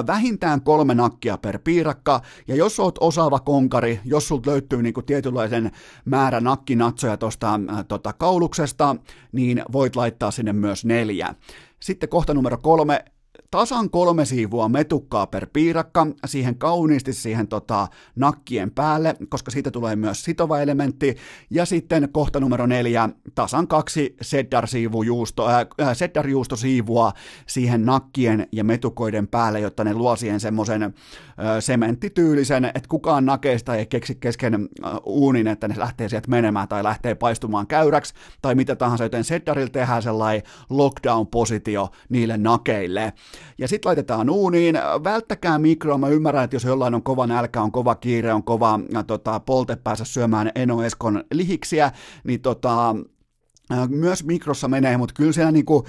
[SPEAKER 1] vähintään kolme nakkia per piirakka, ja jos oot osaava konkari, jos sulta löytyy niinku tietynlaisen määrä nakkinatsoja tuosta tota, kauluksesta, niin voit laittaa sinne myös neljä. Sitten kohta numero kolme, tasan kolme siivua metukkaa per piirakka siihen kauniisti siihen tota, nakkien päälle, koska siitä tulee myös sitova elementti. Ja sitten kohta numero neljä, tasan kaksi seddar-juusto, äh, äh, seddar-juustosiivua siihen nakkien ja metukoiden päälle, jotta ne luo siihen semmoisen äh, sementtityylisen, että kukaan nakeista ei keksi kesken äh, uunin, että ne lähtee sieltä menemään tai lähtee paistumaan käyräksi tai mitä tahansa, joten seddarilla tehdään sellainen lockdown-positio niille nakeille. Ja sitten laitetaan uuniin, välttäkää mikroa, mä ymmärrän, että jos jollain on kova nälkä, on kova kiire, on kova tota, polte päässä syömään Eno Eskon lihiksiä, niin tota, myös mikrossa menee, mutta kyllä siellä niinku,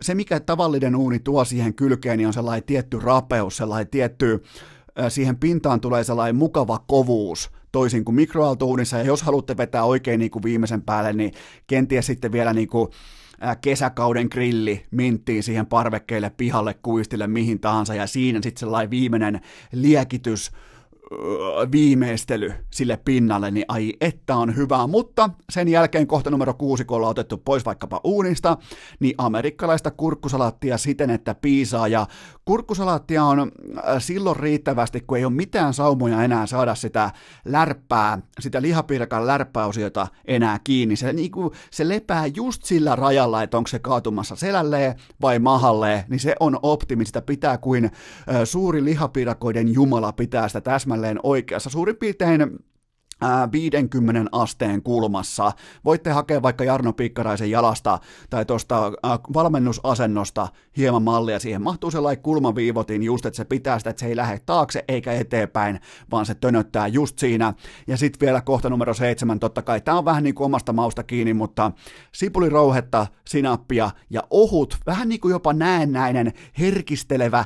[SPEAKER 1] se, mikä tavallinen uuni tuo siihen kylkeen, niin on sellainen tietty rapeus, sellainen tietty, siihen pintaan tulee sellainen mukava kovuus, toisin kuin mikroaaltouunissa, ja jos haluatte vetää oikein niin kuin viimeisen päälle, niin kenties sitten vielä niin kuin kesäkauden grilli minttiin siihen parvekkeelle, pihalle, kuistille, mihin tahansa, ja siinä sitten sellainen viimeinen liekitys, viimeistely sille pinnalle, niin ai että on hyvää, mutta sen jälkeen kohta numero kuusi, kun ollaan otettu pois vaikkapa uunista, niin amerikkalaista kurkkusalaattia siten, että piisaa, ja kurkkusalaattia on silloin riittävästi, kun ei ole mitään saumoja enää saada sitä lärppää, sitä lihapiirakan lärppäosiota enää kiinni. Se, niin kuin, se lepää just sillä rajalla, että onko se kaatumassa selälleen vai mahalleen, niin se on optimi, sitä pitää kuin suuri lihapiirakoiden jumala pitää sitä täsmälleen täsmälleen oikeassa. Suurin piirtein 50 asteen kulmassa. Voitte hakea vaikka Jarno Pikkaraisen jalasta tai tuosta valmennusasennosta hieman mallia siihen. Mahtuu sellainen kulmaviivotin just, että se pitää sitä, että se ei lähde taakse eikä eteenpäin, vaan se tönöttää just siinä. Ja sitten vielä kohta numero seitsemän, totta kai tämä on vähän niin kuin omasta mausta kiinni, mutta sipulirouhetta, sinappia ja ohut, vähän niin kuin jopa näennäinen, herkistelevä,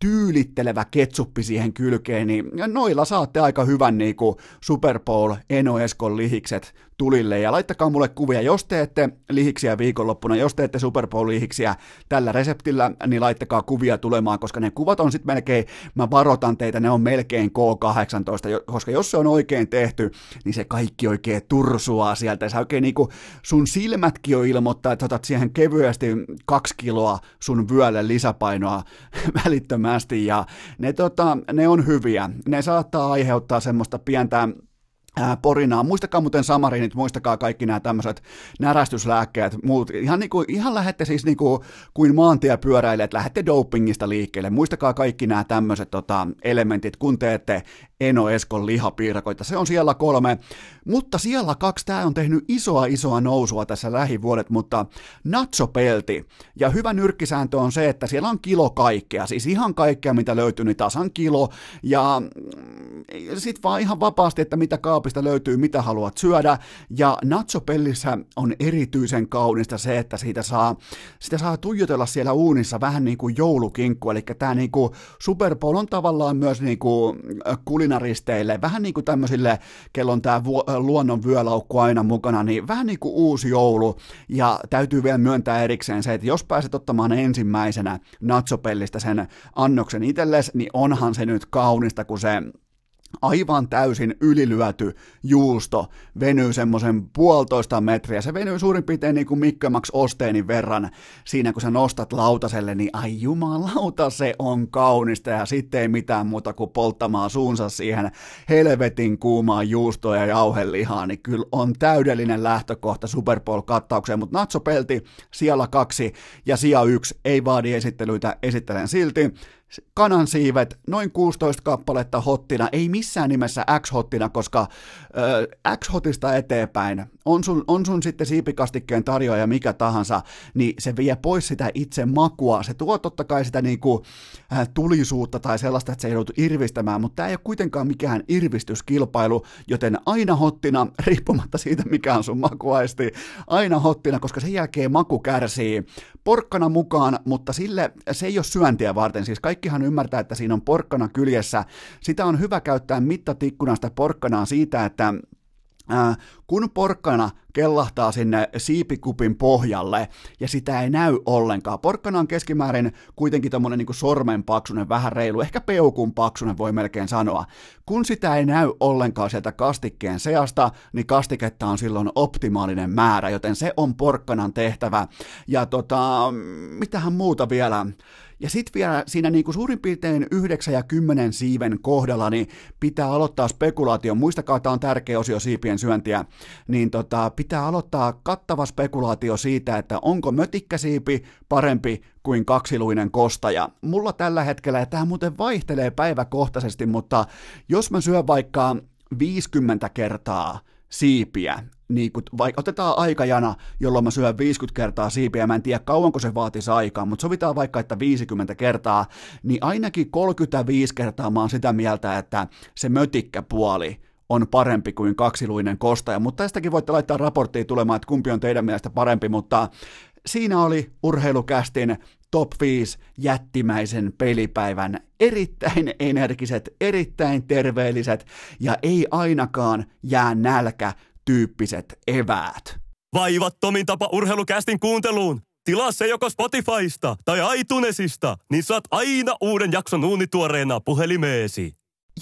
[SPEAKER 1] tyylittelevä ketsuppi siihen kylkeen, niin noilla saatte aika hyvän niin Super Bowl Eno Eskon lihikset tulille. Ja laittakaa mulle kuvia, jos teette lihiksiä viikonloppuna, jos teette Super Bowl-lihiksiä tällä reseptillä, niin laittakaa kuvia tulemaan, koska ne kuvat on sitten melkein, mä varotan teitä, ne on melkein K18, koska jos se on oikein tehty, niin se kaikki oikein tursuaa sieltä, se oikein niinku sun silmätkin jo ilmoittaa, että otat siihen kevyesti kaksi kiloa sun vyölle lisäpainoa (laughs) välittömästi, ja ne, tota, ne on hyviä, ne saattaa aiheuttaa semmoista pientä porinaa. Muistakaa muuten samarinit, muistakaa kaikki nämä tämmöiset närästyslääkkeet, muut. Ihan, niin kuin, ihan lähette siis niin kuin, kuin maantiepyöräilijät, lähette dopingista liikkeelle. Muistakaa kaikki nämä tämmöiset tota, elementit, kun teette Eno Eskon lihapiirakoita. Se on siellä kolme, mutta siellä kaksi, tämä on tehnyt isoa isoa nousua tässä lähivuodet, mutta natsopelti. Ja hyvä nyrkkisääntö on se, että siellä on kilo kaikkea, siis ihan kaikkea mitä löytyy, niin tasan kilo. Ja mm, sitten vaan ihan vapaasti, että mitä kaapista löytyy, mitä haluat syödä. Ja natsopellissä on erityisen kaunista se, että siitä saa, sitä saa tuijotella siellä uunissa vähän niin kuin joulukinkku, eli tämä niin kuin Super Bowl on tavallaan myös niin kuin kulin kulinaristeille, vähän niin kuin tämmöisille, kello on tämä luonnon vyölaukku aina mukana, niin vähän niin kuin uusi joulu, ja täytyy vielä myöntää erikseen se, että jos pääset ottamaan ensimmäisenä natsopellistä sen annoksen itsellesi, niin onhan se nyt kaunista, kun se aivan täysin ylilyöty juusto venyy semmoisen puolitoista metriä. Se venyy suurin piirtein niin kuin Mikke Max Osteenin verran. Siinä, kun sä nostat lautaselle, niin ai jumalauta, se on kaunista. Ja sitten ei mitään muuta kuin polttamaan suunsa siihen helvetin kuumaan juustoa ja jauhelihaa, niin kyllä on täydellinen lähtökohta Super Bowl-kattaukseen, mutta Natso Pelti siellä kaksi ja sija yksi. Ei vaadi esittelyitä, esittelen silti kanansiivet, noin 16 kappaletta hottina, ei missään nimessä X-hottina, koska äh, X-hotista eteenpäin, on sun, on sun sitten siipikastikkeen tarjoaja mikä tahansa, niin se vie pois sitä itse makua, se tuo totta kai sitä niinku, äh, tulisuutta tai sellaista, että se ei joutu irvistämään, mutta tämä ei ole kuitenkaan mikään irvistyskilpailu, joten aina hottina, (laughs) riippumatta siitä mikä on sun makuaisti, aina hottina, koska sen jälkeen maku kärsii. Porkkana mukaan, mutta sille se ei ole syöntiä varten, siis kaikki kaikkihan ymmärtää, että siinä on porkkana kyljessä. Sitä on hyvä käyttää mittatikkunasta porkkanaa siitä, että kun porkkana kellahtaa sinne siipikupin pohjalle ja sitä ei näy ollenkaan. Porkkana on keskimäärin kuitenkin tämmöinen niin sormen paksunen, vähän reilu, ehkä peukun paksunen voi melkein sanoa. Kun sitä ei näy ollenkaan sieltä kastikkeen seasta, niin kastiketta on silloin optimaalinen määrä, joten se on porkkanan tehtävä. Ja tota, mitähän muuta vielä? Ja sitten vielä siinä niin kuin suurin piirtein 9 ja 10 siiven kohdalla niin pitää aloittaa spekulaatio. Muistakaa, tämä on tärkeä osio siipien syöntiä. Niin tota, pitää aloittaa kattava spekulaatio siitä, että onko mötikkäsiipi parempi kuin kaksiluinen kostaja. Mulla tällä hetkellä, ja tämä muuten vaihtelee päiväkohtaisesti, mutta jos mä syön vaikka 50 kertaa siipiä, niin kun, vaikka otetaan aikajana, jolloin mä syön 50 kertaa siipiä, mä en tiedä kauanko se vaatisi aikaa, mutta sovitaan vaikka, että 50 kertaa, niin ainakin 35 kertaa mä oon sitä mieltä, että se mötikkäpuoli on parempi kuin kaksiluinen kostaja, mutta tästäkin voitte laittaa raporttia tulemaan, että kumpi on teidän mielestä parempi, mutta siinä oli urheilukästin top 5 jättimäisen pelipäivän erittäin energiset, erittäin terveelliset ja ei ainakaan jää nälkä tyyppiset eväät.
[SPEAKER 2] Vaivattomin tapa urheilukästin kuunteluun. Tilaa se joko Spotifysta tai iTunesista, niin saat aina uuden jakson uunituoreena puhelimeesi.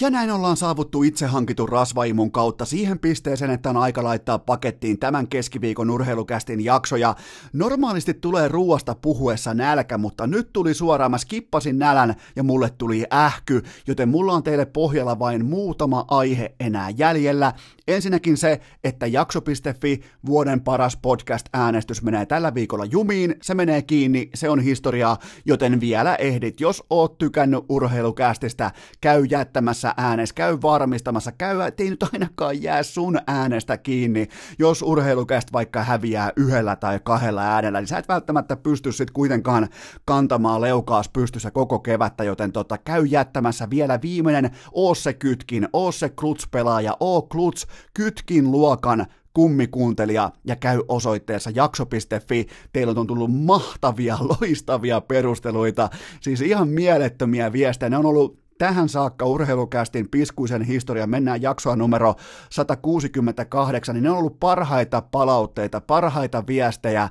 [SPEAKER 1] Ja näin ollaan saavuttu itse hankitun rasvaimun kautta siihen pisteeseen, että on aika laittaa pakettiin tämän keskiviikon urheilukästin jakso. Ja normaalisti tulee ruuasta puhuessa nälkä, mutta nyt tuli suoraan, mä skippasin nälän ja mulle tuli ähky, joten mulla on teille pohjalla vain muutama aihe enää jäljellä. Ensinnäkin se, että jakso.fi vuoden paras podcast-äänestys menee tällä viikolla jumiin, se menee kiinni, se on historiaa, joten vielä ehdit. Jos oot tykännyt urheilukästistä, käy jättämässä pistämässä äänes, käy varmistamassa, käy, ettei nyt ainakaan jää sun äänestä kiinni, jos urheilukästä vaikka häviää yhdellä tai kahdella äänellä, niin sä et välttämättä pysty sit kuitenkaan kantamaan leukaas pystyssä koko kevättä, joten tota, käy jättämässä vielä viimeinen oo se kytkin, oo se kluts-pelaaja, oo kluts kytkin luokan kummikuuntelija. Ja käy osoitteessa jakso.fi. Teillä on tullut mahtavia, loistavia perusteluita, siis ihan mielettömiä viestejä. Ne on ollut tähän saakka urheilukästin piskuisen historia, mennään jaksoa numero 168, niin ne on ollut parhaita palautteita, parhaita viestejä,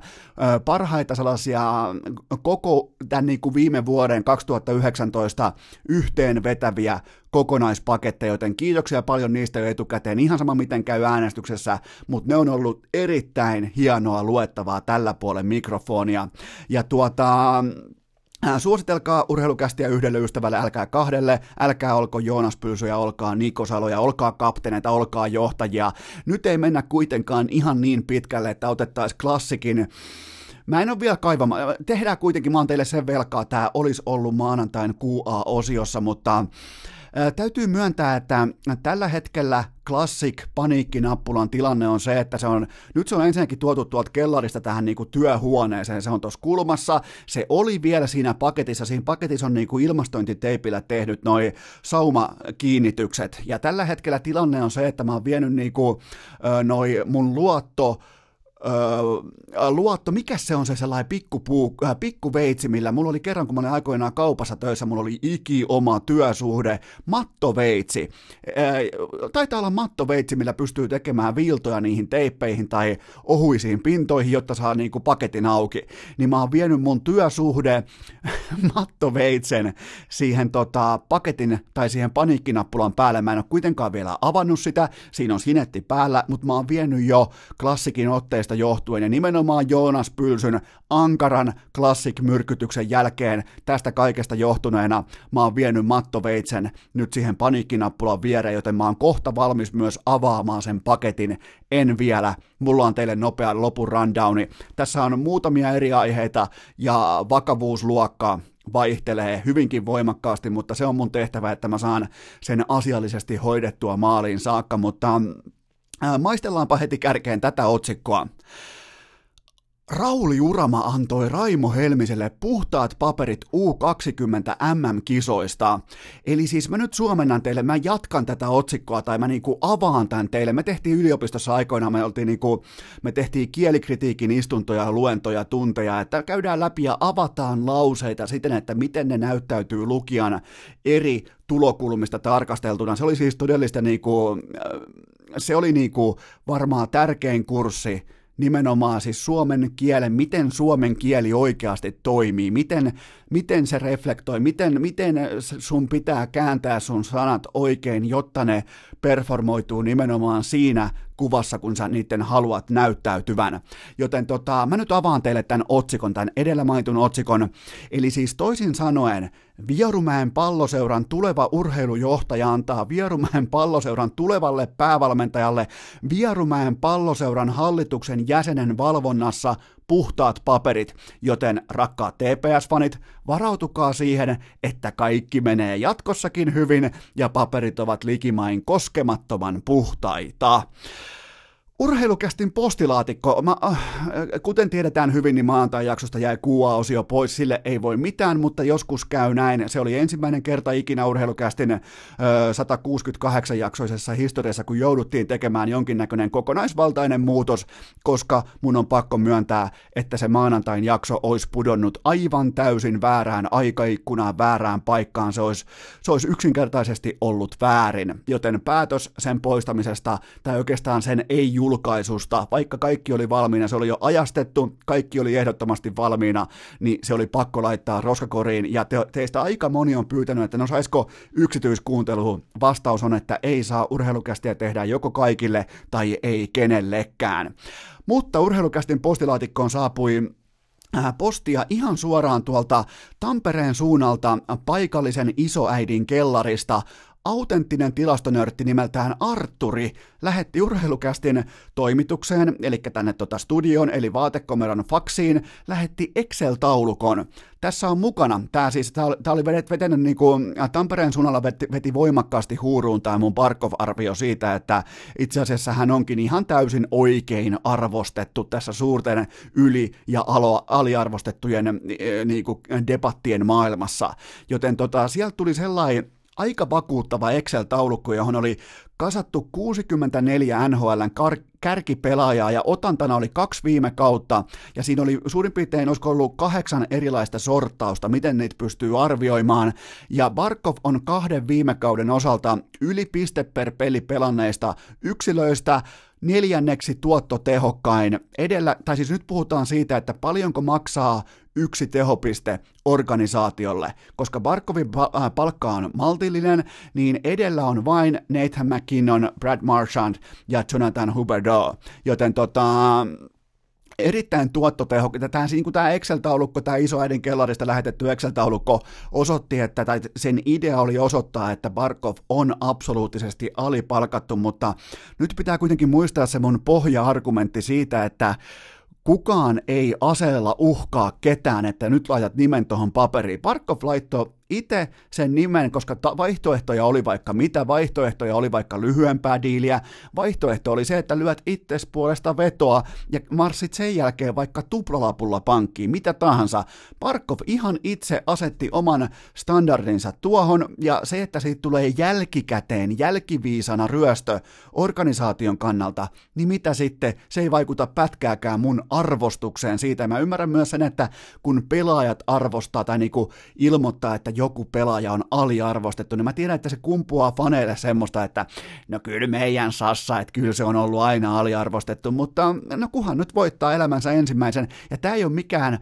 [SPEAKER 1] parhaita sellaisia koko tämän niin kuin viime vuoden 2019 yhteen vetäviä kokonaispaketteja, joten kiitoksia paljon niistä jo etukäteen, ihan sama miten käy äänestyksessä, mutta ne on ollut erittäin hienoa luettavaa tällä puolen mikrofonia. Ja tuota, Suositelkaa urheilukästiä yhdelle ystävälle, älkää kahdelle, älkää olko Joonas Pylsyjä, olkaa Niko Saloja, olkaa kapteeneita, olkaa johtajia. Nyt ei mennä kuitenkaan ihan niin pitkälle, että otettaisiin klassikin Mä en ole vielä kaivama. Tehdään kuitenkin, mä oon teille sen velkaa, tämä olisi ollut maanantain QA-osiossa, mutta Täytyy myöntää, että tällä hetkellä Classic paniikkinappulan tilanne on se, että se on, nyt se on ensinnäkin tuotu tuolta kellarista tähän niin kuin työhuoneeseen, se on tuossa kulmassa, se oli vielä siinä paketissa, siinä paketissa on niin kuin ilmastointiteipillä tehnyt noi saumakiinnitykset, ja tällä hetkellä tilanne on se, että mä oon vienyt niin kuin, noi mun luotto, öö, luotto, mikä se on se sellainen pikkupuu, äh, pikkuveitsi, millä mulla oli kerran, kun mä olin aikoinaan kaupassa töissä, mulla oli iki oma työsuhde, mattoveitsi. Öö, taitaa olla mattoveitsi, millä pystyy tekemään viiltoja niihin teippeihin tai ohuisiin pintoihin, jotta saa niinku paketin auki. Niin mä oon vienyt mun työsuhde (laughs) mattoveitsen siihen tota, paketin tai siihen paniikkinappulan päälle. Mä en ole kuitenkaan vielä avannut sitä, siinä on sinetti päällä, mutta mä oon vienyt jo klassikin otteesta johtuen ja nimenomaan Joonas Pylsyn ankaran klassik-myrkytyksen jälkeen tästä kaikesta johtuneena mä oon vienyt mattoveitsen nyt siihen paniikkinappulan viereen, joten mä oon kohta valmis myös avaamaan sen paketin. En vielä. Mulla on teille nopea lopun rundowni. Tässä on muutamia eri aiheita ja vakavuusluokkaa vaihtelee hyvinkin voimakkaasti, mutta se on mun tehtävä, että mä saan sen asiallisesti hoidettua maaliin saakka, mutta Maistellaanpa heti kärkeen tätä otsikkoa. Rauli Urama antoi Raimo Helmiselle puhtaat paperit U20 MM-kisoista. Eli siis mä nyt suomennan teille, mä jatkan tätä otsikkoa tai mä niinku avaan tämän teille. Me tehtiin yliopistossa aikoinaan, me, oltiin niinku, me tehtiin kielikritiikin istuntoja, luentoja, tunteja, että käydään läpi ja avataan lauseita siten, että miten ne näyttäytyy lukijan eri tulokulmista tarkasteltuna. Se oli siis todellista niinku, se oli niinku varmaan tärkein kurssi nimenomaan siis suomen kielen, miten suomen kieli oikeasti toimii, miten, miten se reflektoi, miten, miten sun pitää kääntää sun sanat oikein, jotta ne performoituu nimenomaan siinä kuvassa, kun sä niiden haluat näyttäytyvän. Joten tota, mä nyt avaan teille tämän otsikon, tämän edellä mainitun otsikon. Eli siis toisin sanoen, Vierumäen palloseuran tuleva urheilujohtaja antaa Vierumäen palloseuran tulevalle päävalmentajalle Vierumäen palloseuran hallituksen jäsenen valvonnassa puhtaat paperit, joten rakkaat TPS-fanit, varautukaa siihen, että kaikki menee jatkossakin hyvin ja paperit ovat likimain koskemattoman puhtaita. Urheilukästin postilaatikko, mä, äh, kuten tiedetään hyvin, niin maantai-jaksosta jäi kuua-osio pois, sille ei voi mitään, mutta joskus käy näin. Se oli ensimmäinen kerta ikinä urheilukästin äh, 168-jaksoisessa historiassa, kun jouduttiin tekemään jonkinnäköinen kokonaisvaltainen muutos, koska mun on pakko myöntää, että se maanantain jakso olisi pudonnut aivan täysin väärään aikaikkunaan, väärään paikkaan. Se olisi, se olisi yksinkertaisesti ollut väärin, joten päätös sen poistamisesta, tai oikeastaan sen ei julkaisusta, vaikka kaikki oli valmiina, se oli jo ajastettu, kaikki oli ehdottomasti valmiina, niin se oli pakko laittaa roskakoriin, ja te, teistä aika moni on pyytänyt, että no saisiko yksityiskuuntelu, vastaus on, että ei saa urheilukästiä tehdä joko kaikille tai ei kenellekään. Mutta urheilukästin postilaatikkoon saapui äh, postia ihan suoraan tuolta Tampereen suunnalta paikallisen isoäidin kellarista autenttinen tilastonörtti nimeltään Arturi lähetti urheilukästin toimitukseen, eli tänne tota studioon, eli vaatekomeron faksiin, lähetti Excel-taulukon. Tässä on mukana, tämä siis, tämä oli, oli vetänyt niin kuin, Tampereen suunnalla veti, veti voimakkaasti huuruun tämä mun Barkov-arvio siitä, että itse asiassa hän onkin ihan täysin oikein arvostettu tässä suurten yli- ja alo, aliarvostettujen niin kuin, debattien maailmassa. Joten tota, sieltä tuli sellainen aika vakuuttava Excel-taulukko, johon oli kasattu 64 NHLn kar- kärkipelaajaa ja otantana oli kaksi viime kautta. Ja siinä oli suurin piirtein olisiko ollut kahdeksan erilaista sortausta, miten niitä pystyy arvioimaan. Ja Barkov on kahden viime kauden osalta yli piste per peli pelanneista yksilöistä neljänneksi tuottotehokkain edellä, tai siis nyt puhutaan siitä, että paljonko maksaa yksi tehopiste organisaatiolle. Koska Barkovin äh, palkka on maltillinen, niin edellä on vain Nathan McKinnon, Brad Marchand ja Jonathan Huberdeau. Joten tota, erittäin tuottotehokkaita. Tämä, niin tämä Excel-taulukko, tämä iso äidin kellarista lähetetty Excel-taulukko osoitti, että tai sen idea oli osoittaa, että Barkov on absoluuttisesti alipalkattu, mutta nyt pitää kuitenkin muistaa se mun pohja-argumentti siitä, että kukaan ei aseella uhkaa ketään, että nyt laitat nimen tuohon paperiin. Barkov laittoi itse sen nimen, koska ta- vaihtoehtoja oli vaikka mitä, vaihtoehtoja oli vaikka lyhyempää diiliä, vaihtoehto oli se, että lyöt itses puolesta vetoa ja marssit sen jälkeen vaikka tuplalapulla pankkiin, mitä tahansa. Parkov ihan itse asetti oman standardinsa tuohon ja se, että siitä tulee jälkikäteen, jälkiviisana ryöstö organisaation kannalta, niin mitä sitten, se ei vaikuta pätkääkään mun arvostukseen siitä. Mä ymmärrän myös sen, että kun pelaajat arvostaa tai niinku ilmoittaa, että joku pelaaja on aliarvostettu, niin mä tiedän, että se kumpuaa faneille semmoista, että no kyllä meidän Sassa, että kyllä se on ollut aina aliarvostettu, mutta no kuhan nyt voittaa elämänsä ensimmäisen, ja tämä ei ole mikään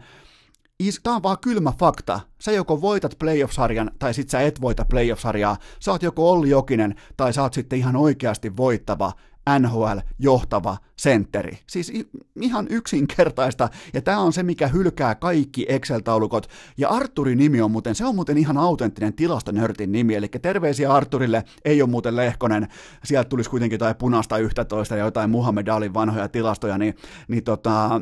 [SPEAKER 1] Tämä on vaan kylmä fakta. Sä joko voitat playoff-sarjan tai sit sä et voita playoff-sarjaa. Sä oot joko Olli Jokinen tai sä oot sitten ihan oikeasti voittava NHL-johtava sentteri. Siis ihan yksinkertaista, ja tämä on se, mikä hylkää kaikki Excel-taulukot. Ja Arturin nimi on muuten, se on muuten ihan autenttinen tilastonörtin nimi, eli terveisiä Arturille, ei ole muuten Lehkonen, sieltä tulisi kuitenkin jotain punaista 11 ja jotain Muhammed Alin vanhoja tilastoja, niin, niin tota,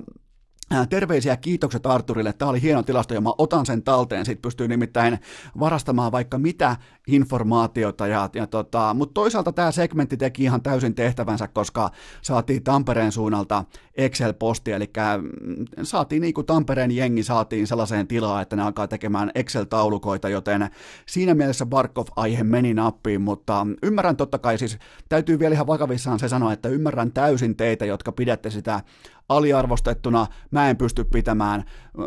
[SPEAKER 1] Terveisiä kiitokset Arturille. Tämä oli hieno tilasto ja mä otan sen talteen. Sitten pystyy nimittäin varastamaan vaikka mitä informaatiota. Ja, ja tota, Mutta toisaalta tämä segmentti teki ihan täysin tehtävänsä, koska saatiin Tampereen suunnalta Excel-posti. Eli mm, saatiin niin kuin Tampereen jengi saatiin sellaiseen tilaan, että ne alkaa tekemään Excel-taulukoita, joten siinä mielessä Barkov-aihe meni nappiin, mutta ymmärrän totta kai siis, täytyy vielä ihan vakavissaan se sanoa, että ymmärrän täysin teitä, jotka pidätte sitä aliarvostettuna, mä en pysty pitämään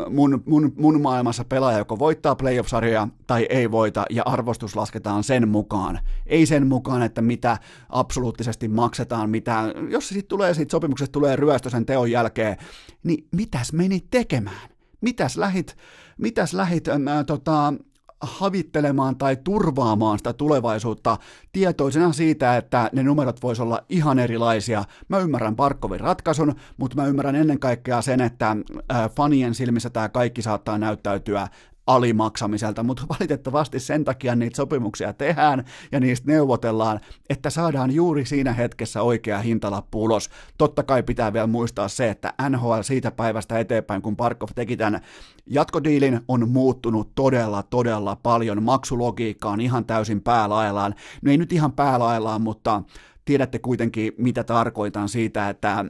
[SPEAKER 1] mun, mun, mun maailmassa pelaaja, joko voittaa playoff-sarjoja tai ei voita, ja arvostus lasketaan sen mukaan. Ei sen mukaan, että mitä absoluuttisesti maksetaan, mitä, jos sitten tulee, siitä sopimuksesta tulee ryöstö sen teon jälkeen, niin mitäs menit tekemään? Mitäs lähit, mitäs lähit äh, tota, havittelemaan tai turvaamaan sitä tulevaisuutta tietoisena siitä, että ne numerot voisi olla ihan erilaisia. Mä ymmärrän Barkovin ratkaisun, mutta mä ymmärrän ennen kaikkea sen, että äh, fanien silmissä tämä kaikki saattaa näyttäytyä alimaksamiselta, mutta (laughs) valitettavasti sen takia niitä sopimuksia tehdään ja niistä neuvotellaan, että saadaan juuri siinä hetkessä oikea hintalappu ulos. Totta kai pitää vielä muistaa se, että NHL siitä päivästä eteenpäin, kun Parkov teki tämän jatkodiilin, on muuttunut todella, todella paljon. Maksulogiikka on ihan täysin päälaillaan. No ei nyt ihan päälaillaan, mutta tiedätte kuitenkin, mitä tarkoitan siitä, että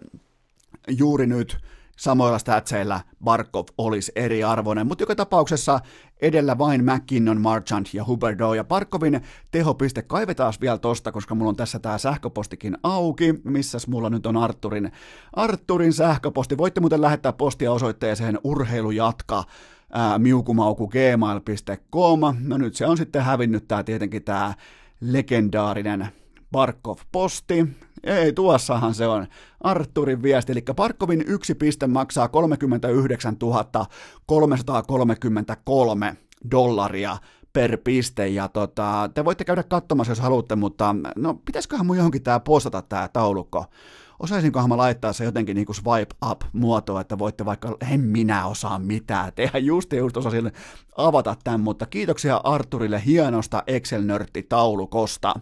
[SPEAKER 1] juuri nyt samoilla statseilla Barkov olisi eriarvoinen, mutta joka tapauksessa edellä vain McKinnon, Marchand ja Huberdo ja Barkovin tehopiste kaivetaan vielä tosta, koska mulla on tässä tää sähköpostikin auki, missäs mulla nyt on Arturin, Arturin sähköposti. Voitte muuten lähettää postia osoitteeseen urheilujatka ää, miukumauku gmail.com. No nyt se on sitten hävinnyt tää tietenkin tää legendaarinen Barkov-posti. Ei, tuossahan se on Arturin viesti. Eli Barkovin yksi piste maksaa 39 333 dollaria per piste, ja tota, te voitte käydä katsomassa, jos haluatte, mutta no pitäisiköhän mun johonkin tää postata tää taulukko. osaisinkohan mä laittaa se jotenkin niin kuin swipe up muotoa, että voitte vaikka, en minä osaa mitään tehdä, (laughs) just just osasin avata tämän, mutta kiitoksia Arturille hienosta Excel-nörtti-taulukosta.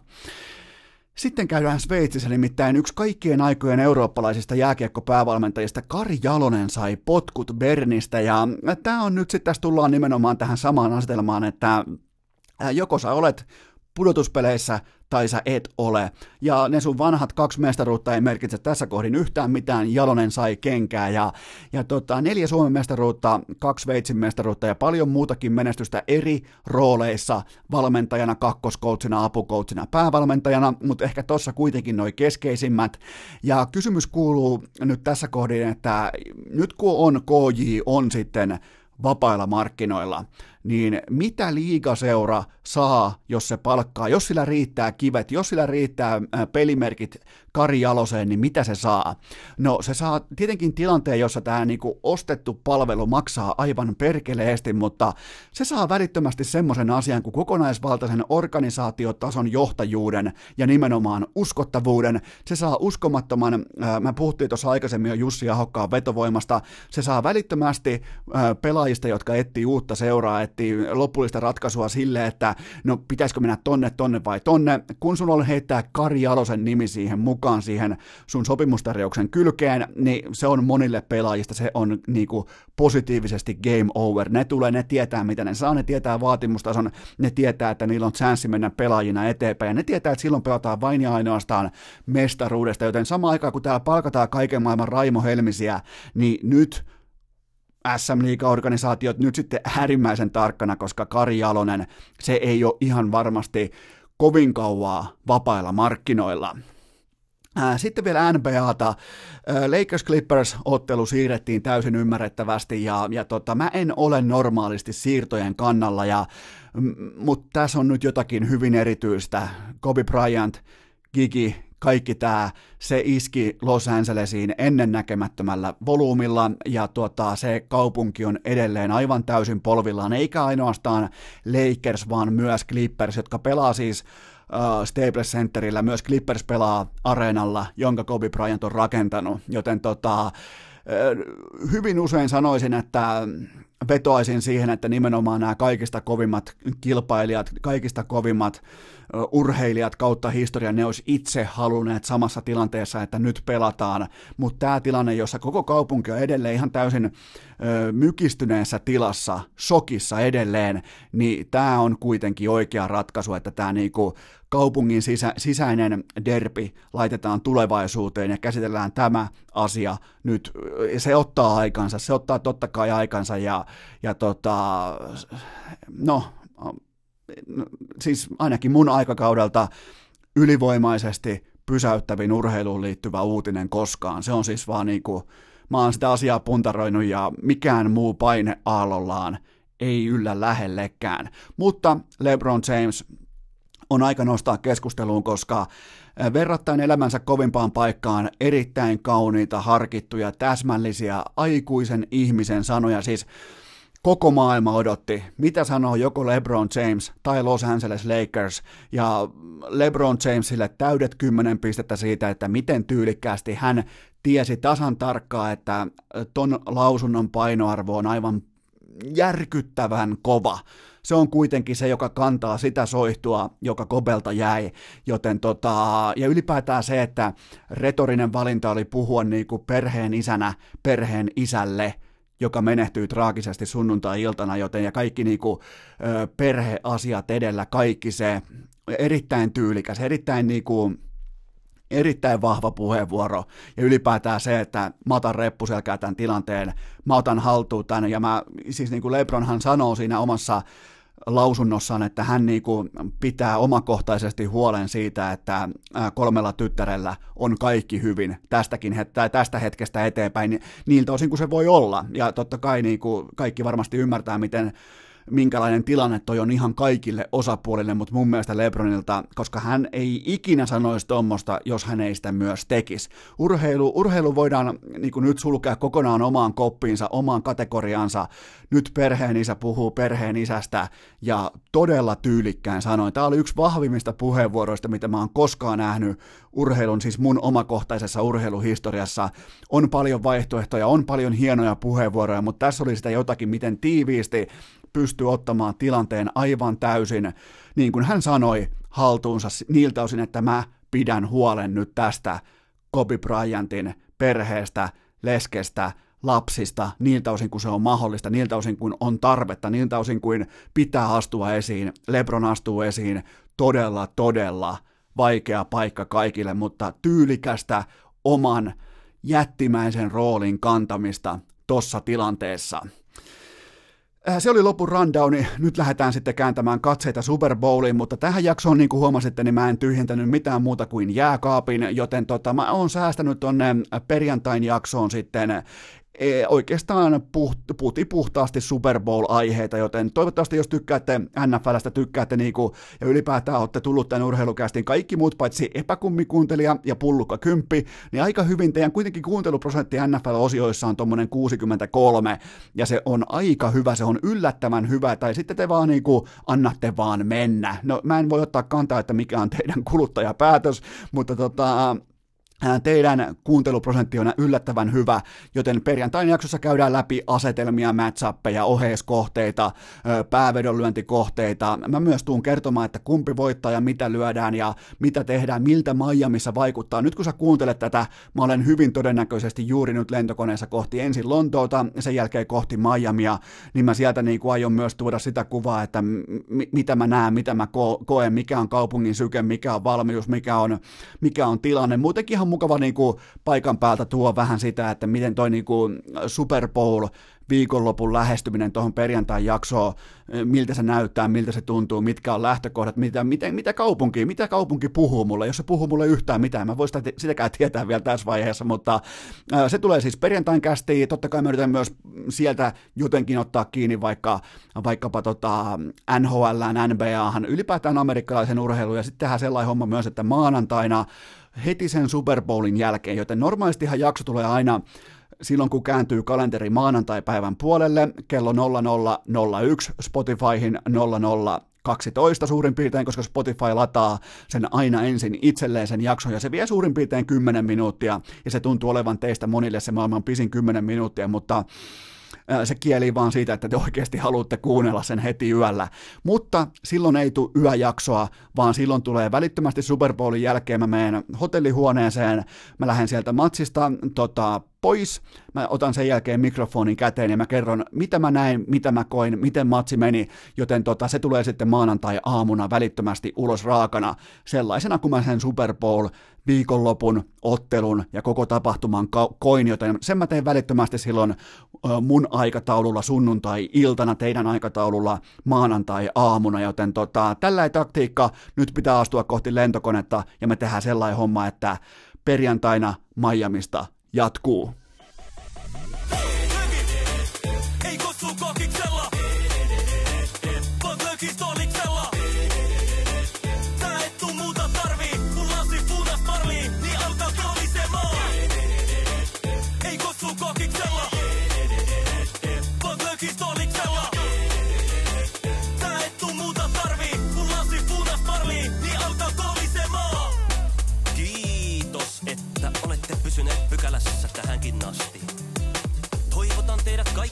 [SPEAKER 1] Sitten käydään Sveitsissä, nimittäin yksi kaikkien aikojen eurooppalaisista jääkiekkopäävalmentajista Kari Jalonen sai potkut Bernistä, ja tämä on nyt sitten, tässä tullaan nimenomaan tähän samaan asetelmaan, että joko sä olet pudotuspeleissä tai sä et ole. Ja ne sun vanhat kaksi mestaruutta ei merkitse tässä kohdin yhtään mitään. Jalonen sai kenkää ja, ja tota, neljä Suomen mestaruutta, kaksi Veitsin mestaruutta ja paljon muutakin menestystä eri rooleissa valmentajana, kakkoskoutsina, apukoutsina, päävalmentajana, mutta ehkä tuossa kuitenkin noin keskeisimmät. Ja kysymys kuuluu nyt tässä kohdin, että nyt kun on KJ on sitten vapailla markkinoilla, niin mitä liigaseura saa, jos se palkkaa, jos sillä riittää kivet, jos sillä riittää pelimerkit Kari Jaloseen, niin mitä se saa? No se saa tietenkin tilanteen, jossa tämä niinku ostettu palvelu maksaa aivan perkeleesti, mutta se saa välittömästi semmoisen asian kuin kokonaisvaltaisen organisaatiotason johtajuuden ja nimenomaan uskottavuuden. Se saa uskomattoman, äh, mä puhuttiin tuossa aikaisemmin jo Jussi Ahokkaan vetovoimasta, se saa välittömästi äh, pelaajista, jotka etsii uutta seuraa, etsii lopullista ratkaisua sille, että no pitäisikö mennä tonne, tonne vai tonne, kun sun on heittää Kari Jalosen nimi siihen mukaan, siihen sun sopimustarjouksen kylkeen, niin se on monille pelaajista, se on niinku positiivisesti game over. Ne tulee, ne tietää mitä ne saa, ne tietää vaatimustason, ne tietää, että niillä on chanssi mennä pelaajina eteenpäin, ja ne tietää, että silloin pelataan vain ja ainoastaan mestaruudesta, joten sama aikaa kun täällä palkataan kaiken maailman Raimo Helmisiä, niin nyt SM Liiga-organisaatiot nyt sitten äärimmäisen tarkkana, koska Kari Jalonen, se ei ole ihan varmasti kovin kauaa vapailla markkinoilla. Sitten vielä NBAta. Lakers Clippers-ottelu siirrettiin täysin ymmärrettävästi ja, ja tota, mä en ole normaalisti siirtojen kannalla, ja, mutta tässä on nyt jotakin hyvin erityistä. Kobe Bryant, Gigi, kaikki tämä, se iski Los Angelesiin ennennäkemättömällä volyymilla ja tota, se kaupunki on edelleen aivan täysin polvillaan, eikä ainoastaan Lakers, vaan myös Clippers, jotka pelaa siis uh, Staples Centerillä, myös Clippers pelaa areenalla, jonka Kobe Bryant on rakentanut, joten tota, hyvin usein sanoisin, että vetoaisin siihen, että nimenomaan nämä kaikista kovimmat kilpailijat, kaikista kovimmat urheilijat kautta historian, ne olisi itse halunneet samassa tilanteessa, että nyt pelataan, mutta tämä tilanne, jossa koko kaupunki on edelleen ihan täysin mykistyneessä tilassa, shokissa edelleen, niin tämä on kuitenkin oikea ratkaisu, että tämä niinku kaupungin sisä, sisäinen derpi laitetaan tulevaisuuteen ja käsitellään tämä asia nyt. Se ottaa aikansa, se ottaa totta kai aikansa ja, ja tota, no, siis ainakin mun aikakaudelta ylivoimaisesti pysäyttävin urheiluun liittyvä uutinen koskaan. Se on siis vaan niin kuin, mä oon sitä asiaa puntaroinut ja mikään muu paine aallollaan ei yllä lähellekään. Mutta LeBron James on aika nostaa keskusteluun, koska verrattain elämänsä kovimpaan paikkaan erittäin kauniita, harkittuja, täsmällisiä, aikuisen ihmisen sanoja. Siis koko maailma odotti, mitä sanoo joko LeBron James tai Los Angeles Lakers, ja LeBron Jamesille täydet kymmenen pistettä siitä, että miten tyylikkäästi hän tiesi tasan tarkkaa, että ton lausunnon painoarvo on aivan järkyttävän kova. Se on kuitenkin se, joka kantaa sitä soihtua, joka Kobelta jäi. Joten tota, ja ylipäätään se, että retorinen valinta oli puhua niin kuin perheen isänä perheen isälle – joka menehtyy traagisesti sunnuntai-iltana, joten ja kaikki niinku, ö, perheasiat edellä, kaikki se erittäin tyylikäs, erittäin niinku, erittäin vahva puheenvuoro. Ja ylipäätään se, että mä otan reppuselkää tämän tilanteen, mä otan haltuun tämän ja mä, siis niin kuin Lebronhan sanoo siinä omassa lausunnossaan, että hän niin kuin pitää omakohtaisesti huolen siitä, että kolmella tyttärellä on kaikki hyvin tästäkin, tai tästä hetkestä eteenpäin, niiltä osin kuin se voi olla. Ja totta kai niin kuin kaikki varmasti ymmärtää, miten minkälainen tilanne toi on ihan kaikille osapuolille, mutta mun mielestä Lebronilta, koska hän ei ikinä sanoisi tuommoista, jos hän ei sitä myös tekisi. Urheilu, urheilu voidaan niin kuin nyt sulkea kokonaan omaan koppiinsa, omaan kategoriansa. Nyt perheen isä puhuu perheen isästä ja todella tyylikkään sanoin. Tämä oli yksi vahvimmista puheenvuoroista, mitä mä oon koskaan nähnyt urheilun, siis mun omakohtaisessa urheiluhistoriassa. On paljon vaihtoehtoja, on paljon hienoja puheenvuoroja, mutta tässä oli sitä jotakin, miten tiiviisti pystyy ottamaan tilanteen aivan täysin, niin kuin hän sanoi, haltuunsa niiltä osin, että mä pidän huolen nyt tästä Kobe Bryantin perheestä, leskestä, lapsista, niiltä osin kuin se on mahdollista, niiltä osin kuin on tarvetta, niiltä osin kuin pitää astua esiin. Lebron astuu esiin, todella, todella vaikea paikka kaikille, mutta tyylikästä oman jättimäisen roolin kantamista tuossa tilanteessa. Äh, se oli lopun rundowni. Nyt lähdetään sitten kääntämään katseita Super Bowliin, mutta tähän jaksoon, niin kuin huomasitte, niin mä en tyhjentänyt mitään muuta kuin jääkaapin, joten tota, mä oon säästänyt tonne perjantain jaksoon sitten oikeastaan puht, puhtaasti Super Bowl-aiheita, joten toivottavasti jos tykkäätte NFLstä, tykkäätte niinku, ja ylipäätään olette tullut tämän urheilukästin kaikki muut paitsi epäkummikuuntelija ja pullukka kymppi, niin aika hyvin teidän kuitenkin kuunteluprosentti NFL-osioissa on tuommoinen 63, ja se on aika hyvä, se on yllättävän hyvä, tai sitten te vaan niinku annatte vaan mennä. No mä en voi ottaa kantaa, että mikä on teidän kuluttajapäätös, mutta tota, teidän kuunteluprosentti on yllättävän hyvä, joten perjantain jaksossa käydään läpi asetelmia, matchappeja, oheiskohteita, päävedonlyöntikohteita. Mä myös tuun kertomaan, että kumpi voittaa ja mitä lyödään ja mitä tehdään, miltä Miamiissa vaikuttaa. Nyt kun sä kuuntelet tätä, mä olen hyvin todennäköisesti juuri nyt lentokoneessa kohti ensin Lontoota sen jälkeen kohti Miamia, niin mä sieltä niin kuin aion myös tuoda sitä kuvaa, että m- mitä mä näen, mitä mä ko- koen, mikä on kaupungin syke, mikä on valmius, mikä on, mikä on tilanne. Muutenkin ihan mukava niin kuin paikan päältä tuo vähän sitä, että miten toi niin kuin Super Bowl viikonlopun lähestyminen tuohon perjantain jaksoon, miltä se näyttää, miltä se tuntuu, mitkä on lähtökohdat, mitä, miten, mitä kaupunki, mitä kaupunki puhuu mulle, jos se puhuu mulle yhtään mitään, mä voin sitä, sitäkään tietää vielä tässä vaiheessa, mutta se tulee siis perjantain kästiin, totta kai mä yritän myös sieltä jotenkin ottaa kiinni vaikka, vaikkapa tota NHL, NBAhan, ylipäätään amerikkalaisen urheiluun, ja sitten tehdään sellainen homma myös, että maanantaina heti sen Super Bowlin jälkeen, joten normaalistihan jakso tulee aina silloin, kun kääntyy kalenteri maanantai-päivän puolelle. Kello 0001 Spotifyhin 00 12 suurin piirtein, koska Spotify lataa sen aina ensin itselleen sen jakson, ja se vie suurin piirtein 10 minuuttia, ja se tuntuu olevan teistä monille se maailman pisin 10 minuuttia, mutta se kieli vaan siitä, että te oikeasti haluatte kuunnella sen heti yöllä. Mutta silloin ei tule yöjaksoa, vaan silloin tulee välittömästi Super Bowlin jälkeen. Mä menen hotellihuoneeseen, mä lähden sieltä matsista tota, pois, mä otan sen jälkeen mikrofonin käteen ja mä kerron, mitä mä näin, mitä mä koin, miten matsi meni, joten tota, se tulee sitten maanantai-aamuna välittömästi ulos raakana. Sellaisena kuin mä sen Super Bowl viikonlopun ottelun ja koko tapahtuman koin, joten sen mä teen välittömästi silloin mun aikataululla sunnuntai-iltana, teidän aikataululla maanantai-aamuna, joten tota, tällä taktiikka nyt pitää astua kohti lentokonetta ja me tehdään sellainen homma, että perjantaina Miamista jatkuu.